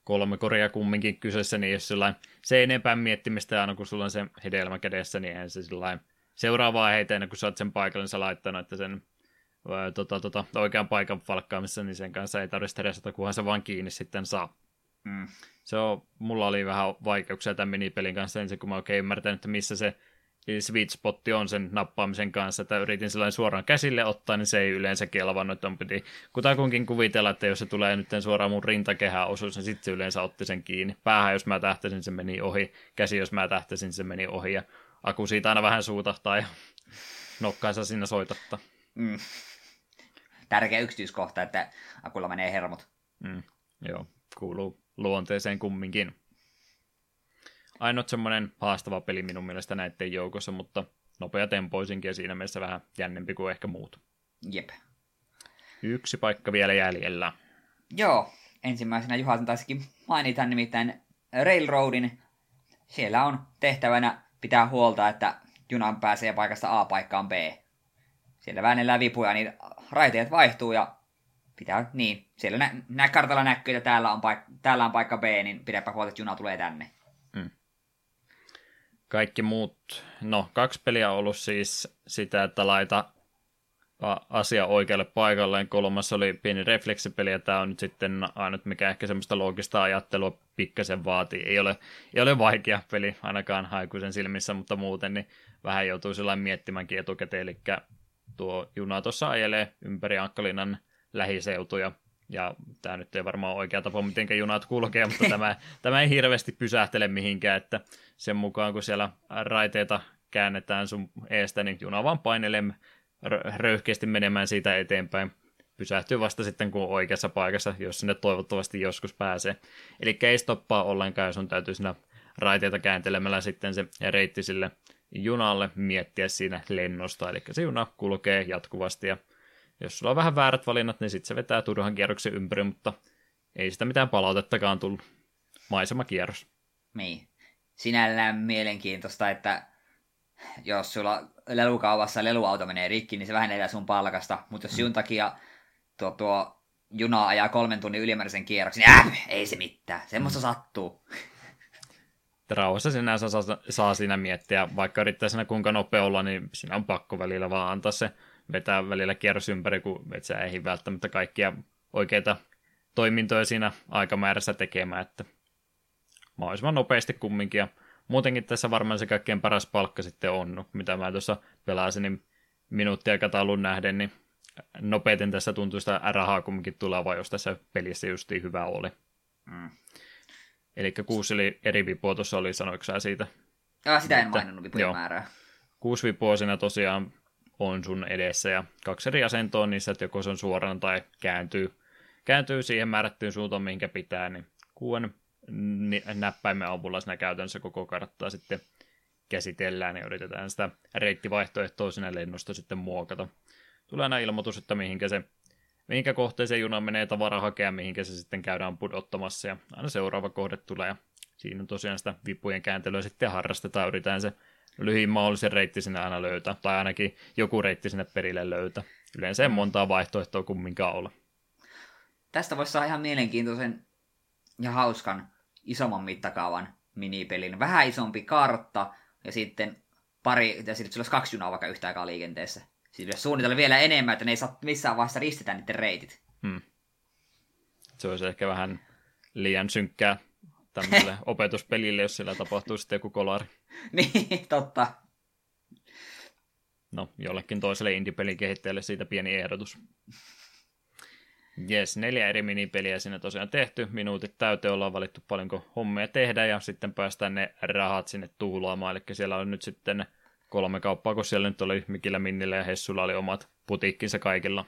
kolme koria kumminkin kyseessä, niin jos sellainen, se enempää miettimistä aina kun sulla on se hedelmä kädessä, niin eihän se sellainen seuraavaa heitä ennen kuin sä oot sen paikalle, niin sä laittanut, että sen tota, tota, oikean paikan falkkaamissa, niin sen kanssa ei tarvitse stressata, kunhan se vaan kiinni sitten saa. Mm. Se on, mulla oli vähän vaikeuksia tämän minipelin kanssa ensin, kun mä oikein ymmärtänyt, että missä se sweet spotti on sen nappaamisen kanssa, että yritin sellainen suoraan käsille ottaa, niin se ei yleensä kelvannut, että on piti kutakuinkin kuvitella, että jos se tulee nyt suoraan mun rintakehään osuus, niin sitten se yleensä otti sen kiinni. Päähän, jos mä tähtäisin, se meni ohi. Käsi, jos mä tähtäisin, se meni ohi. Ja aku siitä aina vähän suutahtaa ja *laughs* nokkaansa siinä soitattaa. Mm. Tärkeä yksityiskohta, että akulla menee hermot. Mm. Joo, kuuluu luonteeseen kumminkin ainut semmoinen haastava peli minun mielestä näiden joukossa, mutta nopea tempoisinkin ja siinä mielessä vähän jännempi kuin ehkä muut. Jep. Yksi paikka vielä jäljellä. Joo, ensimmäisenä Juha taisikin mainita nimittäin Railroadin. Siellä on tehtävänä pitää huolta, että junan pääsee paikasta A paikkaan B. Siellä väännellään vipuja, niin raiteet vaihtuu ja pitää, niin, siellä nä- nä- kartalla näkyy, että täällä on, paik- täällä on paikka B, niin pidäpä huolta, että juna tulee tänne kaikki muut, no kaksi peliä on ollut siis sitä, että laita asia oikealle paikalleen. Kolmas oli pieni refleksipeli ja tämä on nyt sitten ainut, mikä ehkä semmoista loogista ajattelua pikkasen vaatii. Ei ole, ei ole vaikea peli ainakaan haikuisen silmissä, mutta muuten niin vähän joutuu sellainen miettimäänkin etukäteen. Eli tuo juna tuossa ajelee ympäri Ankkalinnan lähiseutuja ja tämä nyt ei varmaan ole oikea tapa, miten junat kulkee, mutta tämä, *laughs* tämä ei hirveästi pysähtele mihinkään, että sen mukaan kun siellä raiteita käännetään sun eestä, niin juna vaan painelee röyhkeästi menemään siitä eteenpäin. Pysähtyy vasta sitten, kun on oikeassa paikassa, jos sinne toivottavasti joskus pääsee. Eli ei stoppaa ollenkaan, sun täytyy siinä raiteita kääntelemällä sitten se reitti sille junalle miettiä siinä lennosta. Eli se juna kulkee jatkuvasti ja jos sulla on vähän väärät valinnat, niin sitten se vetää turhan kierroksen ympäri, mutta ei sitä mitään palautettakaan tullut. Maisemakierros. Niin. Sinällään mielenkiintoista, että jos sulla lelukaupassa leluauto menee rikki, niin se vähennetään sun palkasta. Mutta jos sinun takia tuo, tuo juna ajaa kolmen tunnin ylimääräisen kierroksen, niin äh, ei se mitään. Semmoista mm. Sattuu. Rauhassa sinänsä saa, saa siinä miettiä, vaikka yrittää siinä kuinka nopea olla, niin siinä on pakko välillä vaan antaa se vetää välillä kierros ympäri, kun et sä ehdi välttämättä kaikkia oikeita toimintoja siinä aikamäärässä tekemään, että mahdollisimman nopeasti kumminkin. Ja muutenkin tässä varmaan se kaikkein paras palkka sitten on, mitä mä tuossa pelasin, niin minuuttiaikataulun nähden, niin nopeiten tässä tuntuu sitä rahaa kumminkin tulevaa, jos tässä pelissä justiin hyvä oli. Mm. Eli kuusi eli eri vipua tuossa oli, sanoiko sä siitä? Ja sitä en maininnut vipujen joo. määrää. Kuusi vipua siinä tosiaan on sun edessä ja kaksi eri asentoa niissä, että joko se on suorana tai kääntyy, kääntyy siihen määrättyyn suuntaan, minkä pitää, niin kuuden näppäimen avulla siinä käytännössä koko karttaa sitten käsitellään ja yritetään sitä reittivaihtoehtoa sinne lennosta sitten muokata. Tulee aina ilmoitus, että mihinkä se mihinkä kohteeseen juna menee tavara hakea, mihinkä se sitten käydään pudottamassa ja aina seuraava kohde tulee ja siinä tosiaan sitä vipujen kääntelyä sitten harrastetaan, yritetään se lyhin mahdollisen reitti sinne aina löytää, tai ainakin joku reitti sinne perille löytää. Yleensä ei montaa vaihtoehtoa kumminkaan olla. Tästä voisi saada ihan mielenkiintoisen ja hauskan isomman mittakaavan minipelin. Vähän isompi kartta ja sitten pari, ja sitten olisi kaksi junaa vaikka yhtä aikaa liikenteessä. Pitäisi suunnitella vielä enemmän, että ne ei saa missään vaiheessa ristetä niiden reitit. Hmm. Se olisi ehkä vähän liian synkkää tämmöiselle *laughs* opetuspelille, jos siellä tapahtuu sitten joku kolari. *laughs* niin, totta. No, jollekin toiselle indie-pelin kehittäjälle siitä pieni ehdotus. Jes, neljä eri minipeliä siinä tosiaan tehty. Minuutit täyteen ollaan valittu paljonko hommia tehdä ja sitten päästään ne rahat sinne tuulaamaan. Eli siellä on nyt sitten kolme kauppaa, kun siellä nyt oli Mikillä, Minnillä ja Hessulla oli omat putiikkinsa kaikilla.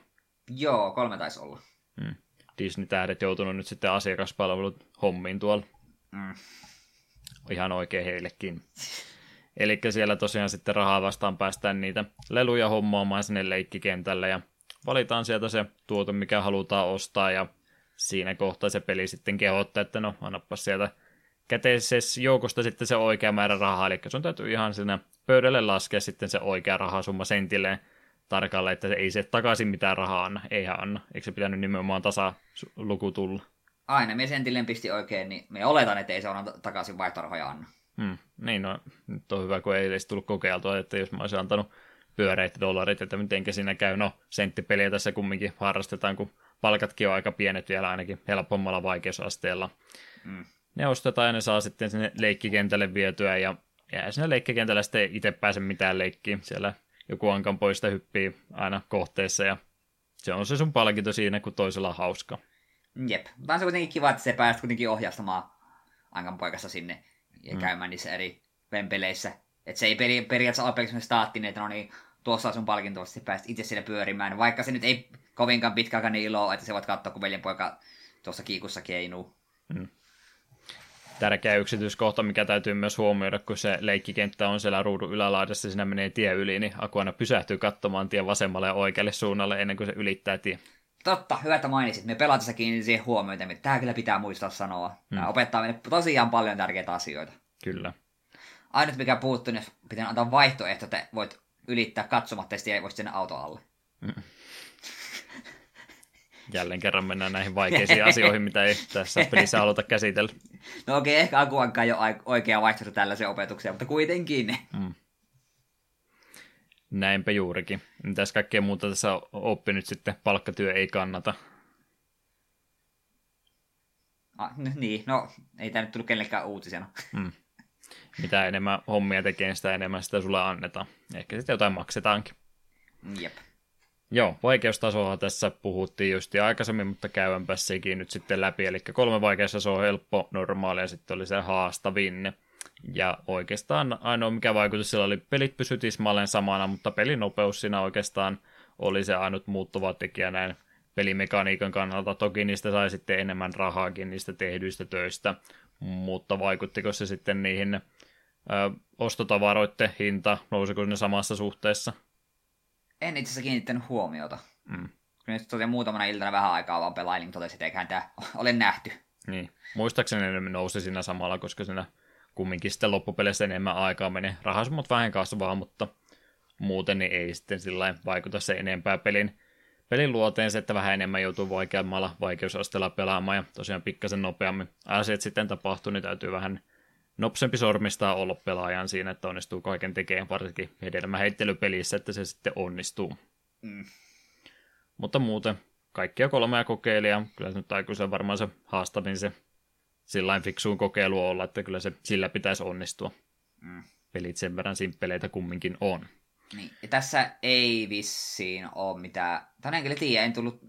Joo, kolme taisi olla. Hmm. Disney-tähdet joutunut nyt sitten asiakaspalvelut hommiin tuolla. Mm. Ihan oikein heillekin. *laughs* Eli siellä tosiaan sitten rahaa vastaan päästään niitä leluja hommaamaan sinne leikkikentälle ja valitaan sieltä se tuote, mikä halutaan ostaa ja siinä kohtaa se peli sitten kehottaa, että no annappa sieltä käteisessä joukosta sitten se oikea määrä rahaa, eli sun täytyy ihan siinä pöydälle laskea sitten se oikea rahasumma sentilleen tarkalleen, että se ei se takaisin mitään rahaa anna, eihän anna, eikö se pitänyt nimenomaan tasa luku tulla? Aina me sentilleen pisti oikein, niin me oletan, että ei se ona takaisin vaihtorahoja anna. Hmm. Niin, no nyt on hyvä, kun ei edes tullut kokeiltua, että jos mä olisin antanut pyöreitä dollarit, että miten siinä käy. No, senttipeliä tässä kumminkin harrastetaan, kun palkatkin on aika pienet vielä ainakin helpommalla vaikeusasteella. Mm. Ne ostetaan ja ne saa sitten sinne leikkikentälle vietyä ja jää sinne leikkikentällä sitten itse pääse mitään leikkiä. Siellä joku ankan poista hyppii aina kohteessa ja se on se sun palkinto siinä, kun toisella on hauska. Jep. Mutta on se kuitenkin kiva, että se pääst kuitenkin ohjastamaan Ankan poikassa sinne ja Mm. käymään niissä eri vempeleissä. Että se ei peri- periaatteessa ole pelkästään staattinen, että no niin, tuossa on sun palkinto, että pääst itse siellä pyörimään. Vaikka se nyt ei kovinkaan pitkäaikaan niin iloa, että se voit katsoa, kun veljen poika tuossa kiikussa keinuu. Tärkeä yksityiskohta, mikä täytyy myös huomioida, kun se leikkikenttä on siellä ruudun ylälaidassa, siinä menee tie yli, niin Aku aina pysähtyy katsomaan tien vasemmalle ja oikealle suunnalle ennen kuin se ylittää tie. Totta, hyvä, että mainitsit. Me pelatessa kiinnitin siihen huomioita, että tämä kyllä pitää muistaa sanoa. Tämä Mm. opettaa meille tosiaan paljon tärkeitä asioita. Kyllä. Ainut mikä puuttuu, niin pitää antaa vaihtoehto, että voit ylittää katsomatta ja sitten ei voisi sinne auto alle. Jälleen kerran mennään näihin vaikeisiin asioihin, mitä ei tässä pelissä haluta käsitellä. No okei, okay, ehkä Akuankaan ei ole oikea vaihtoehto tällaiseen opetukseen, mutta kuitenkin. Mm. Näinpä juurikin. Mitäs kaikkea muuta tässä on oppinut sitten? Palkkatyö ei kannata. Ah, n- niin, no ei tämä nyt tullut kenellekään uutisena. Mm. Mitä enemmän hommia tekee, sitä enemmän sitä sulle annetaan. Ehkä sitten jotain maksetaankin. Jep. Joo, vaikeustasoa tässä puhuttiin just aikaisemmin, mutta käydäänpä sekin nyt sitten läpi. Eli kolme vaikeustasoa on helppo, normaali ja sitten oli se haastavin. Ja oikeastaan ainoa mikä vaikutus sillä oli, pelit pysyi tismalleen samana, mutta pelinopeus siinä oikeastaan oli se ainut muuttuva tekijä näin pelimekaniikan kannalta. Toki niistä sai sitten enemmän rahaakin niistä tehdyistä töistä, mutta vaikuttiko se sitten niihin ö, ostotavaroiden hinta, nousiko ne samassa suhteessa? En itse asiassa kiinnittänyt huomiota. Mm. Kyllä nyt tosiaan muutamana iltana vähän aikaa vaan pelailin, niin totesin, että eiköhän tämä ole nähty. Niin. Muistaakseni ne nousi siinä samalla, koska siinä kumminkin sitten loppupeleissä enemmän aikaa menee. Rahasummat vähän kasvaa, mutta muuten niin ei sitten sillä vaikuta se enempää pelin, pelin luoteen se, että vähän enemmän joutuu vaikeammalla vaikeusasteella pelaamaan ja tosiaan pikkasen nopeammin asiat sitten tapahtuu, niin täytyy vähän nopsempi sormistaa olla pelaajan siinä, että onnistuu kaiken tekemään, varsinkin hedelmäheittelypelissä, että se sitten onnistuu. Mm. Mutta muuten kaikkia kolmea kokeilijaa, kyllä se nyt aikuisen varmaan se haastavin se sillain fiksuun kokeilu olla, että kyllä se sillä pitäisi onnistua. Mm. Pelit sen verran simppeleitä kumminkin on. Niin. Ja tässä ei vissiin ole mitään, tai en kyllä tiedä, en tullut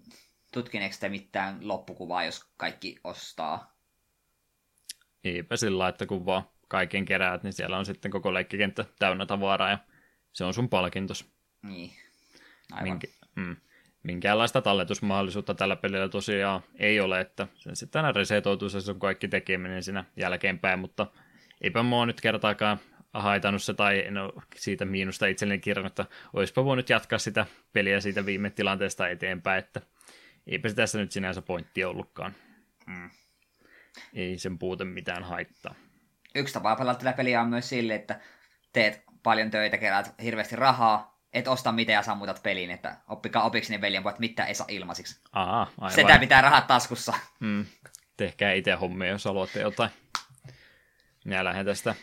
tutkineeksi sitä mitään loppukuvaa, jos kaikki ostaa. Eipä sillä että kun vaan kaiken keräät, niin siellä on sitten koko leikkikenttä täynnä tavaraa ja se on sun palkintos. Niin. Aivan. Minkä, mm, minkäänlaista talletusmahdollisuutta tällä pelillä tosiaan ei ole, että sen sitten aina resetoituu se sun kaikki tekeminen siinä jälkeenpäin, mutta eipä mua nyt kertaakaan haitannut se tai en ole siitä miinusta itselleni kirjannut, että olisipa voinut jatkaa sitä peliä siitä viime tilanteesta eteenpäin, että eipä se tässä nyt sinänsä pointti ollutkaan. Mm. Ei sen puute mitään haittaa. Yksi tapa pelata tätä peliä on myös sille, että teet paljon töitä, keräät hirveästi rahaa, et osta mitään ja sammutat peliin, että oppikaa opiksi ne veljen että mitä ei saa ilmaisiksi. Aa, aivan. Sitä pitää rahat taskussa. Mm. Tehkää itse hommia, jos haluatte jotain. Minä lähden tästä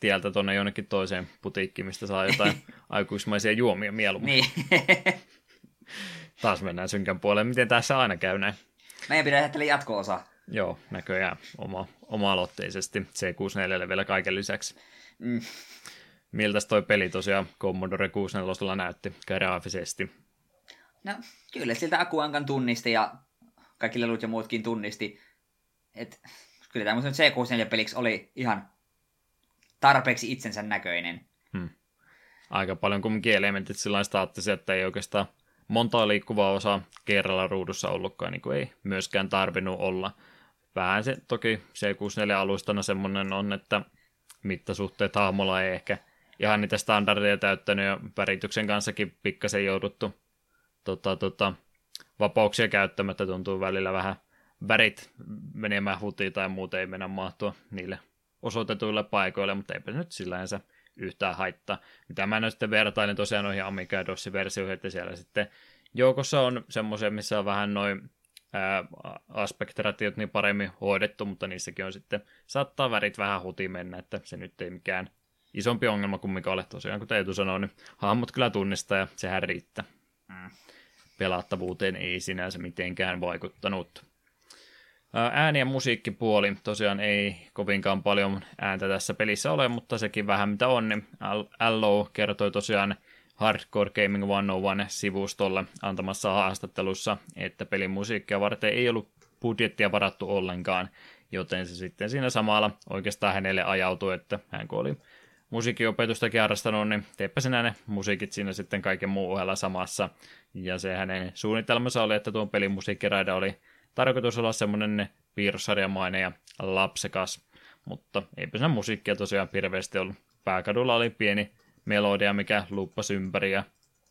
tieltä tuonne jonnekin toiseen putiikkiin, mistä saa jotain *laughs* aikuismaisia juomia mieluummin. Niin. Taas mennään synkän puoleen. Miten tässä aina käy näin? Meidän pitää tehdä jatko-osa. Joo, näköjään oma, oma-aloitteisesti C64 vielä kaiken lisäksi. Mm. Miltäs toi peli tosiaan Commodore 64 näytti graafisesti? No, kyllä siltä Akuankan tunnisti ja kaikki lelut ja muutkin tunnisti. Et, kyllä tämä C64-peliksi oli ihan tarpeeksi itsensä näköinen. Hmm. Aika paljon kumminkin elementit sillä staattisia, että ei oikeastaan montaa liikkuvaa osaa kerralla ruudussa ollutkaan, niin kuin ei myöskään tarvinnut olla. Vähän se toki C64-alustana semmoinen on, että mittasuhteet hahmolla ei ehkä ihan niitä standardeja täyttänyt ja värityksen kanssakin pikkasen jouduttu tota, tota, vapauksia käyttämättä tuntuu välillä vähän värit menemään hutiin tai muuten ei mennä mahtua niille osoitetuille paikoille, mutta eipä nyt sillänsä yhtään haittaa. Mitä mä nyt sitten vertailen tosiaan noihin Amiga ja DOS-versioihin, että siellä sitten joukossa on semmoisia, missä on vähän noin aspektratiot niin paremmin hoidettu, mutta niissäkin on sitten, saattaa värit vähän huti mennä, että se nyt ei mikään isompi ongelma kuin mikä ole tosiaan, kun Eetu sanoi, niin hahmot kyllä tunnistaa ja sehän riittää. Mm. Pelattavuuteen ei sinänsä mitenkään vaikuttanut. Ääni- ja musiikkipuoli tosiaan ei kovinkaan paljon ääntä tässä pelissä ole, mutta sekin vähän mitä on, niin Allo kertoi tosiaan Hardcore Gaming 101-sivustolle antamassa haastattelussa, että pelin musiikkia varten ei ollut budjettia varattu ollenkaan, joten se sitten siinä samalla oikeastaan hänelle ajautui, että hän kun oli musiikinopetustakin harrastanut, niin teepä sinä ne musiikit siinä sitten kaiken muun ohella samassa. Ja se hänen suunnitelmansa oli, että tuon pelin musiikkiraida oli tarkoitus olla semmoinen piirrossarjamainen ja lapsekas, mutta eipä sen musiikkia tosiaan hirveästi ollut. Pääkadulla oli pieni melodia, mikä luppasi ympäri ja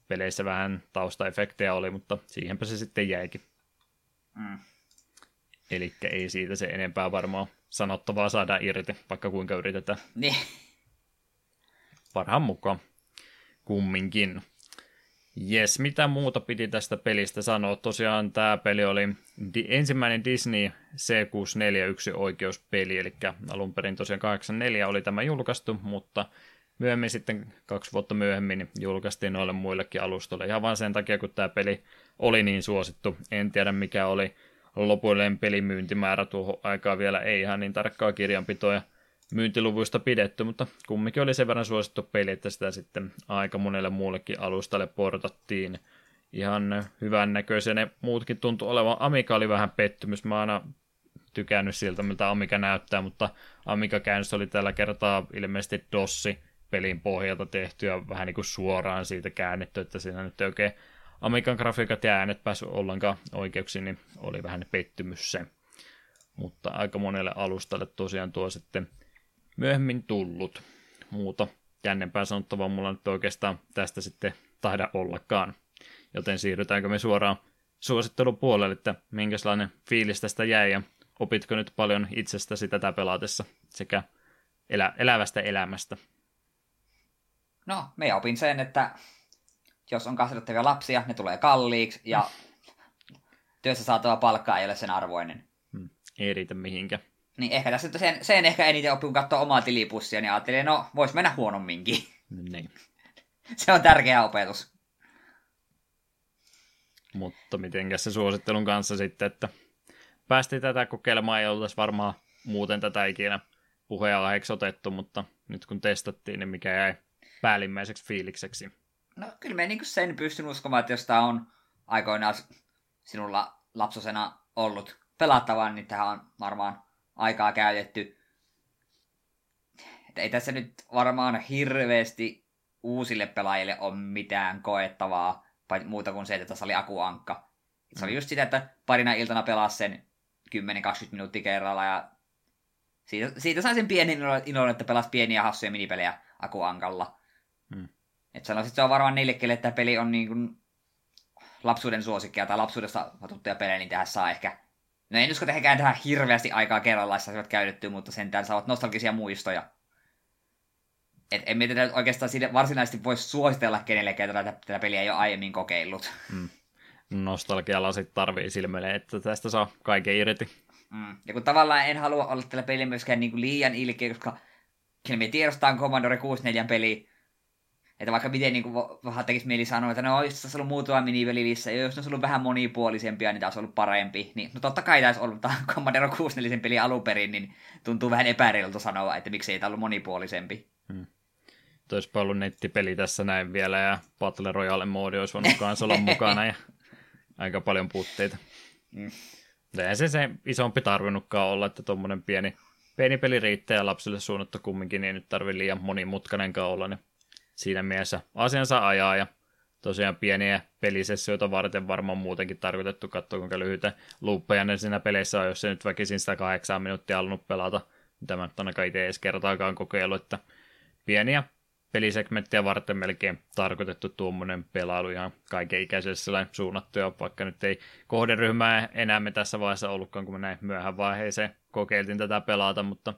peleissä vähän taustaefektejä oli, mutta siihenpä se sitten jäikin. Mm. Eli ei siitä se enempää varmaan sanottavaa saada irti, vaikka kuinka yritetään. Niin. Parhaan mukaan kumminkin. Jes, mitä muuta piti tästä pelistä sanoa? Tosiaan tämä peli oli di- ensimmäinen Disney C641 oikeuspeli, eli alun perin tosiaan 84 oli tämä julkaistu, mutta myöhemmin sitten kaksi vuotta myöhemmin julkaistiin noille muillekin alustoille. Ihan vain sen takia, kun tämä peli oli niin suosittu. En tiedä mikä oli lopullinen pelimyyntimäärä tuohon aikaan vielä, ei ihan niin tarkkaa kirjanpitoa myyntiluvuista pidetty, mutta kumminkin oli sen verran suosittu peli, että sitä sitten aika monelle muullekin alustalle portattiin. Ihan hyvän näköisiä ne muutkin tuntui olevan. Amiga oli vähän pettymys. Mä aina tykännyt siltä, miltä Amiga näyttää, mutta Amiga-käännös oli tällä kertaa ilmeisesti DOSsi pelin pohjalta tehty ja vähän niin kuin suoraan siitä käännetty, että siinä nyt ei oikein Amigan grafiikat ja äänet päässyt ollenkaan oikeuksiin, niin oli vähän pettymys se. Mutta aika monelle alustalle tosiaan tuo sitten myöhemmin tullut. Muuta jännempää sanottavaa mulla nyt oikeastaan tästä sitten taida ollakaan. Joten siirrytäänkö me suoraan suosittelupuolelle, että minkälainen fiilis tästä jäi ja opitko nyt paljon itsestäsi tätä pelatessa sekä elä, elävästä elämästä? No, me opin sen, että jos on kasvatettavia lapsia, ne tulee kalliiksi ja *laughs* työssä saatava palkka ei ole sen arvoinen. Hmm, ei riitä mihinkään. Niin ehkä tässä sen, sen ehkä eniten oppi, kun katsoo omaa tilipussia, niin ajattelin, no vois mennä huonomminkin. Niin. *laughs* Se on tärkeä opetus. Mutta mitenkäs se suosittelun kanssa sitten, että päästiin tätä kokeilemaan, ei oltaisi varmaan muuten tätä ikinä puheenaiheeksi otettu, mutta nyt kun testattiin, niin mikä jäi päällimmäiseksi fiilikseksi? No kyllä me niin sen pystyn uskomaan, että jos tämä on aikoinaan sinulla lapsosena ollut pelattavaa, niin tähän on varmaan aikaa käytetty. että ei tässä nyt varmaan hirveästi uusille pelaajille ole mitään koettavaa, muuta kuin se, että tässä oli akuankka. Se oli just sitä, että parina iltana pelasi sen 10-20 minuuttia kerralla ja siitä, siitä sai sen pienen ilon, että pelasi pieniä hassuja minipelejä akuankalla. Että sanoisin, että se on varmaan niille, kelle tämä peli on niin kuin lapsuuden suosikkia tai lapsuudesta tuttuja pelejä, niin tähän saa ehkä... No en usko, että hekään tähän hirveästi aikaa kerrallaan saisivat käytettyä, mutta sentään saavat nostalgisia muistoja. Et emme tätä oikeastaan siitä varsinaisesti voi suositella kenellekään, tätä, tätä peliä ei ole aiemmin kokeillut. Mm. Nostalgialasit tarvii silmille, että tästä saa kaiken irti. Mm. Ja kun tavallaan en halua olla tällä pelillä myöskään niin kuin liian ilkeä, koska kyllä me tiedostaan Commodore 64 peli, että vaikka miten niin kuin, vähän tekisi mieli sanoa, että no jos olisi ollut muutama miniveli ja jos olisi ollut vähän monipuolisempia, niin taas ollut parempi. Niin, no totta kai olisi ollut tämä Commodore 64 peli alun perin, niin tuntuu vähän epäreilulta sanoa, että miksi ei tämä ollut monipuolisempi. Hmm. Olisipa ollut nettipeli tässä näin vielä ja Battle Royale-moodi olisi voinut kanssa olla mukana ja *laughs* aika paljon puutteita. Mm. Eihän se se isompi tarvinnutkaan olla, että tuommoinen pieni, pieni peli riittää ja lapsille suunnattu kumminkin, niin ei nyt tarvi liian monimutkainenkaan olla, niin siinä mielessä asiansa ajaa ja tosiaan pieniä pelisessioita varten varmaan muutenkin tarkoitettu katsoa, kuinka lyhyitä luuppeja ne siinä peleissä on, jos se nyt väkisin sitä kahdeksan minuuttia halunnut pelata. Tämä nyt ainakaan itse edes kertaakaan kokeilu, että pieniä pelisegmenttiä varten melkein tarkoitettu tuommoinen pelailu ihan kaiken ikäiselle suunnattu, ja vaikka nyt ei kohderyhmää enää me tässä vaiheessa ollutkaan, kun me näin myöhään vaiheeseen kokeiltiin tätä pelata, mutta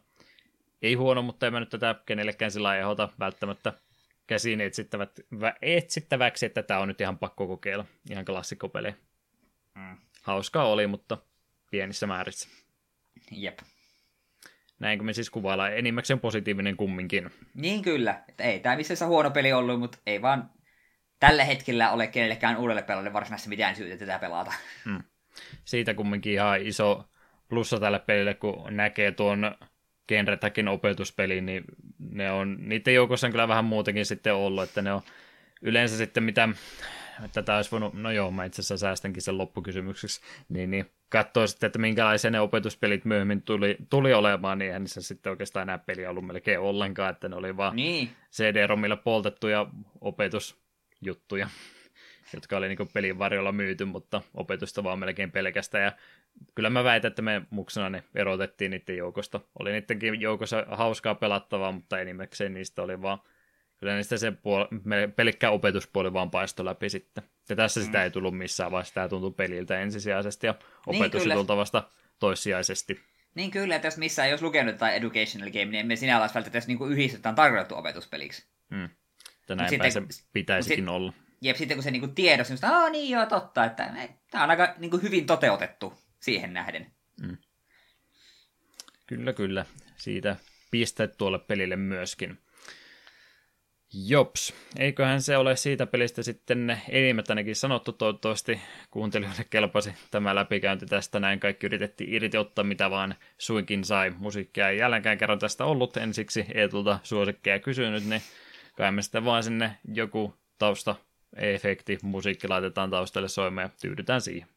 ei huono, mutta en mä nyt tätä kenellekään sillä ehdota välttämättä käsiin etsittäväksi, että tämä on nyt ihan pakko kokeilla, ihan klassikkopeli. Mm. Hauskaa oli, mutta pienissä määrissä. Jep. Näin kuin me siis kuvaillaan, enimmäkseen positiivinen kumminkin. Niin kyllä, että ei tämä missään huono peli ollut, mutta ei vaan tällä hetkellä ole kenellekään uudelle pelaajalle varsinaisesti mitään syytä tätä pelata. Hmm. Siitä kumminkin ihan iso plussa tälle pelille, kun näkee tuon genretäkin opetuspeli, niin ne on, niiden joukossa on kyllä vähän muutenkin sitten ollut, että ne on yleensä sitten mitä, tätä olisi voinut, no joo, mä itse asiassa säästänkin sen loppukysymykseksi, niin, niin katsoo sitten, että minkälaisia ne opetuspelit myöhemmin tuli, tuli olemaan, niin eihän niissä sitten oikeastaan enää peliä ollut melkein ollenkaan, että ne oli vaan niin. CD-romilla poltettuja opetusjuttuja, jotka oli niin pelin varjolla myyty, mutta opetusta vaan melkein pelkästään. Ja kyllä mä väitän, että me muksena ne erotettiin niiden joukosta. Oli niidenkin joukossa hauskaa pelattavaa, mutta enimmäkseen niistä oli vaan kyllä niistä se puol- pelkkä opetuspuoli vaan paistoi läpi sitten. Ja tässä mm. sitä ei tullut missään vaiheessa, tämä tuntui peliltä ensisijaisesti ja niin, opetus niin, vasta toissijaisesti. Niin kyllä, että jos missään ei olisi lukenut jotain educational game, niin emme sinä olisi välttämättä niinku yhdistetään tarkoitettu opetuspeliksi. Mm. Että näin sitten, se pitäisikin sit, olla. Jep, sitten kun se niinku tiedosi, niin että niin joo, totta, että tämä on aika niinku hyvin toteutettu siihen nähden. Mm. Kyllä, kyllä. Siitä pisteet tuolle pelille myöskin. Jops, eiköhän se ole siitä pelistä sitten enimmät ainakin sanottu toivottavasti kuuntelijoille kelpasi tämä läpikäynti tästä näin kaikki yritettiin irti ottaa mitä vaan suinkin sai musiikkia ei jälkeenkään kerran tästä ollut ensiksi Eetulta suosikkeja kysynyt niin kai me sitten vaan sinne joku tausta efekti musiikki laitetaan taustalle soimaan ja tyydytään siihen.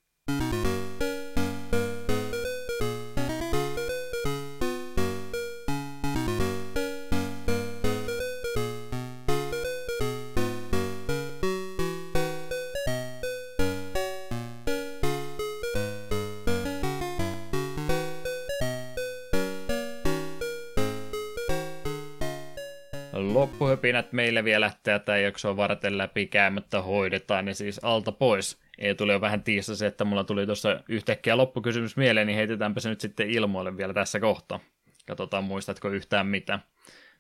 Loppuhöpinät meille vielä tätä jaksoa varten läpi käymättä hoidetaan, niin siis alta pois. Ei tuli jo vähän tiissä se, että mulla tuli tuossa yhtäkkiä loppukysymys mieleen, niin heitetäänpä se nyt sitten ilmoille vielä tässä kohtaa. Katsotaan, muistatko yhtään mitä.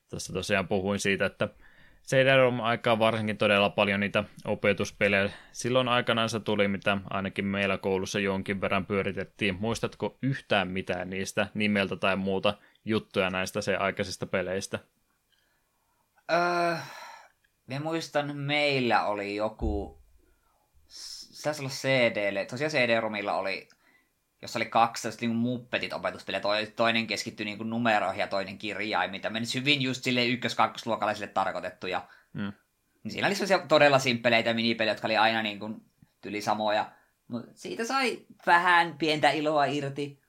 Tässä tosiaan puhuin siitä, että CD-ROM-aikaa varsinkin todella paljon niitä opetuspelejä. Silloin aikanaan se tuli, mitä ainakin meillä koulussa jonkin verran pyöritettiin. Muistatko yhtään mitään niistä nimeltä tai muuta juttuja näistä se aikaisista peleistä? Öö, me muistan, meillä oli joku, se taisi olla CD, tosiaan CD-romilla oli, jossa oli kaksi tällaista niin muppetit opetuspeliä, toinen keskittyi niin numeroihin ja toinen kirjaimiin, mitä meni hyvin just sille ykkös-kakkosluokalaisille tarkoitettuja. Mm. Niin siinä oli sellaisia todella simppeleitä minipelejä, jotka oli aina niin kuin tyli samoja. Mutta siitä sai vähän pientä iloa irti.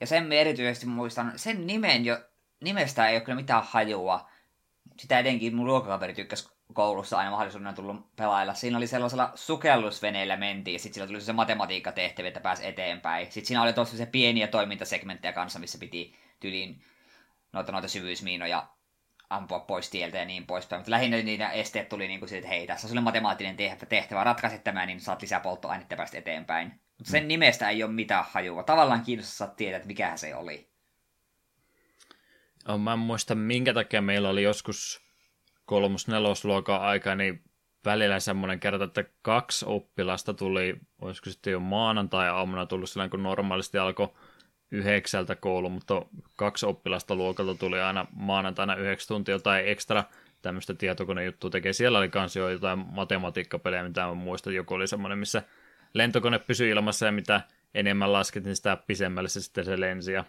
Ja sen me erityisesti muistan, sen nimen jo nimestä ei ole kyllä mitään hajua. Sitä etenkin mun luokkakaveri tykkäsi koulussa aina mahdollisuuden tullut pelailla. Siinä oli sellaisella sukellusveneellä mentiin, ja sitten sillä tuli se matematiikkatehtävä, että pääsi eteenpäin. Sitten siinä oli tosiaan se pieniä toimintasegmenttejä kanssa, missä piti tyliin noita, noita syvyysmiinoja ampua pois tieltä ja niin poispäin. Mutta lähinnä niitä esteet tuli niin kuin siitä, että hei, tässä on matemaattinen tehtävä, tehtävä ratkaiset tämä, niin saat lisää polttoainetta päästä eteenpäin. Mutta sen nimestä ei ole mitään hajua. Tavallaan kiinnostaa tietää, että mikä se oli. Mä en muista, minkä takia meillä oli joskus kolmos-nelosluokan aika, niin välillä semmoinen kerta, että kaksi oppilasta tuli, olisiko sitten jo maanantai-aamuna tullut silloin, kun normaalisti alkoi yhdeksältä koulu, mutta kaksi oppilasta luokalta tuli aina maanantaina yhdeksän tuntia jotain ekstra tämmöistä tietokonejuttua tekee. Siellä oli kans jo jotain matematiikkapelejä, mitä mä muistan. Joku oli semmoinen, missä lentokone pysyi ilmassa ja mitä enemmän lasket, niin sitä pisemmälle se sitten se lensi. Ja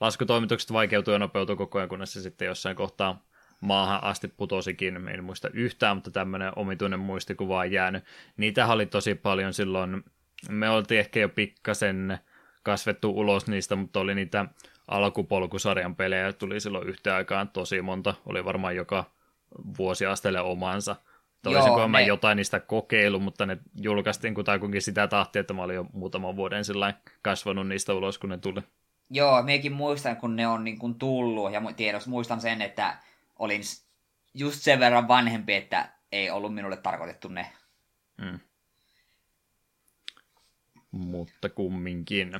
laskutoimitukset vaikeutui ja nopeutui koko ajan, kunnes se sitten jossain kohtaa maahan asti putosikin. En muista yhtään, mutta tämmöinen omituinen muistikuva on jäänyt. Niitä oli tosi paljon silloin. Me oltiin ehkä jo pikkasen kasvettu ulos niistä, mutta oli niitä alkupolkusarjan pelejä, tuli silloin yhteen aikaan tosi monta, oli varmaan joka vuosi asteelle omansa. Toisinko mä ne... jotain niistä kokeilu, mutta ne julkaistiin kutakuinkin sitä tahtia, että mä olin jo muutaman vuoden sillä kasvanut niistä ulos, kun ne tuli. Joo, mekin muistan, kun ne on niin kuin tullut, ja tiedossa muistan sen, että olin just sen verran vanhempi, että ei ollut minulle tarkoitettu ne. Mm. Mutta kumminkin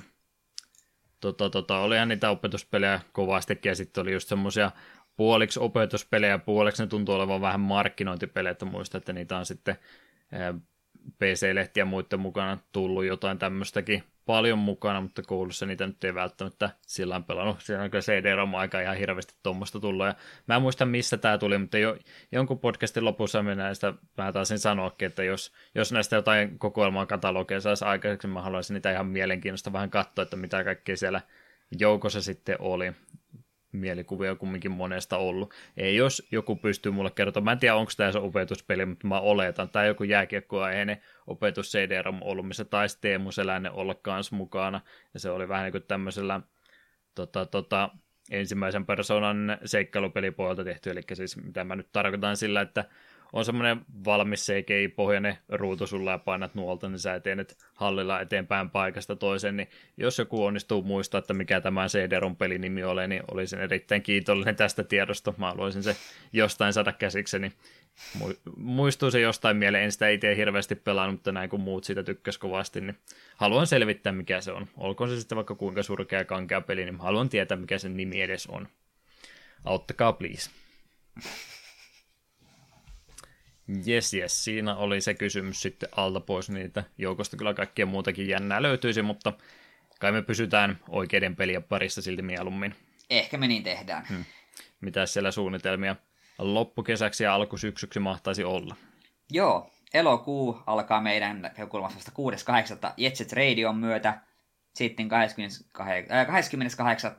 tota, tota, olihan niitä opetuspelejä kovastikin, ja sitten oli just semmoisia puoliksi opetuspelejä, puoliksi ne tuntuu olevan vähän markkinointipelejä, että muista, että niitä on sitten PC-lehtiä muiden mukana tullut jotain tämmöistäkin paljon mukana, mutta koulussa niitä nyt ei välttämättä sillä pelannut. Siellä on kyllä CD-ROM aika ihan hirveästi tuommoista tullut. Ja mä en muista, missä tämä tuli, mutta jo, jonkun podcastin lopussa minä näistä mä taisin sanoakin, että jos, jos näistä jotain kokoelmaa katalogia saisi aikaiseksi, mä haluaisin niitä ihan mielenkiinnosta vähän katsoa, että mitä kaikkea siellä joukossa sitten oli mielikuvia kumminkin monesta ollut. Ei jos joku pystyy mulle kertomaan, mä en tiedä onko tämä se opetuspeli, mutta mä oletan, tai joku jääkiekkoaiheinen opetus CD-ROM ollut, missä taisi Teemu Selänen olla kanssa mukana, ja se oli vähän niin kuin tämmöisellä tota, tota, ensimmäisen persoonan seikkailupelipuolelta tehty, eli siis mitä mä nyt tarkoitan sillä, että on semmoinen valmis CGI-pohjainen ruutu sulla ja painat nuolta, niin sä etenet hallilla eteenpäin paikasta toiseen, niin jos joku onnistuu muistaa, että mikä tämä CD-ROM pelinimi ole, niin olisin erittäin kiitollinen tästä tiedosta. Mä haluaisin se jostain saada käsikseni. Muistuu se jostain mieleen, en sitä itse hirveästi pelannut, mutta näin kun muut siitä tykkäs kovasti, niin haluan selvittää, mikä se on. Olkoon se sitten vaikka kuinka surkea ja kankea peli, niin haluan tietää, mikä sen nimi edes on. Auttakaa, please. Jes, jes, siinä oli se kysymys sitten alta pois niitä. Joukosta kyllä kaikkia muutakin jännää löytyisi, mutta kai me pysytään oikeiden pelien parissa silti mieluummin. Ehkä me niin tehdään. Hmm. Mitä siellä suunnitelmia loppukesäksi ja alkusyksyksi mahtaisi olla? Joo, elokuu alkaa meidän näkökulmasta 6.8. Jetset Radion myötä. Sitten 28. Äh, 28.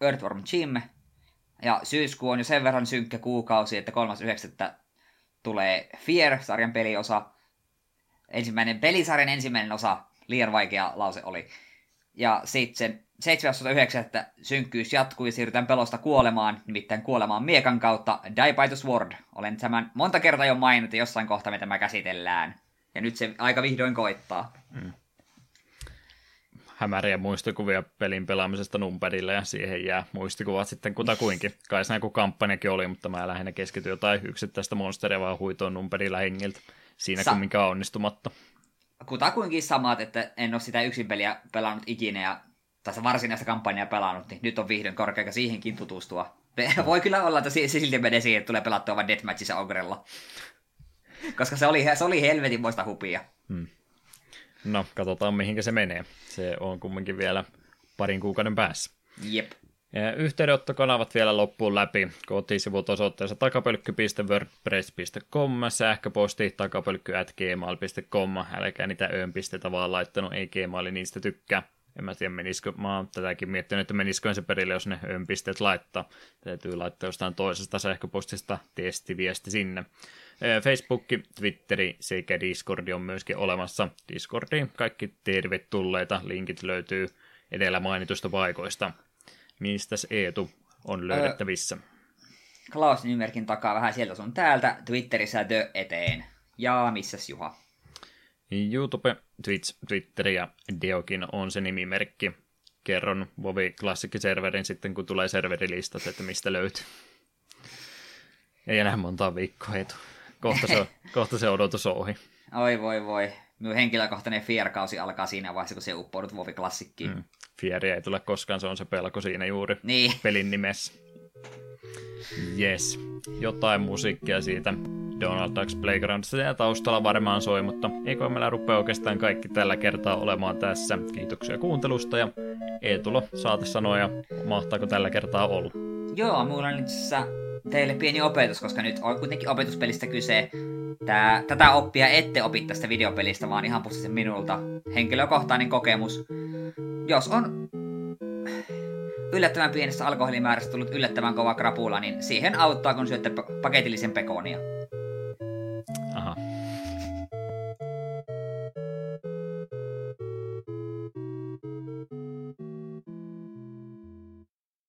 Earthworm Jim. Ja syyskuu on jo sen verran synkkä kuukausi, että 3.9 tulee Fear-sarjan peliosa. Ensimmäinen pelisarjan ensimmäinen osa, liian vaikea lause oli. Ja sitten 7.9. synkkyys jatkuu ja siirrytään pelosta kuolemaan, nimittäin kuolemaan miekan kautta Die by the Sword. Olen tämän monta kertaa jo maininnut jossain kohtaa, mitä mä käsitellään. Ja nyt se aika vihdoin koittaa. Mm. Hämäriä muistikuvia pelin pelaamisesta numpadilla ja siihen jää muistikuvat sitten kutakuinkin. Kai se joku kampanjakin oli, mutta mä lähinnä keskityin jotain yksittäistä monsteria vaan huitoon numpadilla hengiltä. Siinä Sa- kumminkaan onnistumatta. Kutakuinkin samat, että en ole sitä yksin peliä pelannut ikinä ja tässä varsinaista kampanjaa pelannut, niin nyt on vihdoin korkea siihenkin tutustua. Voi kyllä olla, että silti menee siihen, että tulee pelattua vain Deathmatchissa Ogrella. Koska se oli, se oli helvetin muista hupia. Hmm. No, katsotaan mihinkä se menee. Se on kumminkin vielä parin kuukauden päässä. Jep. Yhteydenottokanavat vielä loppuun läpi. Kotisivut osoitteessa takapölkky.wordpress.com, sähköposti takapölkky.gmail.com. Älkää niitä öönpisteitä vaan laittanut, ei Gmaili niistä tykkää. En mä tiedä, menisikö, mä oon tätäkin miettinyt, että menisikö se perille, jos ne öönpisteet laittaa. Täytyy laittaa jostain toisesta sähköpostista testiviesti sinne. Facebook, Twitteri sekä Discordi on myöskin olemassa. Discordiin kaikki tervetulleita. Linkit löytyy edellä mainitusta paikoista. Mistäs Eetu on löydettävissä? Klaus Nymerkin takaa vähän sieltä sun täältä, Twitterissä The eteen. Ja missäs Juha? YouTube, Twitch, Twitter ja Deokin on se nimimerkki. Kerron Vovi Classic-serverin sitten, kun tulee serverilistat, että mistä löytyy. Ei enää monta viikkoa etu. Kohta se, *laughs* kohta se odotus on ohi. Oi voi voi. Minun henkilökohtainen Fier-kausi alkaa siinä vaiheessa, kun se uppoudut Vovi Klassikkiin. Mm. Fieri ei tule koskaan, se on se pelko siinä juuri niin. *laughs* pelin nimessä. Yes, jotain musiikkia siitä Donald Ducks Playgroundista ja taustalla varmaan soi, mutta eikö meillä rupea oikeastaan kaikki tällä kertaa olemaan tässä. Kiitoksia kuuntelusta ja Eetulo saate sanoa ja mahtaako tällä kertaa olla. Joo, mulla on itse teille pieni opetus, koska nyt on kuitenkin opetuspelistä kyse. Tää, tätä oppia ette opi tästä videopelistä, vaan ihan pussisen minulta. Henkilökohtainen kokemus. Jos on yllättävän pienestä alkoholimäärästä tullut yllättävän kova krapula, niin siihen auttaa, kun syötte paketillisen pekonia.